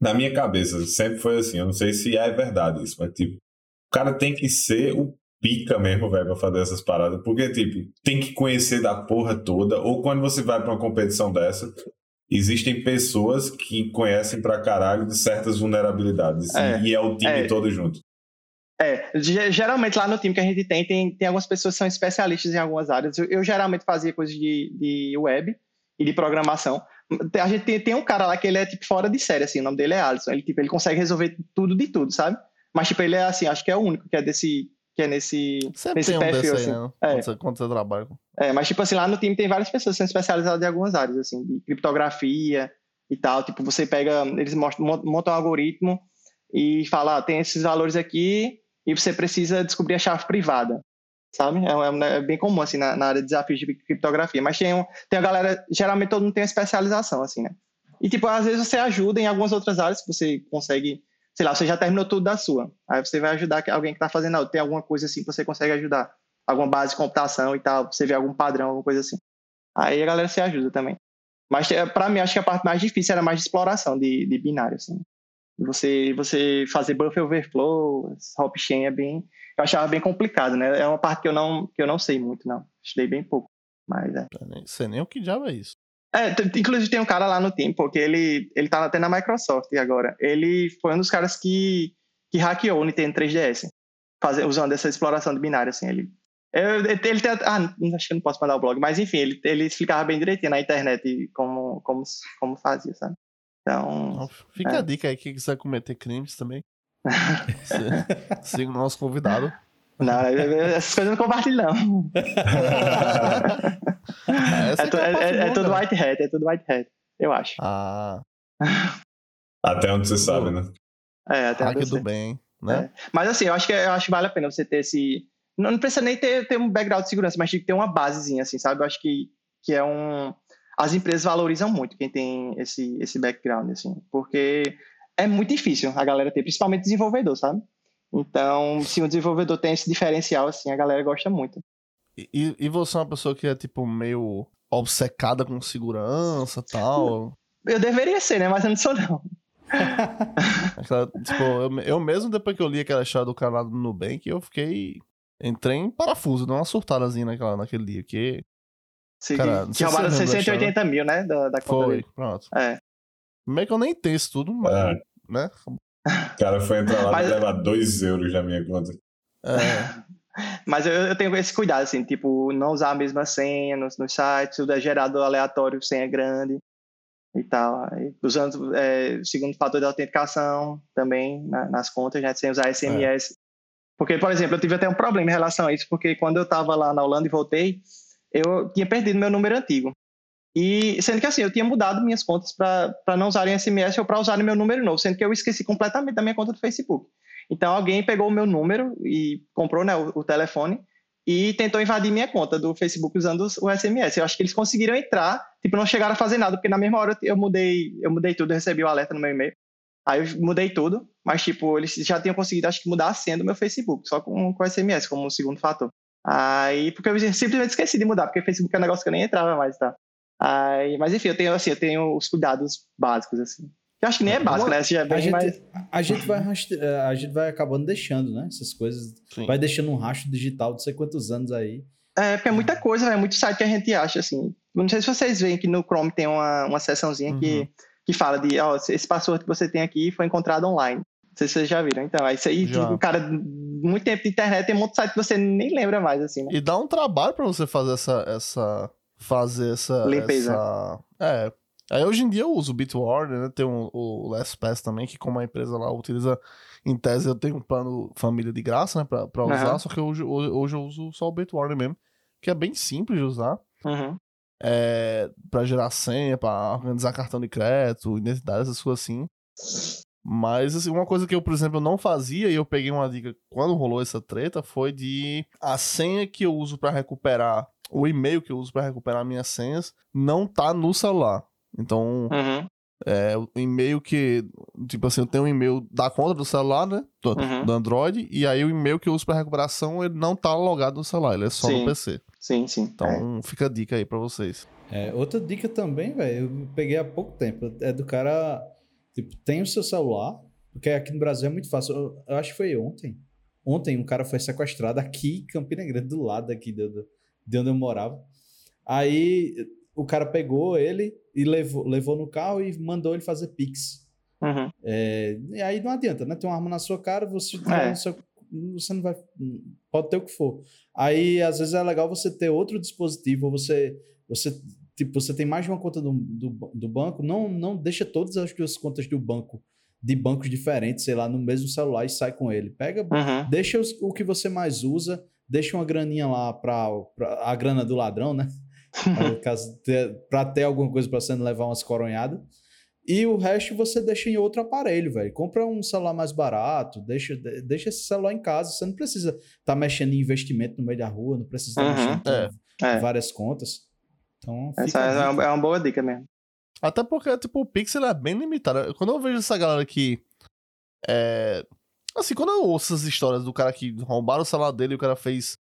na minha cabeça, sempre foi assim, eu não sei se é verdade isso, mas tipo, o cara tem que ser o pica mesmo, velho, pra fazer essas paradas, porque, tipo, tem que conhecer da porra toda, ou quando você vai pra uma competição dessa, existem pessoas que conhecem pra caralho de certas vulnerabilidades, É, e, e é o time é. todo junto. É, ge- geralmente lá no time que a gente tem, tem, tem algumas pessoas que são especialistas em algumas áreas. Eu, eu geralmente fazia coisas de, de web e de programação. A gente tem, tem um cara lá que ele é tipo fora de série, assim, o nome dele é Alisson. Ele, tipo, ele consegue resolver tudo de tudo, sabe? Mas, tipo, ele é assim, acho que é o único que é desse. Que é nesse. Sempre nesse tem um perfil, desse aí, assim. né? É. Quando, você, quando você trabalha. com- É, mas, tipo assim, lá no time tem várias pessoas que são especializadas em algumas áreas, assim, de criptografia e tal. Tipo, você pega, eles mostram, mon- montam um algoritmo e fala, ah, tem esses valores aqui e você precisa descobrir a chave privada, sabe? É, um- é bem comum, assim, na, na área de desafios de criptografia. Mas tem, um, tem a galera, geralmente todo mundo tem uma especialização, assim, né? E, tipo, às vezes você ajuda em algumas outras áreas que você consegue, sei lá, você já terminou tudo da sua. Aí você vai ajudar alguém que tá fazendo, ah, tem alguma coisa assim que você consegue ajudar alguma base de computação e tal, você vê algum padrão, alguma coisa assim. Aí a galera se ajuda também. Mas é, para mim, acho que a parte mais difícil era mais de exploração de, de binário, assim. Você, você fazer buffer overflow, hop chain é bem... Eu achava bem complicado, né? É uma parte que eu não, que eu não sei muito, não. Estudei bem pouco, mas é. Nem sei nem o que diabo é isso. É, inclusive tem um cara lá no time, porque ele, ele tá até na Microsoft agora. Ele foi um dos caras que, que hackeou o Nintendo 3DS. fazer, usando essa exploração de binário, assim, ele... Eu, ele tem, ah, acho que eu não posso mandar o blog, mas enfim, ele, ele explicava bem direitinho na internet como, como, como fazia, sabe? Então. Fica é. a dica aí, quem quiser cometer crimes também. (laughs) Siga o nosso convidado. Não, é, é, essas coisas não compartilho, não. é, tu, é, é, é tudo white hat, é tudo white hat, eu acho. Ah. (laughs) Até onde você sabe, né? É, até onde você. bem, né? É. Mas assim, eu acho que eu acho que vale a pena você ter esse. Não, não precisa nem ter, ter um background de segurança, mas tem que ter uma basezinha, assim, sabe? Eu acho que, que é um. As empresas valorizam muito quem tem esse, esse background, assim, porque é muito difícil a galera ter, principalmente desenvolvedor, sabe? Então, se o desenvolvedor tem esse diferencial, assim, a galera gosta muito. E, e você é uma pessoa que é, tipo, meio obcecada com segurança e tal? Eu deveria ser, né? Mas eu não sou, não. (laughs) Aquela, tipo, eu, eu, mesmo, depois que eu li aquela história do canal do Nubank, eu fiquei... Entrei em parafuso, deu uma surtadazinha naquela, naquele dia, que... Sim, cara, que roubaram 680 mil, né? Da, da conta Foi, dele. pronto. É. Meio que eu nem tenho isso tudo, mas... É. Né? O (laughs) cara foi entrar lá Mas... e levar 2 euros na minha conta. É. (laughs) Mas eu, eu, tenho esse cuidado, assim, tipo, não usar a mesma senha nos, nos sites, tudo é gerado aleatório, senha grande e tal. Aí, usando é, o segundo fator de autenticação também na, nas contas, né, sem usar SMS. É. Porque, por exemplo, eu tive até um problema em relação a isso, porque quando eu estava lá na Holanda e voltei, eu tinha perdido meu número antigo. E sendo que assim, eu tinha mudado minhas contas para não usarem SMS ou para usarem meu número novo, sendo que eu esqueci completamente da minha conta do Facebook. Então alguém pegou o meu número e comprou né, o, o telefone e tentou invadir minha conta do Facebook usando o SMS. Eu acho que eles conseguiram entrar, tipo, não chegaram a fazer nada, porque na mesma hora eu mudei, eu mudei tudo, eu recebi o alerta no meu e-mail. Aí eu mudei tudo, mas tipo, eles já tinham conseguido, acho que mudar a senha do meu Facebook, só com, com SMS como um segundo fator. Aí, porque eu simplesmente esqueci de mudar, porque o Facebook é um negócio que eu nem entrava mais, tá? Aí, mas enfim, eu tenho assim, eu tenho os cuidados básicos assim. Eu acho que nem é básico, né? Já é a, gente, mais... a, gente vai eh, a gente vai acabando deixando, né? Essas coisas. Sim. Vai deixando um rastro digital de sei quantos anos aí. É, porque é muita coisa, é muito site que a gente acha, assim. Não sei se vocês veem que no Chrome tem uma, uma seçãozinha uhum. que, que fala de, ó, esse password que você tem aqui foi encontrado online. Não sei se vocês já viram. Então, isso aí, tipo, cara, muito tempo de internet tem um monte de site que você nem lembra mais, assim, né? E dá um trabalho para você fazer essa, essa fazer essa. Limpeza. Essa... É. Aí hoje em dia eu uso o Bitwarden, né? Tem um, o LastPass também, que como a empresa lá utiliza, em tese eu tenho um plano família de graça, né? Pra, pra usar, uhum. só que hoje, hoje eu uso só o Bitwarden mesmo, que é bem simples de usar. Uhum. É, pra gerar senha, pra organizar cartão de crédito, identidade, essas coisas assim. Mas, assim, uma coisa que eu, por exemplo, não fazia, e eu peguei uma dica quando rolou essa treta, foi de a senha que eu uso para recuperar o e-mail que eu uso para recuperar minhas senhas não tá no celular. Então, uhum. é, o e-mail que. Tipo assim, eu tenho um e-mail da conta do celular, né? Do, uhum. do Android, e aí o e-mail que eu uso para recuperação, ele não tá logado no celular, ele é só sim. no PC. Sim, sim. Então, é. fica a dica aí para vocês. É, outra dica também, velho, eu peguei há pouco tempo, é do cara. Tipo, tem o seu celular, porque aqui no Brasil é muito fácil. Eu, eu acho que foi ontem. Ontem um cara foi sequestrado aqui em Campina Grande, do lado aqui do de onde eu morava. Aí o cara pegou ele e levou, levou no carro e mandou ele fazer pix. Uhum. É, e aí não adianta, né? Tem uma arma na sua cara, você, é. seu, você não vai. Pode ter o que for. Aí, às vezes, é legal você ter outro dispositivo, você. você tipo, você tem mais de uma conta do, do, do banco, não, não deixa todas as duas contas do banco de bancos diferentes, sei lá, no mesmo celular e sai com ele. Pega, uhum. deixa os, o que você mais usa, deixa uma graninha lá para a grana do ladrão, né? (laughs) para ter alguma coisa para você não levar umas coronhadas. E o resto você deixa em outro aparelho, velho. Compra um celular mais barato, deixa, deixa esse celular em casa. Você não precisa estar tá mexendo em investimento no meio da rua, não precisa estar tá uhum, mexendo é, em várias contas. Então, Essa é uma, é uma boa dica mesmo. Até porque, tipo, o Pixel é bem limitado. Quando eu vejo essa galera que é, Assim, quando eu ouço essas histórias do cara que roubaram o celular dele e o cara fez.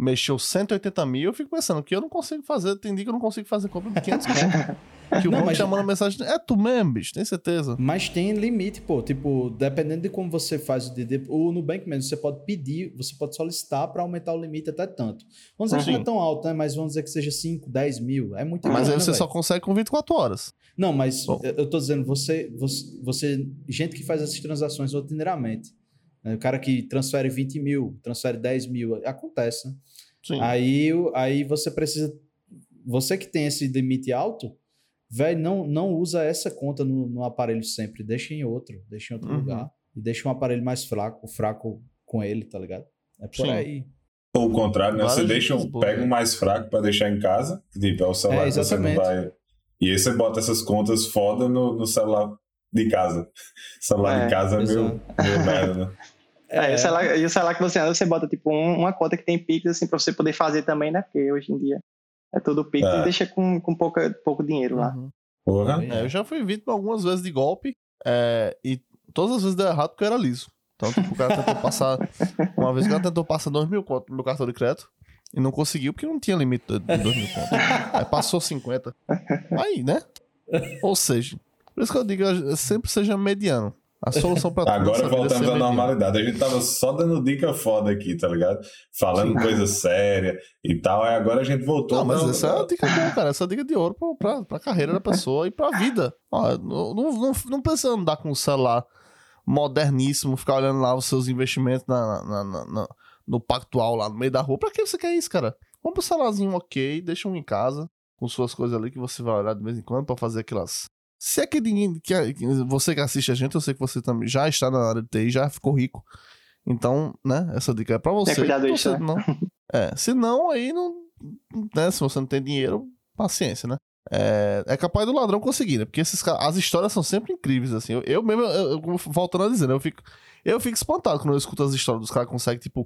Mexeu 180 mil, eu fico pensando que eu não consigo fazer. Tem dia que eu não consigo fazer compra de 500 conto. (laughs) Que o não, banco chamando mensagem. É tu mesmo, bicho, tem certeza. Mas tem limite, pô. Tipo, dependendo de como você faz o DD. O Nubank mesmo, você pode pedir, você pode solicitar para aumentar o limite até tanto. Vamos dizer que não é tão alto, né? Mas vamos dizer que seja 5, 10 mil. É muito Mas aí você só consegue com 24 horas. Não, mas Bom. eu tô dizendo, você, você, você. Gente que faz essas transações rotineiramente O cara que transfere 20 mil, transfere 10 mil, acontece, né? Sim. Aí, aí você precisa. Você que tem esse limite alto, velho, não, não usa essa conta no, no, aparelho sempre. Deixa em outro, deixa em outro uhum. lugar. E deixa um aparelho mais fraco, fraco com ele, tá ligado? É por Sim. aí. Ou o contrário, né? Você deixa um, pega um mais fraco para deixar em casa, tipo, é o celular é, que você não vai. E aí você bota essas contas foda no, no celular de casa. (laughs) celular é, de casa é meio, meio merda, né? (laughs) É, é. E, o celular, e o celular que você anda, você bota tipo um, uma conta que tem Pix, assim, pra você poder fazer também, né? Porque hoje em dia é tudo Pix é. e deixa com, com pouca, pouco dinheiro lá. Uhum. Porra. É, eu já fui vítima algumas vezes de golpe é, e todas as vezes deu errado porque eu era liso. Então, tipo, o cara tentou passar. (laughs) Uma vez o cara tentou passar 2 mil conto no meu cartão de crédito e não conseguiu porque não tinha limite de 2 mil conto. Aí passou 50. Aí, né? Ou seja, por isso que eu digo, sempre seja mediano. A solução pra tudo. Agora voltamos à normalidade. A gente tava só dando dica foda aqui, tá ligado? Falando Sim. coisa séria e tal. Aí agora a gente voltou. Não, mas essa é a dica boa, cara. Essa é a dica de ouro pra, pra, pra carreira da (laughs) pessoa e pra vida. Ó, não, não, não precisa andar com o celular moderníssimo, ficar olhando lá os seus investimentos na, na, na, na no pactual lá no meio da rua. Pra que você quer isso, cara? Compra um celularzinho ok, deixa um em casa, com suas coisas ali que você vai olhar de vez em quando pra fazer aquelas se é que ninguém. Que, você que assiste a gente, eu sei que você também já está na área de TI, já ficou rico. Então, né, essa dica é pra você. É cuidado isso, né? não, (laughs) é, se não, aí não. Né, se você não tem dinheiro, paciência, né? É, é capaz do ladrão conseguir, né? Porque esses, as histórias são sempre incríveis, assim. Eu, eu mesmo, eu, eu, voltando a dizer, né? Eu fico, eu fico espantado quando eu escuto as histórias dos caras que conseguem, tipo,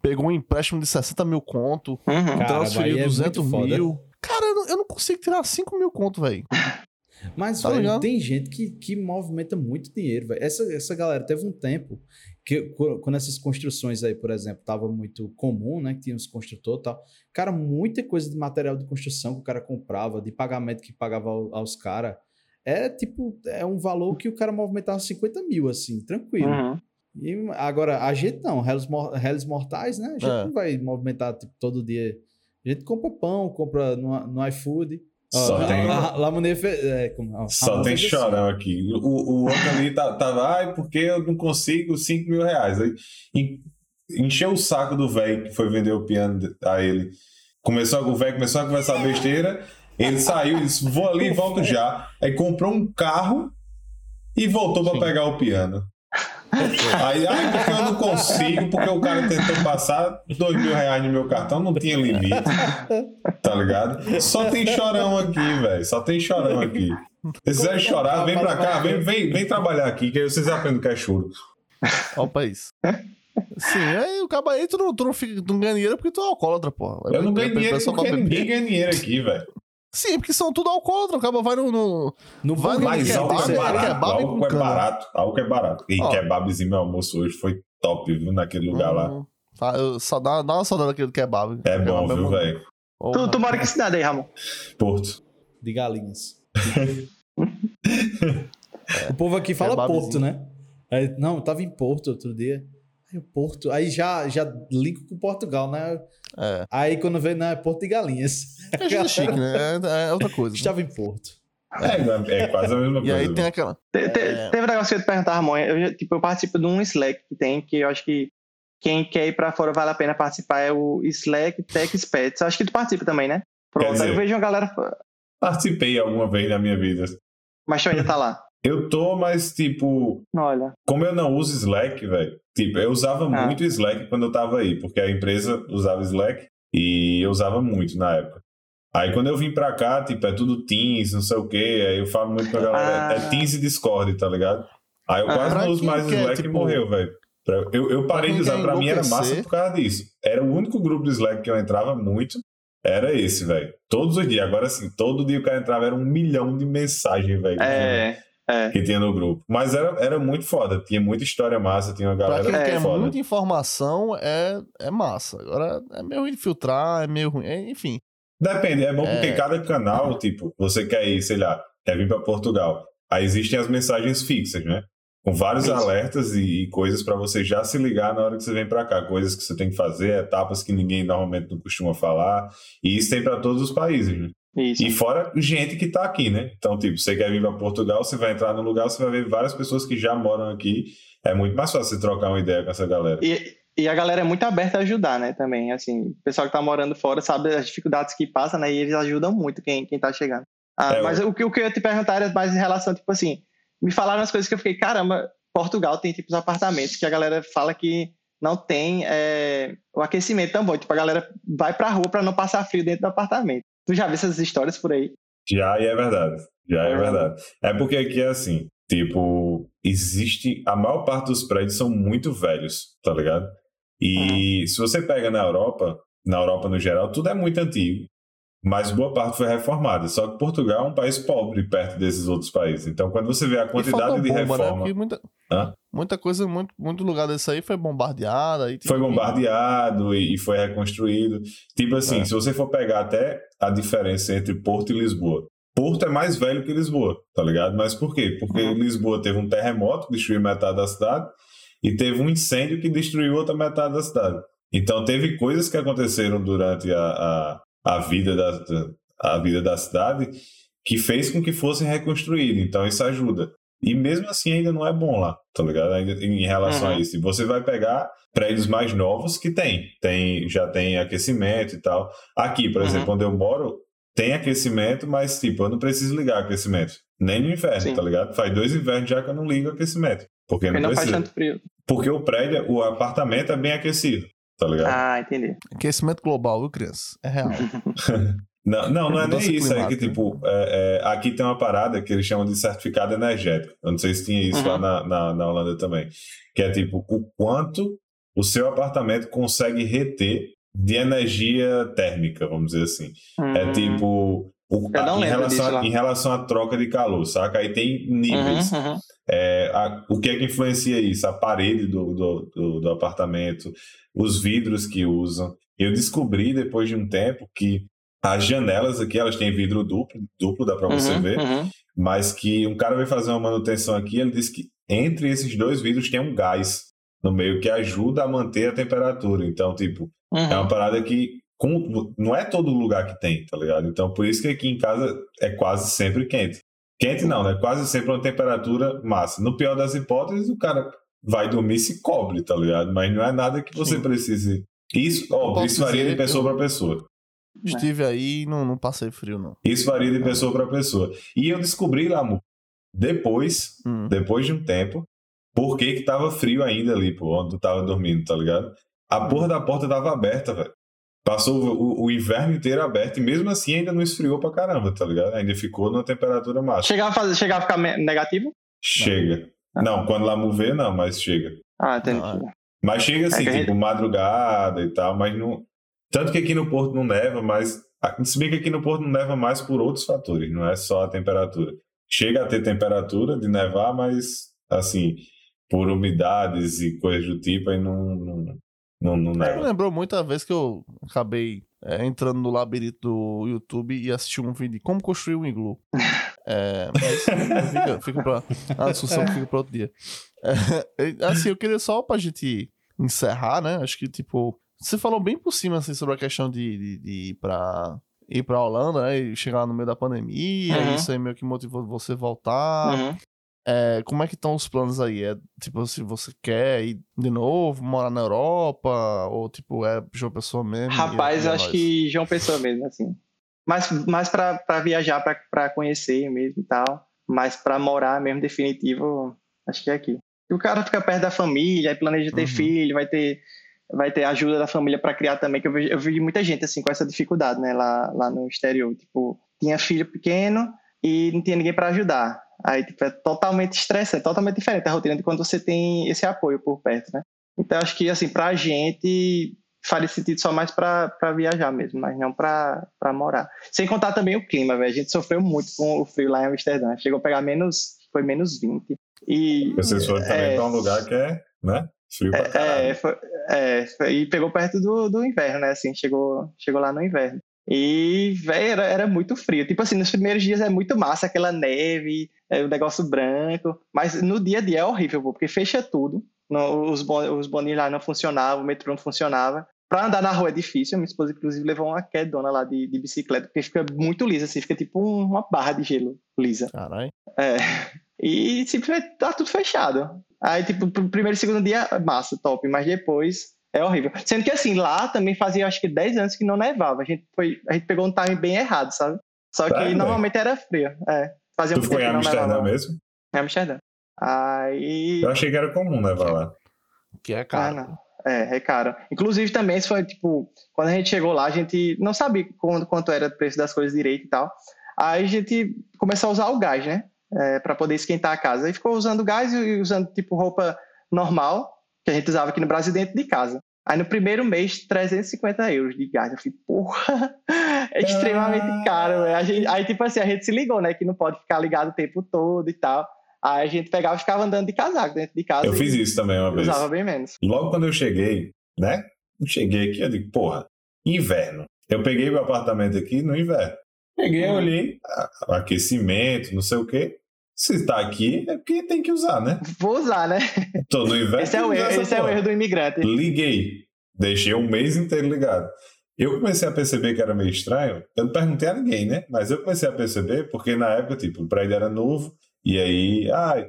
pegou um empréstimo de 60 mil conto, uhum. transferiu Cara, 200 é mil. Cara, eu não, eu não consigo tirar 5 mil conto, velho. (laughs) Mas, tá velho, tem gente que, que movimenta muito dinheiro, velho. Essa, essa galera teve um tempo que, quando essas construções aí, por exemplo, tava muito comum, né? Que tinha os construtores e tal. Cara, muita coisa de material de construção que o cara comprava, de pagamento que pagava aos caras. É tipo, é um valor que o cara movimentava 50 mil, assim, tranquilo. Uhum. E agora, a gente não, réis mortais, né? A gente é. não vai movimentar tipo, todo dia. A gente compra pão, compra no, no iFood. Só oh, tem. é, como, Só tem chorão aqui. O, o outro ali tava, tá, tá, ai, porque eu não consigo 5 mil reais. Aí encheu o saco do velho que foi vender o piano a ele. Começou, o velho começou a conversar besteira. Ele saiu, disse: Vou ali e volto (laughs) já. Aí comprou um carro e voltou para pegar o piano. Aí, ai, porque eu não consigo, porque o cara tentou passar dois mil reais no meu cartão, não tinha limite. Tá ligado? Só tem chorão aqui, velho. Só tem chorão aqui. Se quiser chorar, vem pra cá, vem, vem, vem trabalhar aqui, que aí vocês aprendem o que é choro. Olha o país. Sim, aí o cabo aí tu não, tu não, fica, tu não ganha dinheiro porque tu é alcoólatra, porra. Eu não ganho dinheiro porque ninguém ganha dinheiro aqui, velho. Sim, porque são tudo alcoólatra. Acaba vai no. no, no vai no mas álcool é barato. Álcool é barato. Álcool é barato. E oh. kebabzinho, meu almoço hoje foi top, viu? Naquele lugar uhum. lá. Só dá, dá uma saudade daquele kebab. É bom, viu, velho? Tu, tu mora em que cidade aí, Ramon? Porto. De Galinhas. é. (laughs) O povo aqui fala Porto, né? Não, eu tava em Porto outro dia. Porto. Aí já, já linko com Portugal, né? É. Aí quando vê, não, é Porto de Galinhas. É chique, né? É, é outra coisa. Estava né? em Porto. É, é quase a mesma coisa. E aí tem aquela. Te, te, é... Teve um negócio que eu ia te perguntar, Ramon. Eu, tipo, eu participo de um Slack que tem, que eu acho que quem quer ir pra fora vale a pena participar. É o Slack Tech Spets. Acho que tu participa também, né? Pronto, dizer, eu vejo uma galera. Participei alguma vez na minha vida. Mas tu ainda tá lá. Eu tô, mas tipo. Olha. Como eu não uso Slack, velho. Tipo, eu usava ah. muito Slack quando eu tava aí, porque a empresa usava Slack e eu usava muito na época. Aí quando eu vim pra cá, tipo, é tudo Teams, não sei o quê, aí eu falo muito com a galera, é ah. é Teams e Discord, tá ligado? Aí eu ah, quase não uso mais Slack tipo... e morreu, velho. Eu, eu parei de usar, pra mim era massa por causa disso. Era o único grupo do Slack que eu entrava muito, era esse, velho. Todos os dias. Agora, assim, todo dia o cara entrava, era um milhão de mensagens, velho. É. É. que tinha no grupo. Mas era, era muito foda, tinha muita história massa, tinha uma galera pra quem quer foda. muita informação, é, é massa. Agora é meio ruim de filtrar, é meio ruim, é, enfim. Depende, é bom porque é. cada canal, tipo, você quer ir, sei lá, quer vir para Portugal. Aí existem as mensagens fixas, né? Com vários Isso. alertas e, e coisas para você já se ligar na hora que você vem para cá, coisas que você tem que fazer, etapas que ninguém normalmente não costuma falar. E isso tem para todos os países, né? Isso. E fora gente que está aqui, né? Então, tipo, você quer vir para Portugal, você vai entrar no lugar, você vai ver várias pessoas que já moram aqui. é muito mais fácil você trocar uma ideia com essa galera. E, e a galera é muito aberta a ajudar, né, também, assim, o pessoal que tá morando fora sabe as dificuldades que passa, né, e eles ajudam muito quem, quem tá chegando. Ah, é, mas eu... o, que, o que eu ia te perguntar era mais em relação, tipo assim, me falaram as coisas que eu fiquei, caramba, Portugal tem tipos apartamentos que a galera fala que não tem é, o aquecimento tão bom, tipo, a galera vai pra rua para não passar frio dentro do apartamento. Tu já viu essas histórias por aí? Já, e é verdade. Já é, é verdade. É porque aqui é assim, tipo, existe. A maior parte dos prédios são muito velhos, tá ligado? E uhum. se você pega na Europa, na Europa no geral, tudo é muito antigo. Mas boa parte foi reformada. Só que Portugal é um país pobre perto desses outros países. Então, quando você vê a quantidade de bomba, né? reforma. Né? Muita, muita, coisa, muito, muito lugar desse aí foi bombardeada. Tipo, foi bombardeado e, e, foi reconstruído. Tipo assim, é. se você for pegar até a diferença entre Porto e Lisboa. Porto é mais velho que Lisboa, tá ligado? Mas por quê? Porque uhum. Lisboa teve um terremoto que destruiu metade da cidade e teve um incêndio que destruiu outra metade da cidade. Então teve coisas que aconteceram durante a, a, a vida da, a vida da cidade que fez com que fosse reconstruído. Então isso ajuda. E mesmo assim ainda não é bom lá, tá ligado? Ainda em relação uhum. a isso. E você vai pegar prédios mais novos que tem, tem já tem aquecimento e tal. Aqui, por uhum. exemplo, onde eu moro, tem aquecimento, mas tipo, eu não preciso ligar aquecimento. Nem no inverno, Sim. tá ligado? Faz dois invernos já que eu não ligo aquecimento. Porque não, não precisa. faz tanto frio. Porque o prédio, o apartamento é bem aquecido, tá ligado? Ah, entendi. Aquecimento global, viu, criança? É real. (laughs) não, não, não é nem isso. É que, tipo, é, é, aqui tem uma parada que eles chamam de certificado energético. Eu não sei se tinha isso uhum. lá na, na, na Holanda também. Que é tipo, o quanto o seu apartamento consegue reter de energia térmica, vamos dizer assim. Hum. É tipo. O, a, em, relação, em relação à troca de calor, saca? Aí tem níveis. Uhum, uhum. É, a, o que é que influencia isso? A parede do, do, do, do apartamento, os vidros que usam. Eu descobri depois de um tempo que as janelas aqui, elas têm vidro duplo, duplo dá para você uhum, ver, uhum. mas que um cara veio fazer uma manutenção aqui, ele disse que entre esses dois vidros tem um gás no meio que ajuda a manter a temperatura. Então, tipo, uhum. é uma parada que com, não é todo lugar que tem, tá ligado? Então, por isso que aqui em casa é quase sempre quente. Quente não, né? Quase sempre uma temperatura massa. No pior das hipóteses, o cara vai dormir se cobre, tá ligado? Mas não é nada que você Sim. precise. Isso, ó, isso varia de pessoa para pessoa. Estive aí e não, não passei frio, não. Isso varia de pessoa para pessoa. E eu descobri lá, depois, hum. depois de um tempo, por que que tava frio ainda ali, pô, onde tu tava dormindo, tá ligado? A porra da porta tava aberta, velho. Passou o, o, inverno inteiro aberto e mesmo assim ainda não esfriou pra caramba, tá ligado? Ainda ficou numa temperatura máxima. Chegava a, fazer, chegava a ficar negativo? Chega. Não, não quando lá mover, não, mas chega. Ah, entendi. Mas chega assim, é tipo, gente... madrugada e tal, mas não. Tanto que aqui no Porto não neva, mas. Se bem que aqui no Porto não neva mais por outros fatores, não é só a temperatura. Chega a ter temperatura de nevar, mas assim, por umidades e coisas do tipo, aí não, não, não, não leva. Me lembrou muita vez que eu acabei é, entrando no labirinto do YouTube e assisti um vídeo de como construir um iglu. (laughs) É, mas fica, fica pra, a discussão fica para outro dia. É, assim, eu queria só pra gente encerrar, né? Acho que, tipo, você falou bem por cima, assim, sobre a questão de, de, de ir pra ir pra Holanda, né? E chegar lá no meio da pandemia, uhum. isso aí meio que motivou você voltar. Uhum. É, como é que estão os planos aí? É tipo, se você quer ir de novo, morar na Europa, ou tipo, é João Pessoa mesmo? Rapaz, acho que João Pessoa mesmo, assim. Mais, mais pra, pra viajar, pra, pra conhecer mesmo e tal. Mas pra morar mesmo, definitivo, acho que é aqui. E o cara fica perto da família, aí planeja ter uhum. filho, vai ter, vai ter ajuda da família para criar também, que eu vi, eu vi muita gente assim com essa dificuldade, né, lá, lá no exterior. Tipo, tinha filho pequeno e não tinha ninguém para ajudar. Aí, tipo, é totalmente estressante, é totalmente diferente a rotina de quando você tem esse apoio por perto, né? Então, acho que, assim, pra gente faria sentido só mais para viajar mesmo, mas não para morar. Sem contar também o clima, velho. A gente sofreu muito com o frio lá em Amsterdã. Chegou a pegar menos, foi menos 20. E, Vocês foram também é, para um lugar que é, né? Frio pra é, caralho. É, foi, é, foi, e pegou perto do, do inverno, né? Assim, chegou, chegou lá no inverno. E, velho, era, era muito frio. Tipo assim, nos primeiros dias é muito massa, aquela neve, é, o negócio branco. Mas no dia a dia é horrível, pô, porque fecha tudo. Os, os boninhos lá não funcionavam, o metrô não funcionava. Pra andar na rua é difícil. Minha esposa, inclusive, levou uma quedona lá de, de bicicleta, porque fica muito lisa, assim, fica tipo uma barra de gelo lisa. Caralho. É. E simplesmente tá tudo fechado. Aí, tipo, primeiro e segundo dia, massa, top. Mas depois é horrível. Sendo que assim, lá também fazia acho que 10 anos que não nevava. A gente, foi, a gente pegou um time bem errado, sabe? Só que normalmente era frio. É. Fazia Tu muito ficou em Amsterdã mesmo? Em Amsterdã. Aí. Eu achei que era comum nevar lá. Que é Ah, caro. não. É, é caro. Inclusive também, isso foi tipo, quando a gente chegou lá, a gente não sabia quanto, quanto era o preço das coisas direito e tal. Aí a gente começou a usar o gás, né? É, para poder esquentar a casa. Aí ficou usando gás e usando tipo roupa normal, que a gente usava aqui no Brasil dentro de casa. Aí no primeiro mês, 350 euros de gás. Eu falei, porra, é extremamente caro. velho. A gente- aí, tipo assim, a gente se ligou, né? Que não pode ficar ligado o tempo todo e tal. Aí a gente pegava e ficava andando de casaco dentro de casa. Eu fiz isso também uma vez. Usava bem menos. Logo quando eu cheguei, né? Eu cheguei aqui, eu digo, porra, inverno. Eu peguei o apartamento aqui no inverno. Peguei, Uhum. olhei, a- aquecimento, não sei o quê. Se tá aqui, é porque tem que usar, né? Vou usar, né? Tô no inverno. Esse é o erro, esse é o erro do imigrante. Liguei. Deixei um mês inteiro ligado. Eu comecei a perceber que era meio estranho. Eu não perguntei a ninguém, né? Mas eu comecei a perceber porque na época, tipo, o prédio era novo. E aí, ah,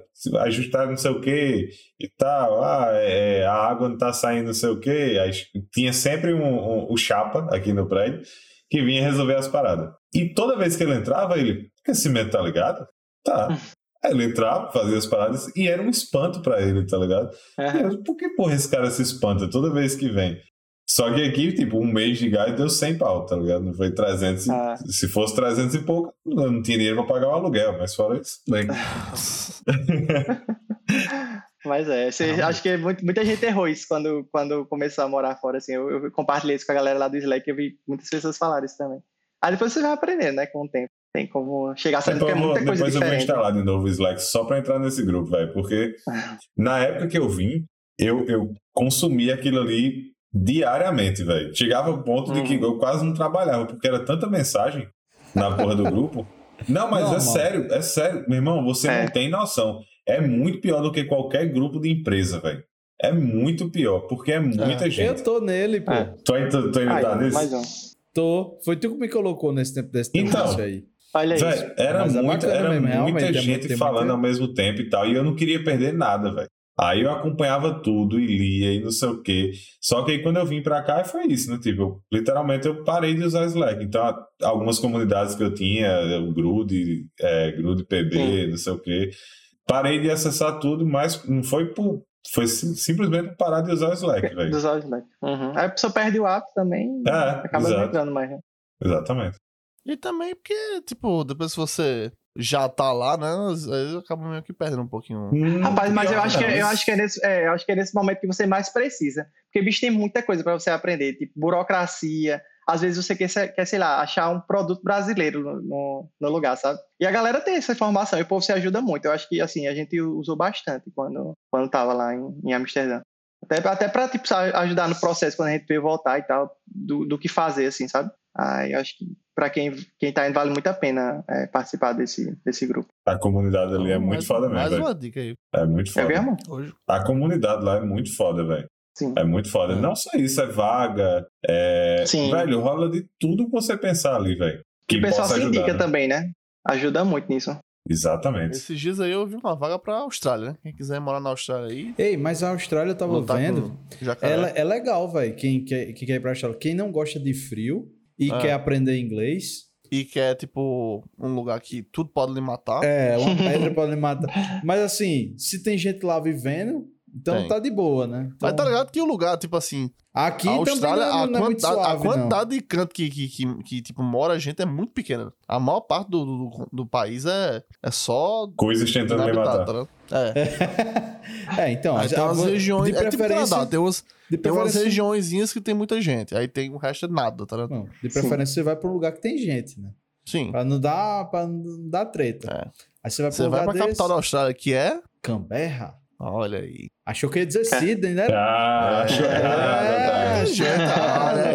ajustar não sei o que e tal. Ah, é, a água não tá saindo não sei o que. Aí tinha sempre um, um- o chapa aqui no prédio que vinha resolver as paradas. E toda vez que ele entrava, ele, aquecimento tá ligado? Tá. Aí ele entrava, fazia as paradas e era um espanto pra ele, tá ligado? Eu, Por que, porra, esse cara se espanta toda vez que vem? Só que aqui, tipo, um mês de gás deu 100 pau, tá ligado? Não foi 300. e- Ah. Se fosse 300 e pouco, eu não tinha dinheiro pra pagar o aluguel, mas fora isso, bem. (laughs) Mas é, você, acho que muito- muita gente errou isso quando, quando começou a morar fora. Assim, eu, eu compartilhei isso com a galera lá do Slack, eu vi muitas pessoas falarem isso também. Aí depois você vai aprendendo, né, com o tempo. Tem como chegar sabendo que Depois, é eu vou, muita coisa depois eu vou instalar de novo o Slack só pra entrar nesse grupo, velho. Porque (laughs) na época que eu vim, eu, eu consumia aquilo ali diariamente, velho. Chegava ao ponto de que Uhum. eu quase não trabalhava, porque era tanta mensagem na porra do grupo. Não, mas Não, é mano. sério, é sério. Meu irmão, você É. não tem noção. É muito pior do que qualquer grupo de empresa, velho. É muito pior, porque é muita Eu gente. tô nele, pô. É. Tu ainda, tá um. Tô. Foi tu que me colocou nesse tempo desse Então. negócio aí. Olha isso. Véi, era Mas é muita, era mesmo, realmente, muita é muito- gente falando ao mesmo tempo e tal, e eu não queria perder nada, velho. Aí eu acompanhava tudo e lia e não sei o quê. Só que aí quando eu vim pra cá foi isso, né? Tipo, eu- literalmente eu parei de usar Slack. Então, a- algumas comunidades que eu tinha, o Grude, é, Grude PB, não sei o quê, parei de acessar tudo, mas não foi por. Foi sim- simplesmente por parar de usar o Slack, velho. Dos olhos, né? Uhum. Aí a pessoa perde o hábito também É, acaba não exato. entrando mais. né? Exatamente. E também porque, tipo, depois que você já tá lá, né? Às vezes acaba meio que perdendo um pouquinho. Hum, Rapaz, mas eu acho, que, não, eu, acho que é nesse, é, eu acho que é nesse momento que você mais precisa. Porque, bicho, tem muita coisa para você aprender, tipo burocracia. Às vezes você quer, se- quer, sei lá, achar um produto brasileiro no, no, no lugar, sabe? E a galera tem essa informação e o povo se ajuda muito. Eu acho que, assim, a gente usou bastante quando, quando tava lá em, em Amsterdã. Até, até pra, tipo, ajudar no processo quando a gente veio voltar e tal, do, do que fazer, assim, sabe? Aí eu acho que pra quem, quem tá indo vale muito a pena é, participar desse, desse grupo. A comunidade ali é muito mais- foda mesmo, Mais velho. uma dica aí. É muito É foda. mesmo? Hoje. A comunidade lá é muito foda, velho. Sim. É muito foda. É. Não só isso, é vaga. É... Sim. Velho, rola de tudo que você pensar ali, velho. E Que o pessoal possa se ajudar. indica né? também, né? Ajuda muito nisso. Exatamente. Esses dias aí eu vi uma vaga pra Austrália, né? Quem quiser morar na Austrália aí. Ei, mas a Austrália eu tava vendo. com. Ela é legal, velho. Quem quer, quem quer ir pra Austrália. Quem não gosta de frio e Ah. quer aprender inglês. E que é, tipo, um lugar que tudo pode lhe matar. É, uma pedra pode lhe matar. Mas assim, se tem gente lá vivendo, então Tem. tá de boa, né? Então, Mas tá ligado que o lugar, tipo assim, Aqui a Austrália, também não, a, não é muito quantidade, a suave, não. quantidade de canto que, que, que, que, tipo, mora gente é muito pequena. A maior parte do, do, do país é, é só Coisas tentando matar. tá ligado? É. É, (laughs) então. Aí a- tem umas a- regiões. De É tipo preferência, Canadá, tem umas, de tem umas regiõezinhas que tem muita gente. Aí tem o resto é nada, tá ligado? Não, de preferência você vai pra um lugar que tem gente, né? Sim. Pra não dar, pra não dar treta. É. Aí você vai pra Você um vai pra desse, capital da Austrália, que é. Canberra. Olha aí. Achou que ia dizer Sydney, né? Ah, achou É, errado, aí.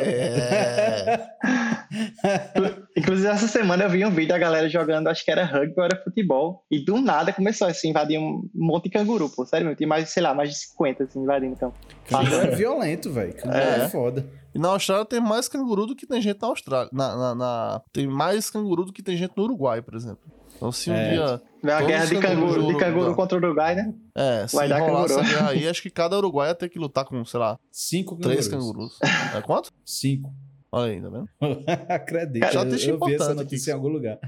(laughs) Inclusive, essa semana eu vi um vídeo da galera jogando, acho que era rugby ou era futebol. E do nada começou assim, invadir um monte de canguru, pô. Sério, meu, tem mais, sei lá, mais de 50 assim, invadindo então. Canguru é violento, velho. Canguru é. É. foda. E na Austrália tem mais canguru do que tem gente na Austrália. Na, na- na- Tem mais canguru do que tem gente no Uruguai, por exemplo. Então se um É. dia. Vem a guerra de canguru, de canguru contra o Uruguai, né? É, se Vai dar essa guerra aí, acho que cada Uruguai ia ter que lutar com, sei lá, Cinco três cangurus. cangurus. É quanto? (laughs) Cinco. Olha aí, tá vendo? (laughs) Acredito. Cara, eu, estatística eu vi essa notícia aqui. em algum lugar.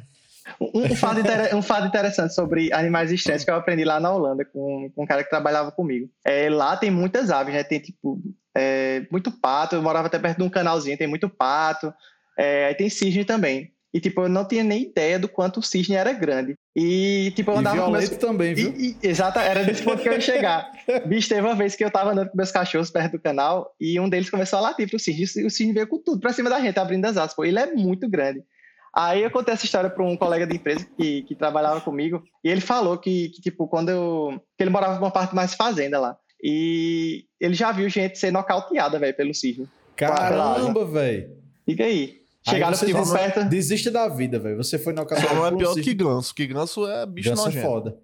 Um, um fato inter- um fato interessante sobre animais extremos que eu aprendi lá na Holanda com, com um cara que trabalhava comigo. É, lá tem muitas aves, né? Tem tipo é, muito pato. Eu morava até perto de um canalzinho, tem muito pato. É, aí tem cisne também. E tipo, eu não tinha nem ideia do quanto o cisne era grande. E tipo, eu E andava com meus... também, viu? E, e, exato, era desse ponto que eu ia chegar. (laughs) Bicho, teve uma vez que eu tava andando com meus cachorros perto do canal e um deles começou a latir pro cisne. E o cisne veio com tudo pra cima da gente, abrindo as asas. Pô, ele é muito grande. Aí eu contei essa história para um colega de empresa que, que trabalhava comigo e ele falou que, que, tipo, quando eu... que ele morava numa parte mais fazenda lá. E ele já viu gente ser nocauteada, velho, pelo cisne. Caramba, velho. Fica aí. Chegaram, você tipo, desiste- perto... Desiste da vida, velho. Você foi na Só não é pior que ganso, que ganso é bicho Ganso é nojento. foda.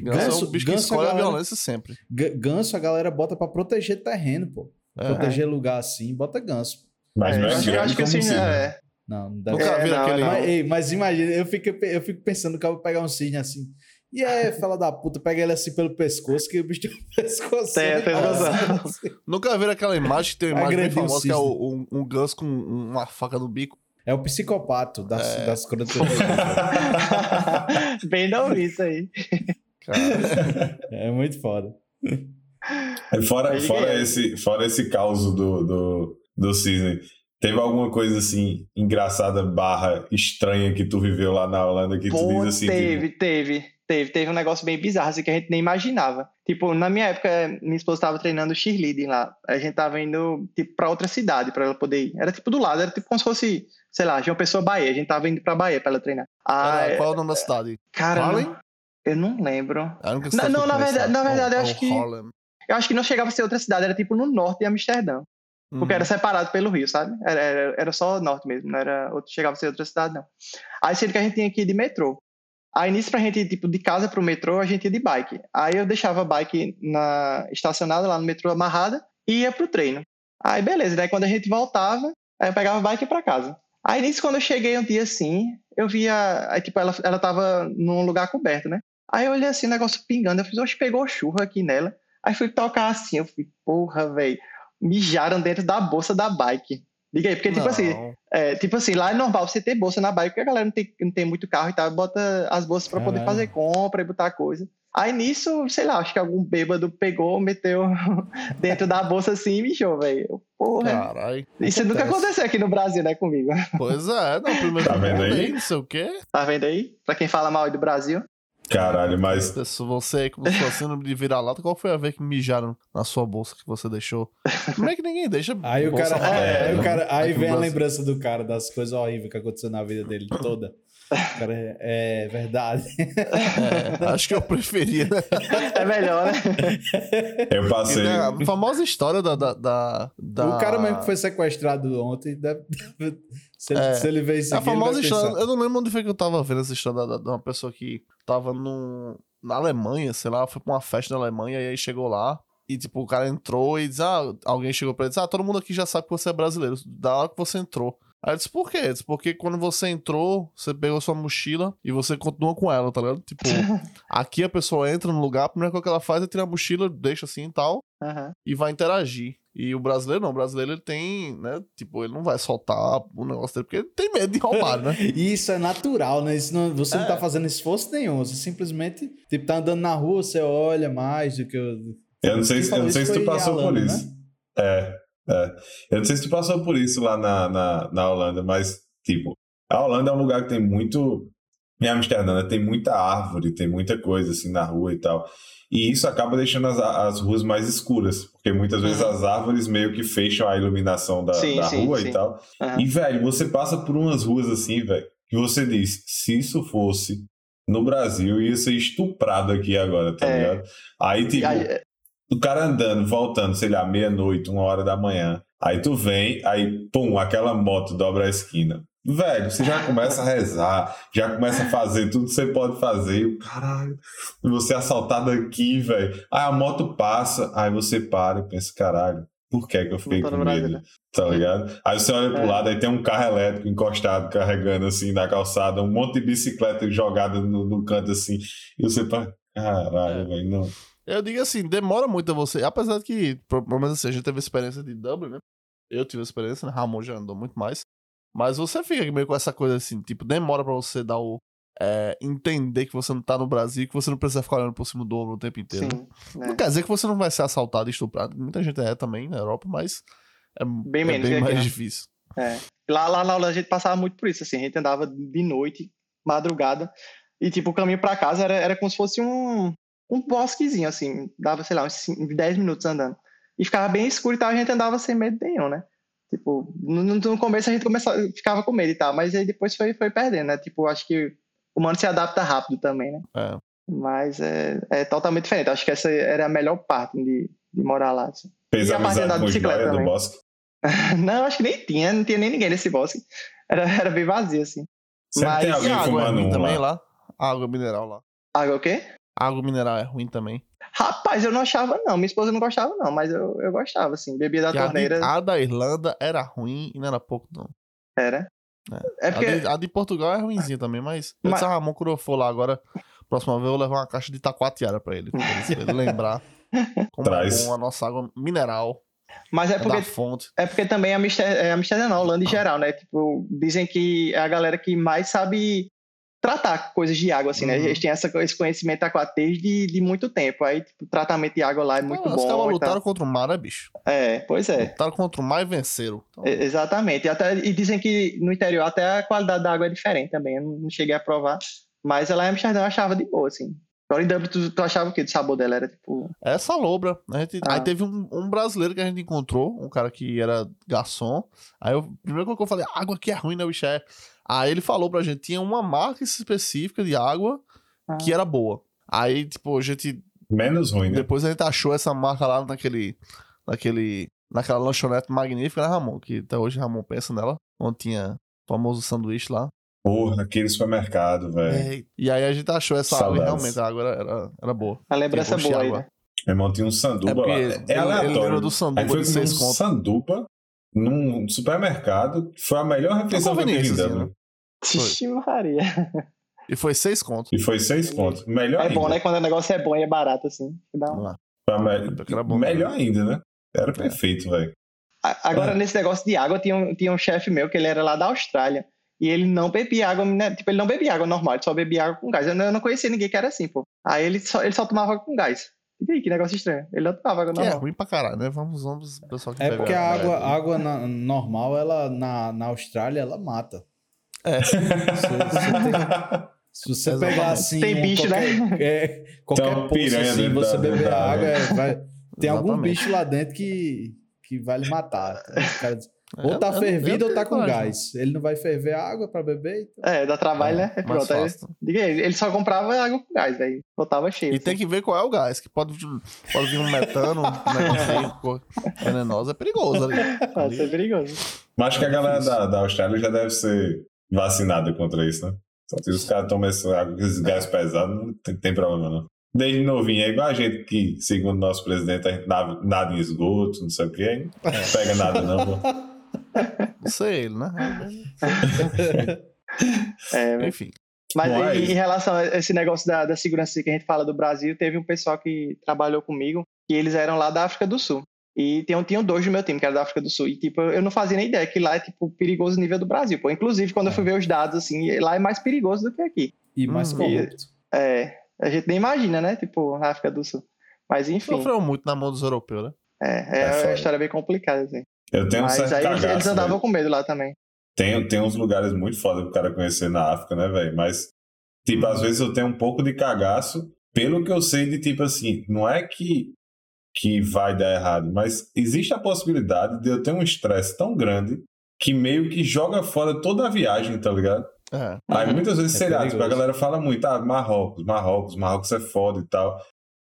Ganso, é Ganso- um bicho que ganso, escolhe a galera- violência sempre. Ganso a galera bota pra proteger terreno, pô. É. Proteger lugar assim, bota ganso. Mas É, não eu é acho, eu acho que cisne... cisne. É, Não, não deve Nunca É, viram não, aquele. não. Mas, ei, mas imagina, eu fico, eu fico pensando que eu vou pegar um cisne assim. E é, (laughs) fala da puta, pega ele assim pelo pescoço, que o bicho tem um (laughs) pescoço. Tem, tem razão. Nunca viram aquela imagem que tem uma imagem bem Agrediu famosa que é o- um, um ganso com uma faca no bico. É o psicopato das, É. das crônicas. (laughs) Bem não isso aí. Cara, é muito foda. E Fora, fora, é. esse, fora esse caos do, do, do Cisne, teve alguma coisa assim, engraçada, barra, estranha que tu viveu lá na Holanda que tu Pô, diz assim, teve, tipo, teve, teve. Teve um negócio bem bizarro, assim, que a gente nem imaginava. Tipo, na minha época, minha esposa estava treinando cheerleading lá. A gente tava indo, tipo, pra outra cidade pra ela poder ir. Era tipo do lado, era tipo como se fosse, sei lá, João Pessoa, Bahia. A gente tava indo pra Bahia pra ela treinar. Ah, é- qual é o nome da cidade? cara, não- eu não lembro. É única Não, cidade não, eu na verdade- na é verdade, eu acho é que- Harlem. Eu acho que não chegava a ser outra cidade, era tipo no norte de Amsterdã. Porque Uhum. era separado pelo rio, sabe? Era, era, era só norte mesmo, não era outro, chegava a ser outra cidade, não. Aí sendo que a gente tinha que ir de metrô. Aí nisso pra gente ir, tipo, de casa pro metrô, a gente ia de bike. Aí eu deixava a bike na, estacionada lá no metrô amarrada e ia pro treino. Aí beleza, daí quando a gente voltava, aí eu pegava a bike ia pra casa. Aí nisso, quando eu cheguei um dia assim, eu via, aí tipo, ela, ela tava num lugar coberto, né? Aí eu olhei assim, o negócio pingando, eu fiz, oxe, pegou chuva aqui nela. Aí fui tocar assim, eu fui, porra, velho, mijaram dentro da bolsa da bike. Diga aí, porque tipo Não. assim, é, tipo assim, lá é normal você ter bolsa na bike, porque a galera não tem, não tem muito carro e tal, bota as bolsas pra poder Caralho. fazer compra e botar coisa. Aí nisso, sei lá, acho que algum bêbado pegou, meteu (laughs) dentro da bolsa assim e mijou, velho. Porra. Caralho. Isso nunca acontece. aconteceu aqui no Brasil, né, comigo. Pois é, não, primeiro Tá vendo mundo aí? não sei o quê. Tá vendo aí? Pra quem fala mal aí do Brasil. Caralho, mas Se você aí com sua síndrome de vira-lata, qual foi a vez que mijaram na sua bolsa que você deixou? Como é que ninguém deixa Aí o bolsa cara, é, aí, o cara, aí vem a lembrança do cara das coisas horríveis que aconteceu na vida dele toda. Cara é, é verdade. É, acho que eu preferia, né? É melhor, né? eu passei. É, A famosa história da. da, da, da- O cara mesmo que foi sequestrado ontem, deve- se, ele- É. se ele vê isso A aqui, ele famosa história. pensar, Eu não lembro onde foi que eu tava vendo essa história da- da- de uma pessoa que tava no, na Alemanha, sei lá, foi pra uma festa na Alemanha e aí chegou lá. E, tipo, o cara entrou e diz: Ah, alguém chegou pra ele e disse: Ah, todo mundo aqui já sabe que você é brasileiro, da hora que você entrou. Aí eu disse, por quê? Eu disse, porque quando você entrou, você pegou sua mochila e você continua com ela, tá ligado? Tipo, (laughs) aqui a pessoa entra no lugar, a primeira coisa que ela faz é tirar a mochila, deixa assim e tal, Aham. e vai interagir. E o brasileiro não, o brasileiro ele tem, né? Tipo, ele não vai soltar o negócio dele, porque ele tem medo de roubar, né? (laughs) Isso é natural, né? Isso não- você não É. tá fazendo esforço nenhum. Você simplesmente, tipo, tá andando na rua, você olha mais do que... o- Eu não sei, se- eu não sei se tu passou por Alana, né? isso. É, é. Eu não sei se tu passou por isso lá na, na, na Holanda, mas, tipo, a Holanda é um lugar que tem muito. Em Amsterdã, né, tem muita árvore, tem muita coisa assim na rua e tal. E isso acaba deixando as, as ruas mais escuras, porque muitas vezes Uhum. as árvores meio que fecham a iluminação da, Sim, da sim, rua sim. e tal. Aham. E, velho, você passa por umas ruas assim, velho, que você diz, se isso fosse no Brasil, ia ser estuprado aqui agora, tá É. ligado? Aí, tipo, aí, o cara andando, voltando, sei lá, meia-noite, uma hora da manhã. Aí tu vem, aí, pum, aquela moto dobra a esquina. Velho, você já começa a rezar, já começa a fazer tudo que você pode fazer. E o caralho, você é assaltado aqui, velho. Aí a moto passa, aí você para e pensa, caralho, por que, é que eu fiquei com medo? Né? Tá ligado? Aí você olha pro É. lado, aí tem um carro elétrico encostado, carregando assim na calçada, um monte de bicicleta jogada no, no canto assim. E você fala, caralho, É. velho, não. Eu digo assim, demora muito a você. Apesar de que, pelo menos assim, a gente teve experiência de Dublin, né? Eu tive experiência, né? Ramon já andou muito mais. Mas você fica meio com essa coisa assim, tipo, demora pra você dar o. é, entender que você não tá no Brasil, que você não precisa ficar olhando por cima do ombro o tempo inteiro. Sim. Não é. quer dizer que você não vai ser assaltado e estuprado. Muita gente é também na Europa, mas é Bem é menos bem aqui, mais né? difícil. É. Lá, lá na Holanda a gente passava muito por isso, assim, a gente andava de noite, madrugada, e tipo, o caminho pra casa era, era como se fosse um, um bosquezinho, assim, dava, sei lá, uns 5, 10 minutos andando. E ficava bem escuro e tal, a gente andava sem medo nenhum, né? Tipo, no, no- começo a gente começava, ficava com medo e tal, mas aí depois foi, foi perdendo, né? Tipo, acho que o humano se adapta rápido também, né? É. Mas é, é totalmente diferente. Acho que essa era a melhor parte de, de morar lá. assim. Fez E a parte da bicicleta também. bosque. (laughs) Não, acho que nem tinha, não tinha nem ninguém nesse bosque. Era, era bem vazio, assim. Sempre Mas- tem alguém água fumando um também lá. lá? Água mineral lá. Água o quê? A água mineral é ruim também. Rapaz, eu não achava, não. Minha esposa não gostava, não, mas eu, eu gostava, assim. Bebia da Que a, torneira. a da Irlanda era ruim e não era pouco, não. Era. É A porque. de, a de Portugal é ruimzinha também, mas. Mas- Ramon, quando eu for lá agora, próxima vez eu vou levar uma caixa de taquatiara pra ele. Pra ele, lembrar (laughs) como Traz. é bom a nossa água mineral. Mas é É, porque, da fonte. é porque também a Amsterdã, é Amsterdã não, Holanda em geral, né? Tipo, dizem que é a galera que mais sabe tratar coisas de água, assim, né? Uhum. Eles têm essa, esse conhecimento aquático desde de muito tempo. Aí, tipo, o tratamento de água lá é muito Ah, Os caras bom. lutaram contra o mar, né, bicho? É, pois é. Lutaram contra o mar e venceram. Então, E- Exatamente. E, até, e dizem que no interior até a qualidade da água é diferente também. Eu não cheguei a provar. Mas lá em Amsterdã eu achava de boa, assim. Agora em Dublin, tu, tu achava o quê? Do sabor dela era tipo. É salobra. A gente, Ah. Aí teve um, um brasileiro que a gente encontrou, um cara que era garçom. Aí eu, primeiro que eu falei, água aqui é ruim, né, bicho? É. Aí ele falou pra gente, tinha uma marca específica de água Ah. que era boa. Aí, tipo, a gente Menos ruim, né? Depois a gente achou essa marca lá naquele. naquele naquela lanchonete magnífica, né, Ramon? Que até hoje Ramon pensa nela. Onde tinha o famoso sanduíche lá. Porra, aquele supermercado, velho. É, e aí a gente achou essa água e Saudades. realmente a água era, era, era boa. A lembrança boa aí, água. né? Meu irmão tinha um sanduba É lá. ele- É ele lembra aleatório. do sanduba Aí foi de seis um contos. sanduba num supermercado. Foi a melhor refeição que eu tive né? Maria. (laughs) E foi seis contos. E foi seis contos. Melhor É ainda. bom, né? Quando o negócio é bom e é barato, assim. Dá um- a me- Melhor né? ainda, né? Era perfeito, velho. Agora, É. nesse negócio de água, tinha um, tinha um chefe meu que ele era lá da Austrália. E ele não bebia água, né? Tipo, ele não bebia água normal, ele só bebia água com gás. Eu não, eu não conhecia ninguém que era assim, pô. Aí ele só, ele só tomava água com gás. E aí, que negócio estranho. Ele não tomava água Que é normal. ruim pra caralho, né? Vamos, vamos, pessoal que É porque a água, né? água na- normal, ela na, na Austrália, ela mata. É. Se, se tem- se você pegar assim. Tem bicho, qualquer, né? é, qualquer uma poço piranha assim, você beber água, é, vai- tem algum Exatamente. bicho lá dentro que, que vai lhe matar. Então, os caras- ou tá eu fervido eu ou tá com coragem, gás. Ele não vai ferver a água pra beber. Então... É, dá trabalho, né? É. Mais pronto. Aí, ele só comprava água com gás, aí botava cheio. E assim. tem que ver qual é o gás, que pode, pode vir um metano, um (laughs) negocinho co- venenoso, é perigoso ali. Pode ser perigoso. Mas acho que a galera Difícil. da, da Austrália já deve ser vacinada contra isso, né? Só que os caras tomam essa água, esses gás pesados, não tem, tem problema não. Desde novinho, é igual a gente que, segundo o nosso presidente, a gente nada, nada em esgoto, não sei o que, aí não pega nada não, pô. (laughs) Não sei ele, né? É, Enfim. Mas em, em relação a esse negócio da, da segurança que a gente fala do Brasil, teve um pessoal que trabalhou comigo e eles eram lá da África do Sul. E tinham, tinham dois do meu time, que era da África do Sul. E, tipo, eu não fazia nem ideia que lá é, tipo, perigoso nível do Brasil. Pô. Inclusive, quando eu fui ver os dados, assim, lá é mais perigoso do que aqui. E mais Hum, corrupto. É, a gente nem imagina, né? Tipo, a África do Sul. Mas, enfim, Sofreu muito na mão dos europeus, né? é, é, É uma história bem complicada, assim. Eu tenho um Mas certo aí eles, cagaço, eles andavam velho. com medo lá também. Tem, tem uns lugares muito foda pro cara conhecer na África, né, velho? Mas, tipo, às vezes eu tenho um pouco de cagaço, pelo que eu sei de, tipo assim, não é que, que vai dar errado, mas existe a possibilidade de eu ter um estresse tão grande que meio que joga fora toda a viagem, tá ligado? É. Aí muitas vezes, É sei lá, tipo, a galera fala muito, ah, Marrocos, Marrocos, Marrocos é foda e tal.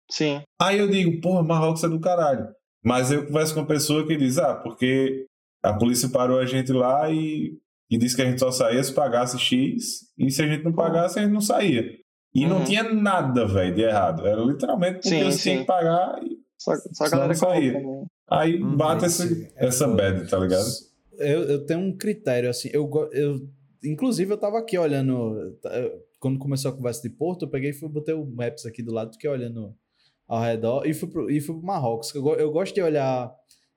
Sim. Aí eu digo, porra, Marrocos é do caralho. Mas eu converso com uma pessoa que diz, ah, porque a polícia parou a gente lá e, e disse que a gente só saía se pagasse X, e se a gente não pagasse, a gente não saía. E não Uhum. tinha nada, velho, de errado. Era literalmente porque Sim, você tinha sim. que pagar e Só, só a galera sair. Né? Aí hum, bate essa, é essa bad, tá ligado? Eu, eu tenho um critério, assim, eu, eu inclusive eu tava aqui olhando, quando começou a conversa de Porto, eu peguei e fui, botei o Maps aqui do lado, fiquei olhando ao redor e fui pro, e fui pro Marrocos. Eu, eu gosto de olhar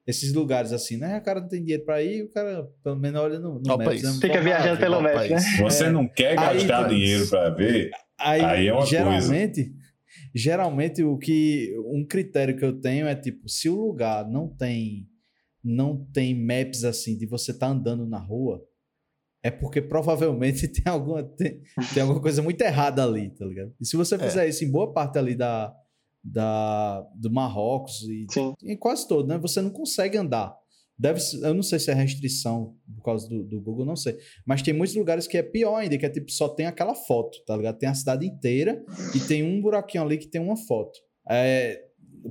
esses lugares assim, né? O cara não tem dinheiro pra ir, o cara pelo menos olha no, no Maps. Né? Fica viajando pelo Maps, né? Você é. não quer gastar aí, dinheiro pra ver, aí, aí é uma geralmente, coisa. Geralmente o que um critério que eu tenho é tipo, se o lugar não tem não tem maps assim de você tá andando na rua, é porque provavelmente (laughs) tem alguma, tem, tem alguma coisa muito errada ali, tá ligado? E se você é. fizer é. isso em boa parte ali da, da, do Marrocos e em quase todo, né? Você não consegue andar. Deve, eu não sei se é restrição por causa do, do, Google, não sei. Mas tem muitos lugares que é pior ainda, que é tipo, só tem aquela foto, tá ligado? Tem a cidade inteira e tem um buraquinho ali que tem uma foto. É,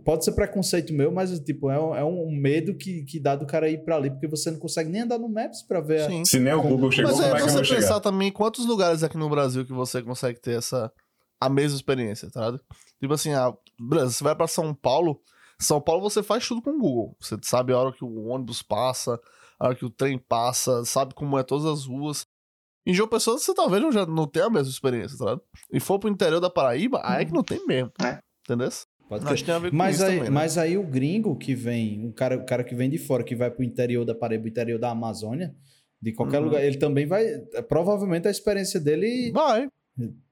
pode ser preconceito meu, mas tipo, é, um, é um medo que, que dá do cara ir para ali, porque você não consegue nem andar no Maps para ver. Sim. A... Se nem o Google chegou, mas é, como é que você pensar chegar? também quantos lugares aqui no Brasil que você consegue ter essa a mesma experiência, tá ligado? Tipo assim, a, você vai para São Paulo, São Paulo você faz tudo com o Google. Você sabe a hora que o ônibus passa, a hora que o trem passa, sabe como é todas as ruas. Em João Pessoa, você talvez não, já não tenha a mesma experiência, tá ligado? E for pro interior da Paraíba, aí é que não tem mesmo. É. Entendeu? Pode Acho que tem a ver com mas isso aí, também, né? Mas aí o gringo que vem, o cara, o cara que vem de fora, que vai pro interior da Paraíba, interior da Amazônia, de qualquer uhum. lugar, ele também vai. Provavelmente a experiência dele. Vai.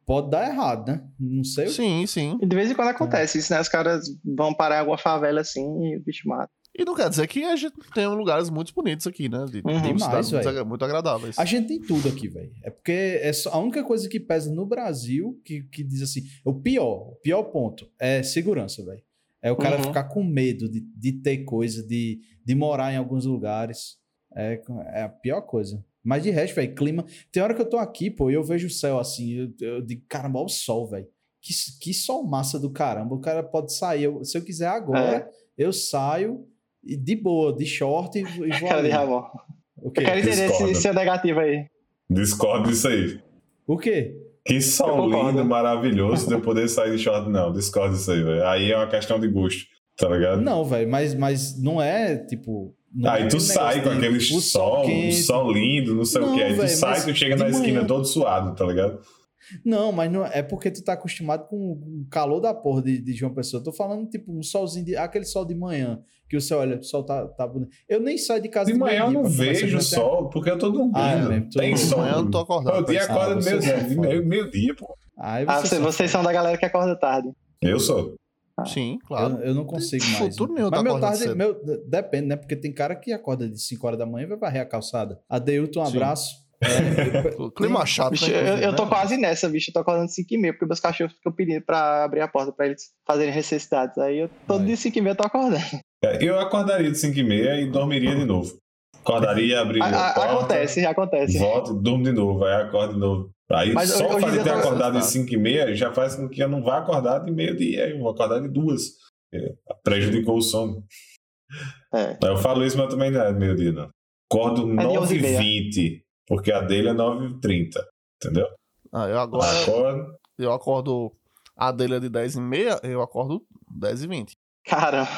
Pode dar errado, né? Não sei. Sim, sim. E de vez em quando acontece é. isso, né? Os caras vão parar em alguma favela assim e o bicho mata. E não quer dizer que a gente tem lugares muito bonitos aqui, né? De, uhum. Demais, muito, muito agradáveis. A gente tem tudo aqui, velho. É porque é só, a única coisa que pesa no Brasil, que, que diz assim, o pior, o pior ponto é segurança, velho. É o cara uhum. ficar com medo de, de ter coisa, de, de morar em alguns lugares. É, é a pior coisa. Mas de resto, velho, clima. Tem hora que eu tô aqui, pô, e eu vejo o céu assim, eu, eu digo, caramba, olha o sol, velho. Que, que sol massa do caramba. O cara pode sair. Eu, se eu quiser agora, é. eu saio e de boa, de short e, e vou. Cara de Ramon. Eu quero entender esse seu negativo aí. Discordo disso aí. O quê? Que sol lindo, maravilhoso de eu poder sair de short. Não, discordo disso aí, velho. Aí é uma questão de gosto, tá ligado? Não, velho, mas, mas não é tipo. Não aí é tu sai com aquele sol, sol, sol lindo, não sei não, o que. Aí tu sai, tu chega na esquina manhã... todo suado, tá ligado? Não, mas não, é porque tu tá acostumado com o calor da porra de, de João Pessoa. Eu tô falando, tipo, um solzinho, de, aquele sol de manhã, que você olha, o sol tá, tá bonito. Eu nem saio de casa de, de manhã. eu não vejo sol, porque eu tô dormindo. Ah, é, Tem sol. Manhã eu não tô acordado. O dia acorda meio, dia, meio, meio dia, pô. Ah, você vocês são da galera que acorda tarde. Eu sou. Ah. Sim, claro. Eu, eu não consigo mais. Futuro nenhum Mas tá meu tarde, meu, depende, né? Porque tem cara que acorda de 5 horas da manhã e vai varrer a calçada. Adeilton, um abraço. (laughs) É, clima chato. Bicho, né, eu, eu, tô né? quase nessa, bicho. Eu tô acordando 5 e meia, porque meus cachorros ficam pedindo pra abrir a porta pra eles fazerem necessidades. Aí eu todo dia 5 e meia eu tô acordando. É, eu acordaria de 5 e meia e dormiria de novo. Acordaria, abriria a, a, porta. Acontece, acontece. Volto, durmo de novo, aí acordo de novo. Aí Mas só o fazer ter acordado de 5 e meia já faz com que eu não vá acordar de meio-dia. Eu vou acordar de duas. É, prejudicou o sono. É. Eu falo isso, mas também não é meio-dia, não. Acordo 9h20. Porque a dele é 9h30, entendeu? Ah, eu agora. Acordo. Eu acordo. A dele é de 10h30, eu acordo 10h20. Caramba.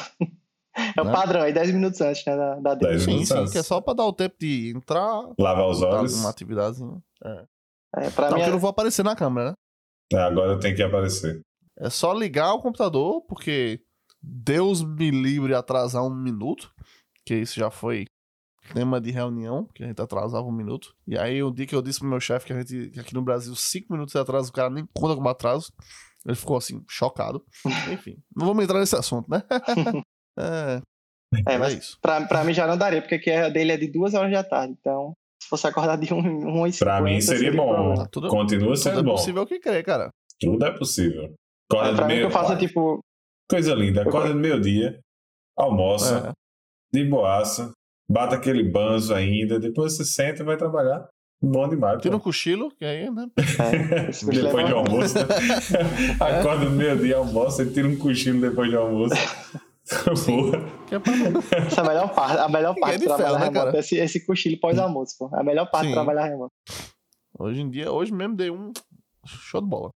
É o né? padrão, aí 10 minutos antes, né? Da, da dele. Sim, sim, antes. que é só pra dar o tempo de entrar. Lavar os olhos. Uma atividadezinha. É. É, pra não, que eu não vou aparecer na câmera, né? É, agora eu tenho que aparecer. É só ligar o computador, porque Deus me livre atrasar um minuto, que isso já foi tema de reunião, que a gente atrasava um minuto. E aí, o dia que eu disse pro meu chefe que a gente, que aqui no Brasil, cinco minutos de atraso, o cara nem conta como atraso. Ele ficou assim, chocado. (laughs) Enfim, não vamos entrar nesse assunto, né? (laughs) é, é, é, mas é isso. Pra, pra mim já não daria, porque aqui a dele é de duas horas da tarde. Então, se fosse acordar de um, um e Pra mim seria, seria bom. Tá tudo, Continua sendo tudo bom. é possível que crer, cara. Tudo é possível. Acorda é, pra mim meio... que eu faço, tipo... Coisa linda. Acorda no meio-dia, almoça, é. de boaça, bata aquele banzo ainda, depois você senta e vai trabalhar. Bom demais. Tira um cochilo, que aí, né? É, depois de almoço. Né? (laughs) Acorda no meio-dia, almoça e tira um cochilo depois de almoço. (laughs) Essa é a melhor parte, a melhor parte de trabalhar né, remoto. Esse, esse cochilo pós-almoço, pô. É a melhor parte Sim. de trabalhar remoto. Hoje em dia, hoje mesmo dei um show de bola.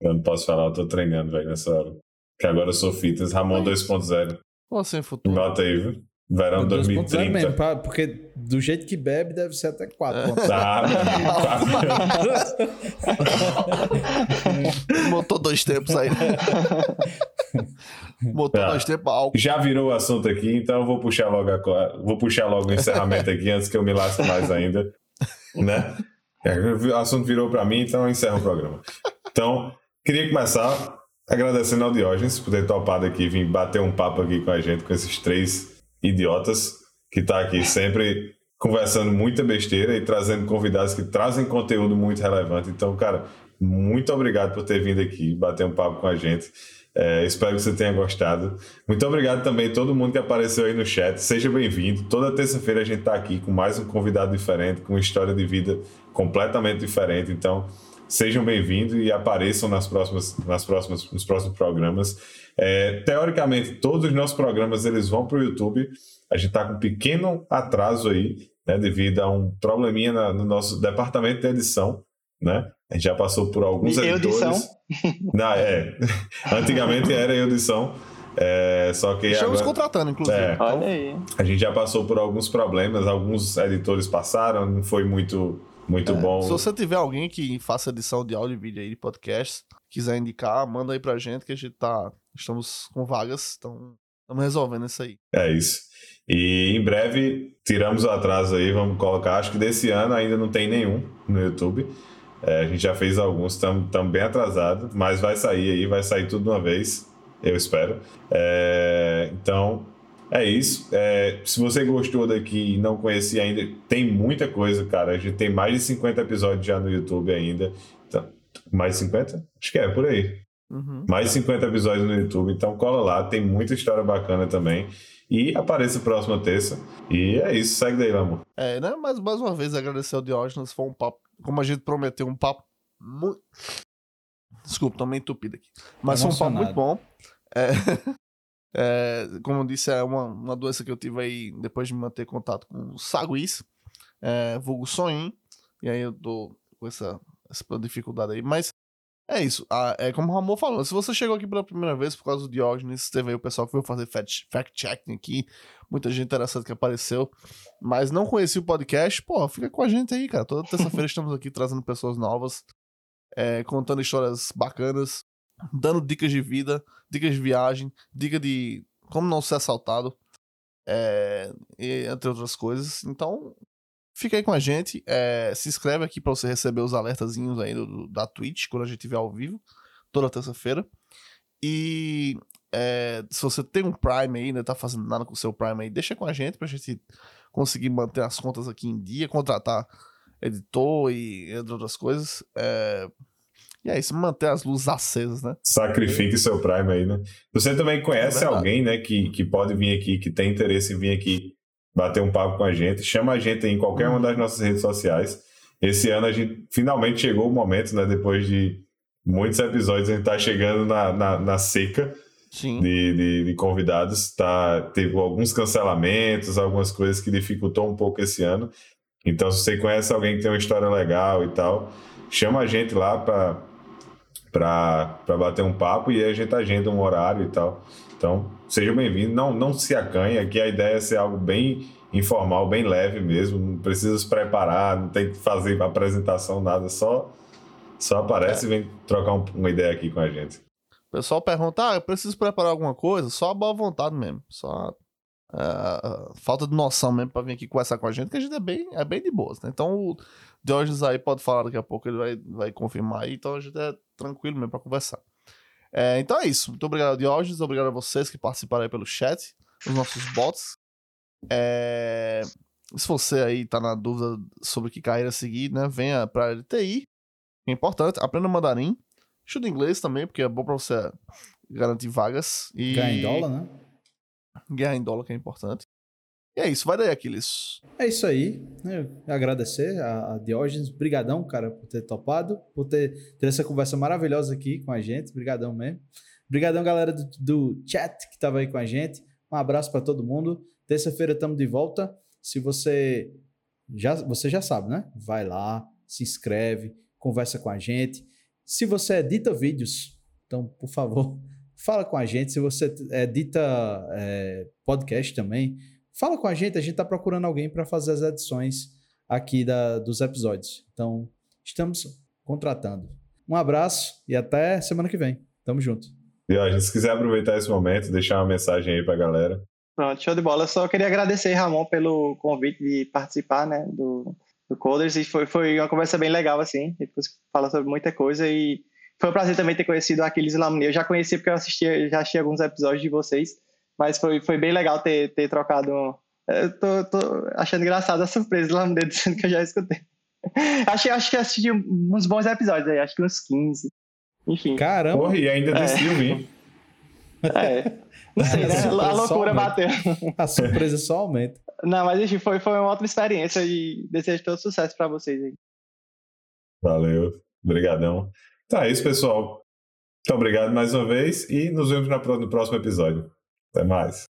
Eu não posso falar, eu tô treinando, velho, nessa hora. Que agora eu sou fitness. Ramon 2.0. Ou sem futuro. Nota aí, viu? Verão 2030. Mesmo, pra, porque do jeito que bebe, deve ser até 4. É. Tá, (laughs) Botou dois tempos aí. (laughs) Botou tá. dois tempos álcool. Já virou o assunto aqui, então eu vou puxar logo a, vou puxar logo o encerramento aqui antes que eu me lasque mais ainda. Né? O assunto virou para mim, então eu encerro o programa. Então, queria começar agradecendo ao Diógenes por ter topado aqui, vir bater um papo aqui com a gente, com esses três idiotas que está aqui sempre conversando muita besteira e trazendo convidados que trazem conteúdo muito relevante. Então, cara, muito obrigado por ter vindo aqui bater um papo com a gente. É, espero que você tenha gostado. Muito obrigado também a todo mundo que apareceu aí no chat. Seja bem-vindo. Toda terça-feira a gente está aqui com mais um convidado diferente, com uma história de vida completamente diferente. Então, sejam bem-vindos e apareçam nas próximas, nas próximas, nos próximos programas. É, teoricamente, todos os nossos programas eles vão para o YouTube. A gente está com um pequeno atraso aí, né, devido a um probleminha na, no nosso departamento de edição. Né? A gente já passou por alguns e editores. Edição? (laughs) Não, é. (laughs) Antigamente era edição. É, só que Estamos agora, contratando, inclusive. É, Olha aí. A gente já passou por alguns problemas, alguns editores passaram, não foi muito, muito é, bom. Se você tiver alguém que faça edição de áudio e vídeo aí de podcast, quiser indicar, manda aí pra gente que a gente tá estamos com vagas, então estamos resolvendo isso aí. É isso. E em breve tiramos o atraso aí, vamos colocar. Acho que desse ano ainda não tem nenhum no YouTube. É, a gente já fez alguns, estamos bem atrasados, mas vai sair aí, vai sair tudo de uma vez, eu espero. É, então, é isso. É, se você gostou daqui e não conhecia ainda, tem muita coisa, cara. A gente tem mais de 50 episódios já no YouTube ainda. Então, mais de 50? Acho que é, por aí. Uhum. Mais de 50 episódios no YouTube, então cola lá, tem muita história bacana também. E apareça próxima terça. E é isso, segue daí, amor. É, né? Mas mais uma vez agradecer ao Diógenes, foi um papo, como a gente prometeu, um papo muito. Desculpa, tô meio entupido aqui. Mas foi um papo muito bom. É, (laughs) é, como eu disse, é uma, uma doença que eu tive aí depois de manter contato com o Saguis, é, vulgo Soin. E aí eu tô com essa, essa dificuldade aí. Mas é isso. Ah, é como o Ramon falou. Se você chegou aqui pela primeira vez por causa do Diógenes, teve aí o pessoal que veio fazer fact-checking aqui. Muita gente interessante que apareceu. Mas não conhecia o podcast, pô, fica com a gente aí, cara. Toda terça-feira (laughs) estamos aqui trazendo pessoas novas, é, contando histórias bacanas, dando dicas de vida, dicas de viagem, dica de como não ser assaltado, é, entre outras coisas. Então, Fica aí com a gente. É, se inscreve aqui para você receber os alertazinhos aí do, da Twitch quando a gente estiver ao vivo, toda terça-feira. E é, se você tem um Prime aí, né, tá fazendo nada com o seu Prime aí, deixa com a gente pra gente conseguir manter as contas aqui em dia, contratar editor e entre outras coisas. É, e é isso, manter as luzes acesas, né? Sacrifique seu Prime aí, né? Você também conhece é alguém, né, que, que pode vir aqui, que tem interesse em vir aqui bater um papo com a gente. Chama a gente em qualquer uma das nossas redes sociais. Esse ano a gente finalmente chegou o momento, né? Depois de muitos episódios, a gente está chegando na, na, na seca de, de, de, convidados. Tá, teve alguns cancelamentos, algumas coisas que dificultou um pouco esse ano. Então, se você conhece alguém que tem uma história legal e tal, chama a gente lá para para bater um papo e aí a gente agenda um horário e tal. Então, seja bem-vindo. Não, não se acanhe, aqui a ideia é ser algo bem informal, bem leve mesmo. Não precisa se preparar, não tem que fazer apresentação, nada. Só, só aparece é. e vem trocar um, uma ideia aqui com a gente. O pessoal pergunta, ah, eu preciso preparar alguma coisa? Só a boa vontade mesmo. Só uh, falta de noção mesmo para vir aqui conversar com a gente, que a gente é bem, é bem de boas, né? Então o Diogenes aí pode falar daqui a pouco, ele vai, vai confirmar aí, então a gente é tranquilo mesmo para conversar. É, então é isso. Muito obrigado, Diógenes. Obrigado a vocês que participaram aí pelo chat, os nossos bots. É, se você aí tá na dúvida sobre que carreira seguir, né, venha pra LTI. É importante. Aprenda mandarim. Estuda inglês também, porque é bom pra você garantir vagas. E... Ganhar em dólar, né? Ganhar em dólar, que é importante. E é isso, vai daí, Aquiles. É isso aí. agradecer a, a Diógenes. Brigadão, cara, por ter topado, por ter, ter essa conversa maravilhosa aqui com a gente. Brigadão mesmo. Brigadão, galera do, do chat que tava aí com a gente. Um abraço para todo mundo. Terça-feira estamos de volta. Se você já, você já sabe, né? Vai lá, se inscreve, conversa com a gente. Se você edita vídeos, então, por favor, (laughs) fala com a gente. Se você edita é, podcast também, fala com a gente. A gente está procurando alguém para fazer as edições aqui da, dos episódios. Então, estamos contratando. Um abraço e até semana que vem. Tamo junto. E ó, se quiser aproveitar esse momento, deixar uma mensagem aí para a galera. Pronto, show de bola. Eu só queria agradecer, Ramon, pelo convite de participar, né, do, do Coders. E foi, foi uma conversa bem legal, assim. Depois fala sobre muita coisa e foi um prazer também ter conhecido o Aquiles Lamuni. Eu já conheci porque eu assisti, já assisti alguns episódios de vocês, mas foi, foi bem legal ter, ter trocado. Eu tô, tô achando engraçado a surpresa do Lamuni (laughs) dizendo que eu já escutei. acho, acho que assisti uns bons episódios aí, acho que uns 15. Enfim. Caramba! Porra, e ainda decidiu é. vir. É. Não sei, né? A loucura bateu. A surpresa só aumenta. Não, mas enfim, foi, foi uma ótima experiência e desejo todo sucesso para vocês aí. Valeu, obrigadão. Tá, é isso, pessoal. Muito obrigado mais uma vez e nos vemos no próximo episódio. Até mais.